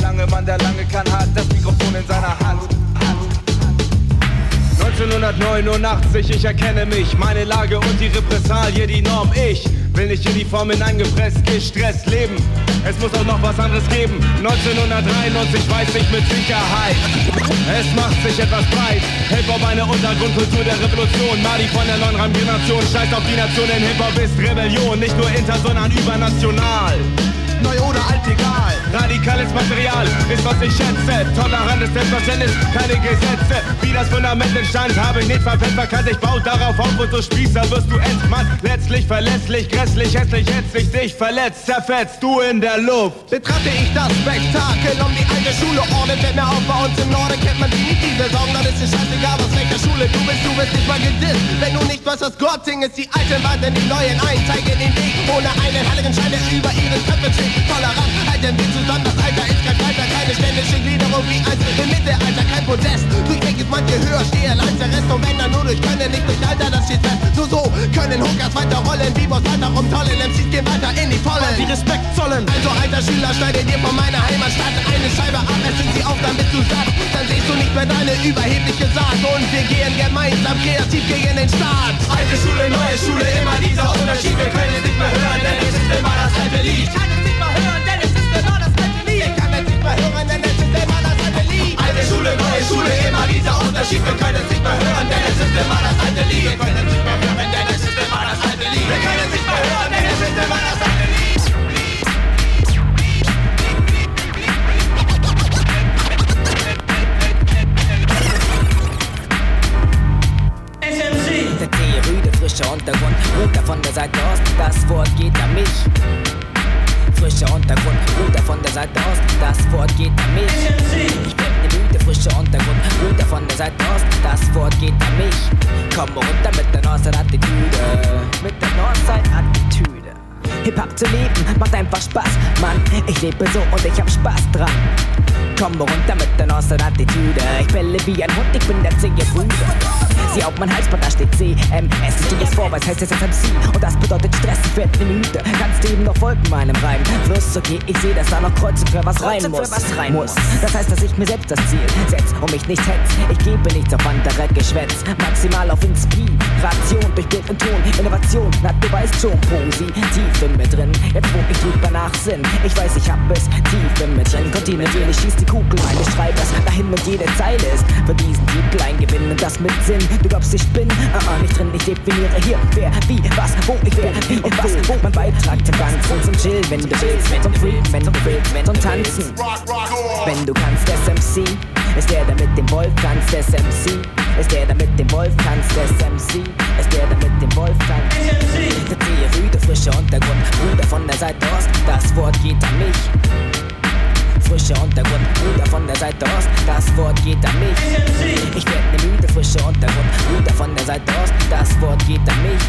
Lange Mann, der lange kann, hat das Mikrofon in seiner Hand. 1989, ich erkenne mich, meine Lage und die Repressalie, die Norm. Ich will nicht in die Formen eingepresst, gestresst leben. Es muss auch noch was anderes geben. 1993 weiß ich mit Sicherheit. Es macht sich etwas breit. Hip-Hop eine Untergrundkultur der Revolution. Madi von der neuen Generation scheißt auf die Nation, denn Hip-Hop ist Rebellion. Nicht nur inter, sondern übernational. Neu oder alt, egal. Radikales Material ist, was ich schätze. Tolerantes Selbstverständnis, keine Gesetze. Wie das Fundament entstand, habe ich nicht verpennt, verkannt. Ich baue darauf auf und so Spießer wirst du entmannt. Letztlich verlässlich, grässlich, hässlich, hässlich. Dich verletzt, zerfetzt du in der Luft. Betrachte ich das Spektakel um die alte Schule ordnet, fällt mir auf, bei uns im Norden kennt man die nicht diese Sorgen, dann ist es scheißegal, was welcher Schule du bist, du bist nicht mal gedisst. Wenn du nicht was Gott singt, ist die alten Wand die neuen ein, zeigen den Weg, ohne einen heiligen Schein, über ihren Köpfen steht. Tolerant, halten wir zusammen, das Alter ist kein Alter, keine ständische Gliederung wie eins im Mittelalter, kein Podest. Durchweg ist manche höher, stehe allein, der Rest und wenn dann nur durch Können, nicht durch Alter, das steht fest. Nur so können Hookers weiter rollen, wie Boss weiter rumtollen, MCs gehen weiter in die Vollen. Weil sie Respekt zollen. Also alter Schüler, schneide dir von meiner Heimatstadt eine Scheibe ab, essen sie auf, damit du satt. Dann siehst du nicht mehr deine überhebliche Saat und wir gehen gemeinsam kreativ gegen den Staat. Alte Schule, neue Schule, immer dieser Unterschied. Wir können nicht mehr hören, denn es ist immer das alte Lied. Mehr hören, denn es ist immer das alte Lied. Alte Schule, neue Schule, immer dieser Unterschied. Wir können es nicht mehr hören, denn es ist immer das alte Lied. Wir können es nicht mehr hören, denn es ist immer das alte Lied. Wir können es nicht mehr hören, denn es ist immer das alte Lied. Rüde, frischer Untergrund, runter von der Seite Ost, das Wort geht an mich. Frischer Untergrund, runter von der Seite Ost, das Wort geht an mich. Ich bin der müde, frischer Untergrund, runter von der Seite Ost, das Wort geht an mich. Komm runter mit der Northside-Attitüde, mit der Northside-Attitüde. Hip-Hop zu leben macht einfach Spaß, Mann. Ich lebe so und ich hab Spaß dran. Komm runter mit der Nosse Attitüde. Ich belle wie ein Hund, ich bin der zähe Bruder. Sieh auf mein Halsband, da steht CMS. Ich gehe jetzt vorwärts, heißt es SMC. Und das bedeutet Stress, ich werd ne müde. Kannst du eben noch folgen meinem Reim? Fluss, okay, ich seh, dass da noch Kreuze für was rein muss. Was rein muss. Das heißt, dass ich mir selbst das Ziel setz und mich nicht hetz. Ich gebe nichts auf andere Geschwätz. Maximal auf Inspiration durch Bild und Ton. Innovation, na du weißt schon, positiv in mir drin. Jetzt wo ich drüber nachsinn. Ich weiß, ich hab es tief in mir drin. Kontinuierlich schießt die Kugel meines Schreibers dahin und jede Zeile ist für diesen Titel ein Gewinn und das mit Sinn. Du glaubst, ich bin uh -uh, nicht drin, ich definiere hier, wer, wie, was, wo ich wer, wie und was, wo mein Beitrag zum Ganzen, zum Chill, wenn du willst, zum Freak, wenn du willst, zum Tanzen. Wenn du kannst, SMC, ist der, der mit dem Wolf tanzt, SMC. Ist der, der mit dem Wolf tanzt, SMC. Ist der, der mit dem Wolf tanzt. Ziehe Rüde, frischer Untergrund, Bruder von der Seite Ost, das Wort geht an mich frischer Untergrund, Bruder von der Seite Ost, das Wort geht an mich. Ich werd ne müde, frischer Untergrund, Bruder von der Seite Ost, das Wort geht an mich.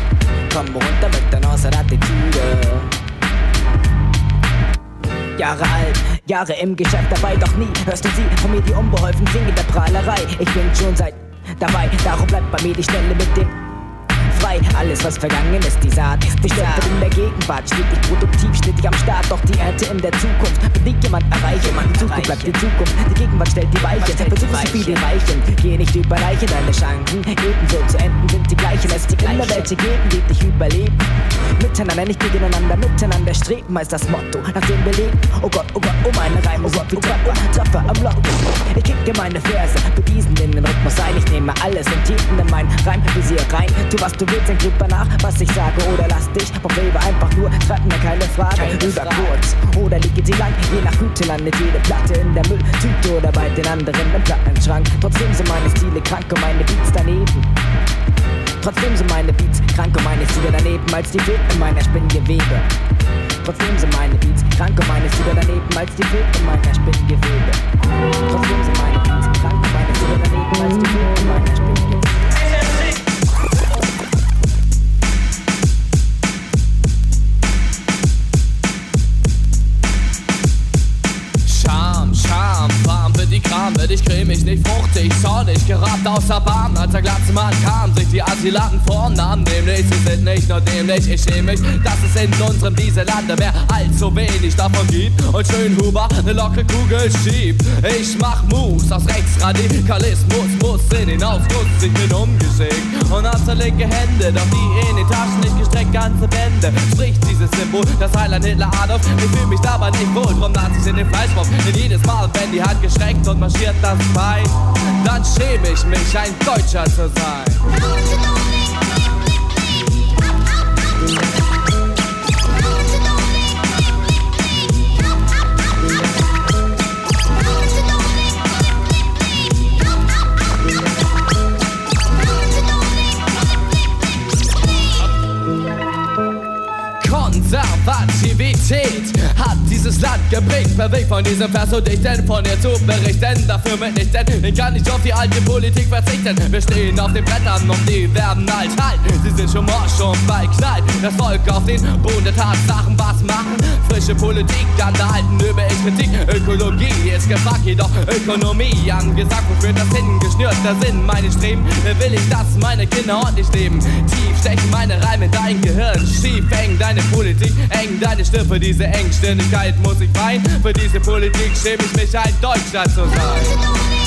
Komm runter mit Nosse Attitüde. Jahre alt, Jahre im Geschäft dabei, doch nie hörst du sie von mir die unbeholfen Dinge der Prahlerei. Ich bin schon seit dabei, darum bleibt bei mir die Stelle mit dem frei. Alles, was vergangen ist, die Saat. Die Stempel in der Gegenwart, stetig produktiv, stetig am Start. Doch die Ernte in der Zukunft nicht jemand erreichen. Die Zukunft bleibt die Zukunft, die Gegenwart stellt die Weichen. Versuch so viele Weichen, geh nicht über Leichen. Deine Chancen ebenso zu enden sind die gleichen. Es die immer welche geben, die dich überleben. Miteinander, nicht gegeneinander, miteinander streben ist das Motto, nach dem wir leben. Oh Gott, oh Gott, oh meine Reime, oh Gott, wie Treffer, Treffer am Lock. Ich kicke meine Verse, bewiesen in den Rhythmus ein. Ich nehme alles und Tiefen in mein Reim, visier rein. Tu was du willst, denk drüber nach, was ich sage. Oder lass dich vom Flavor einfach nur, schreib mir keine Frage. Keine Über Frage. kurz oder liege sie lang, je nach Güte landet jede Platte in der Mülltüte oder bei den anderen im Plattenschrank. Trotzdem sind meine Stile krank und meine Beats daneben. Trotzdem sind meine Beats krank und meine Stile daneben als die Fäden in meiner Spinngewebe. Trotzdem sind meine Beats krank und meine Stile daneben als die Fäden in meiner Spinngewebe. Trotzdem sind meine Beats krank und meine Stile daneben als die Fäden in meiner Spinngewebe. Die Kram, ich cremig, nicht fruchtig, zornig, gerabt außer Bahn. Als der glatze Mann kam, sich die Asylanten vornahmen, nämlich sie sind nicht nur dämlich, ich schäme mich, dass es in unserem Lande mehr allzu wenig davon gibt und schön Huber ne lockere Kugel schiebt. Ich mach Moves aus Rechtsradikalismus, muss in den Ausguss, ich bin umgeschickt und hab linke Hände, doch die in den Taschen nicht gestreckt, ganze Bände. Spricht dieses Symbol, das Heiland Hitler Adolf, ich fühl mich dabei nicht wohl, drum Nazis in den Fleischwurf, denn jedes Mal, wenn die Hand gestreckt und marschiert das Bein, dann schäme ich mich, ein Deutscher zu sein. Konservativität hat dieses Land geprägt, bewegt von diesem Vers und ich denn von ihr zu berichten. Dafür mit nicht denn, ich kann nicht auf die alte Politik verzichten. Wir stehen auf den Brettern und die werden alt halt. Sie sind schon morsch und bald knallt. Das Volk auf den Boden der Tatsachen was machen. Frische Politik an der alten übe ich Kritik. Ökologie ist gefragt, jedoch Ökonomie angesagt. Wofür das hingeschnürter Sinn meine Streben? Will ich, dass meine Kinder ordentlich leben? Tief stechen meine Reime in dein Gehirn. Schief eng deine Politik, eng deine Stimme. Diese Engständigkeit muss ich weinen. Für diese Politik schäme ich mich, ein Deutscher zu sein.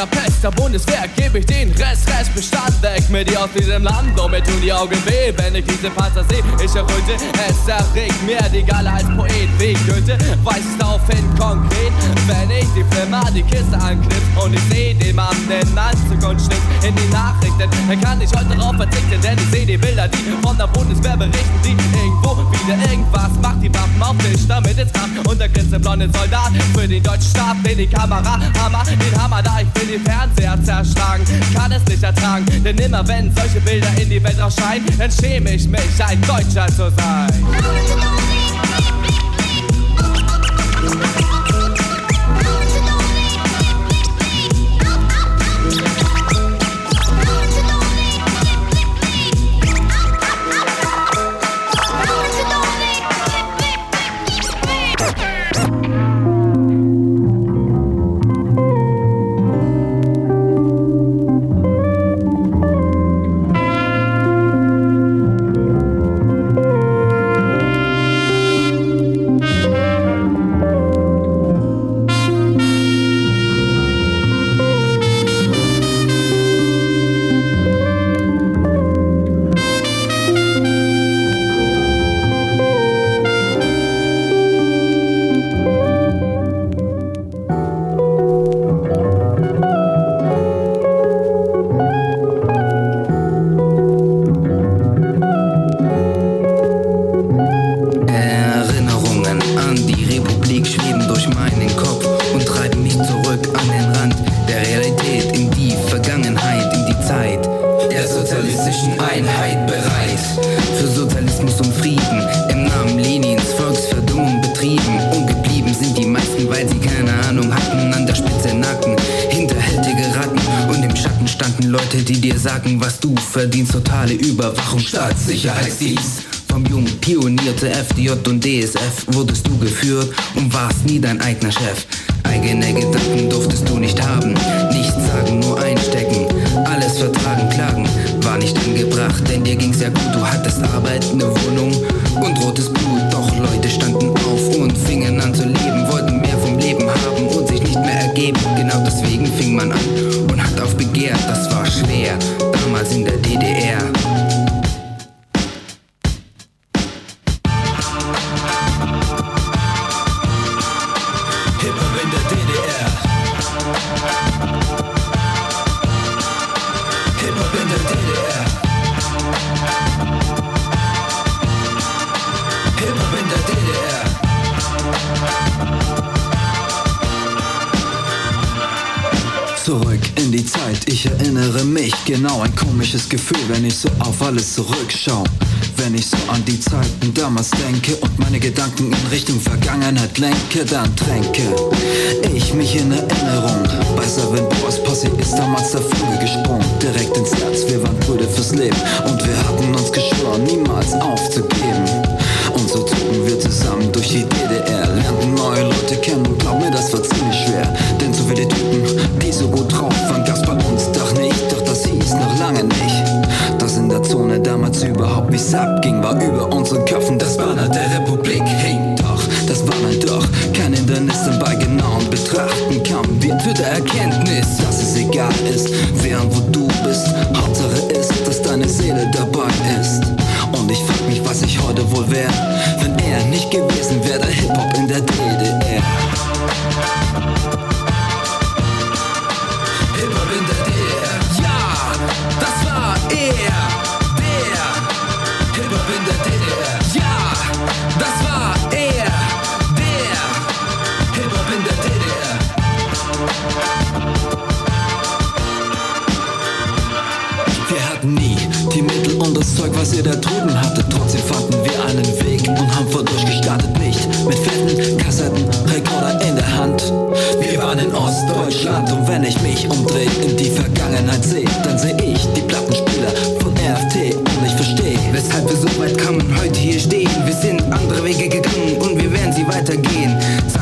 Aus Protester, Pester, Bundeswehr, gebe ich den Rest, Restbestand weg mit dir aus diesem Land. Und mir tun die Augen weh, wenn ich diese Panzer sehe. Ich erröte, es erregt mir die Galle als Poet wie Goethe. Weiß es daraufhin konkret, wenn ich die Flimmer, die Kiste anknipse und ich sehe den Mann den Anzug und Schnitt in die Nachrichten. Dann kann ich heute darauf verzichten, denn ich sehe die Bilder, die von der Bundeswehr berichten, die irgendwo wieder irgendwas macht. Die Waffen auf Tisch, damit es kracht. Und der grinste blonde Soldat für den deutschen Staat, den die Kamera Hammer, den Hammer da, ich will den Fernseher zerschlagen. Kann es nicht ertragen, denn immer wenn solche Bilder in die Welt erscheinen, dann schäme ich mich, ein Deutscher zu sein. Überwachung, Staatssicherheitsdienst. Vom jungen Pionier zur FDJ und DSF alles zurückschau. Wenn ich so an die Zeiten damals denke und meine Gedanken in Richtung Vergangenheit lenke, dann tränke ich mich in Erinnerung. Bei Seven Boys Posse ist damals der Vogel gesprungen, direkt ins Herz. Wir waren Brüder fürs Leben und wir hatten uns geschworen, niemals aufzugeben. Und so zogen wir zusammen durch die DDR, Damals überhaupt nichts abging, war über unseren Köpfen das Banner der Republik. Hey, doch, das war dann doch kein Hindernis, denn bei genauen Betrachten kamen wir zu der Erkenntnis, dass es egal ist, wer und wo du bist. Hauptsache ist, dass deine Seele dabei ist. Und ich frag mich, was ich heute wohl wär, wenn er nicht gewesen wäre, der Hip-Hop in der DDR. Hip-Hop in der DDR. Ja, das war er, und das Zeug, was ihr da drüben hattet. Trotzdem fanden wir einen Weg und haben voll durchgestartet. Nicht mit fetten Kassetten, Rekorder in der Hand. Wir waren in Ostdeutschland und wenn ich mich umdreh in die Vergangenheit sehe, dann sehe ich die Plattenspieler von RFT und ich verstehe, Weshalb wir so weit kamen, heute hier stehen. Wir sind andere Wege gegangen und wir werden sie weitergehen.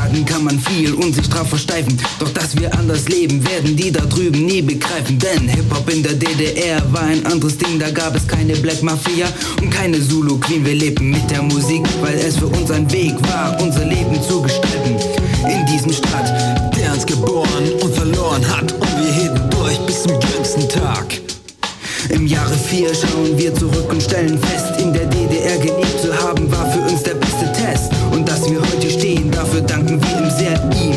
Sagen kann man viel und sich drauf versteifen. Doch dass wir anders leben, werden die da drüben nie begreifen. Denn Hip-Hop in der DDR war ein anderes Ding. Da gab es keine Black Mafia und keine Zulu Queen. Wir lebten mit der Musik, weil es für uns ein Weg war, unser Leben zu gestalten. In diesem Stadt, der uns geboren und verloren hat. Und wir hielten durch bis zum jüngsten Tag. Im Jahre 4 schauen wir zurück und stellen fest, in der DDR gelebt zu haben, war für uns der beste Test. Und dass wir heute stehen, dafür danken wir ihm sehr ihm,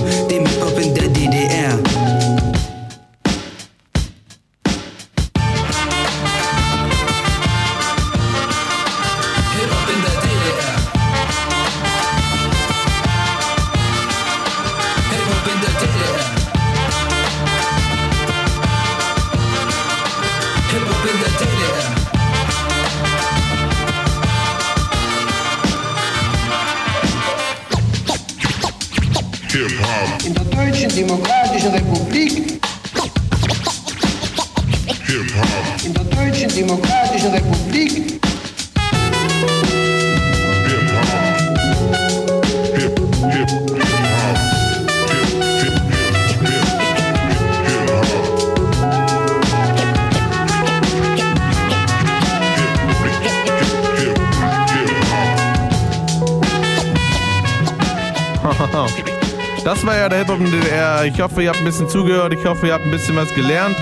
hoffe, ihr habt ein bisschen zugehört. Ich hoffe, ihr habt ein bisschen was gelernt.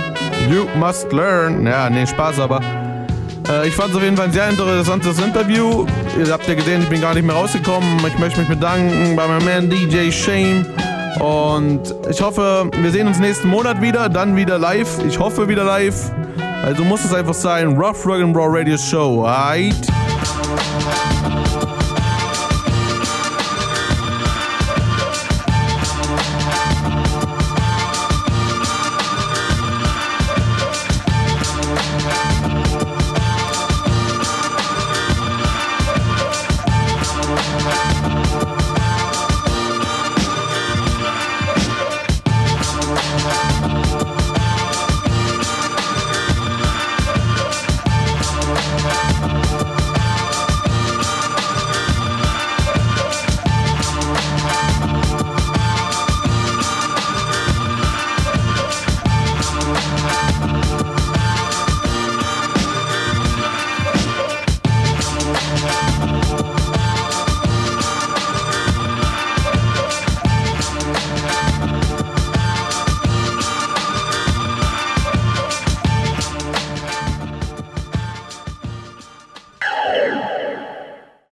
You must learn. Ja, nee, Spaß aber. Äh, ich fand es auf jeden Fall ein sehr interessantes Interview. Ihr habt ja gesehen, ich bin gar nicht mehr rausgekommen. Ich möchte mich bedanken bei meinem Man DJ Shame. Und ich hoffe, wir sehen uns nächsten Monat wieder. Dann wieder live. Ich hoffe wieder live. Also muss es einfach sein. Rough Rock and Raw Radio Show. Alright?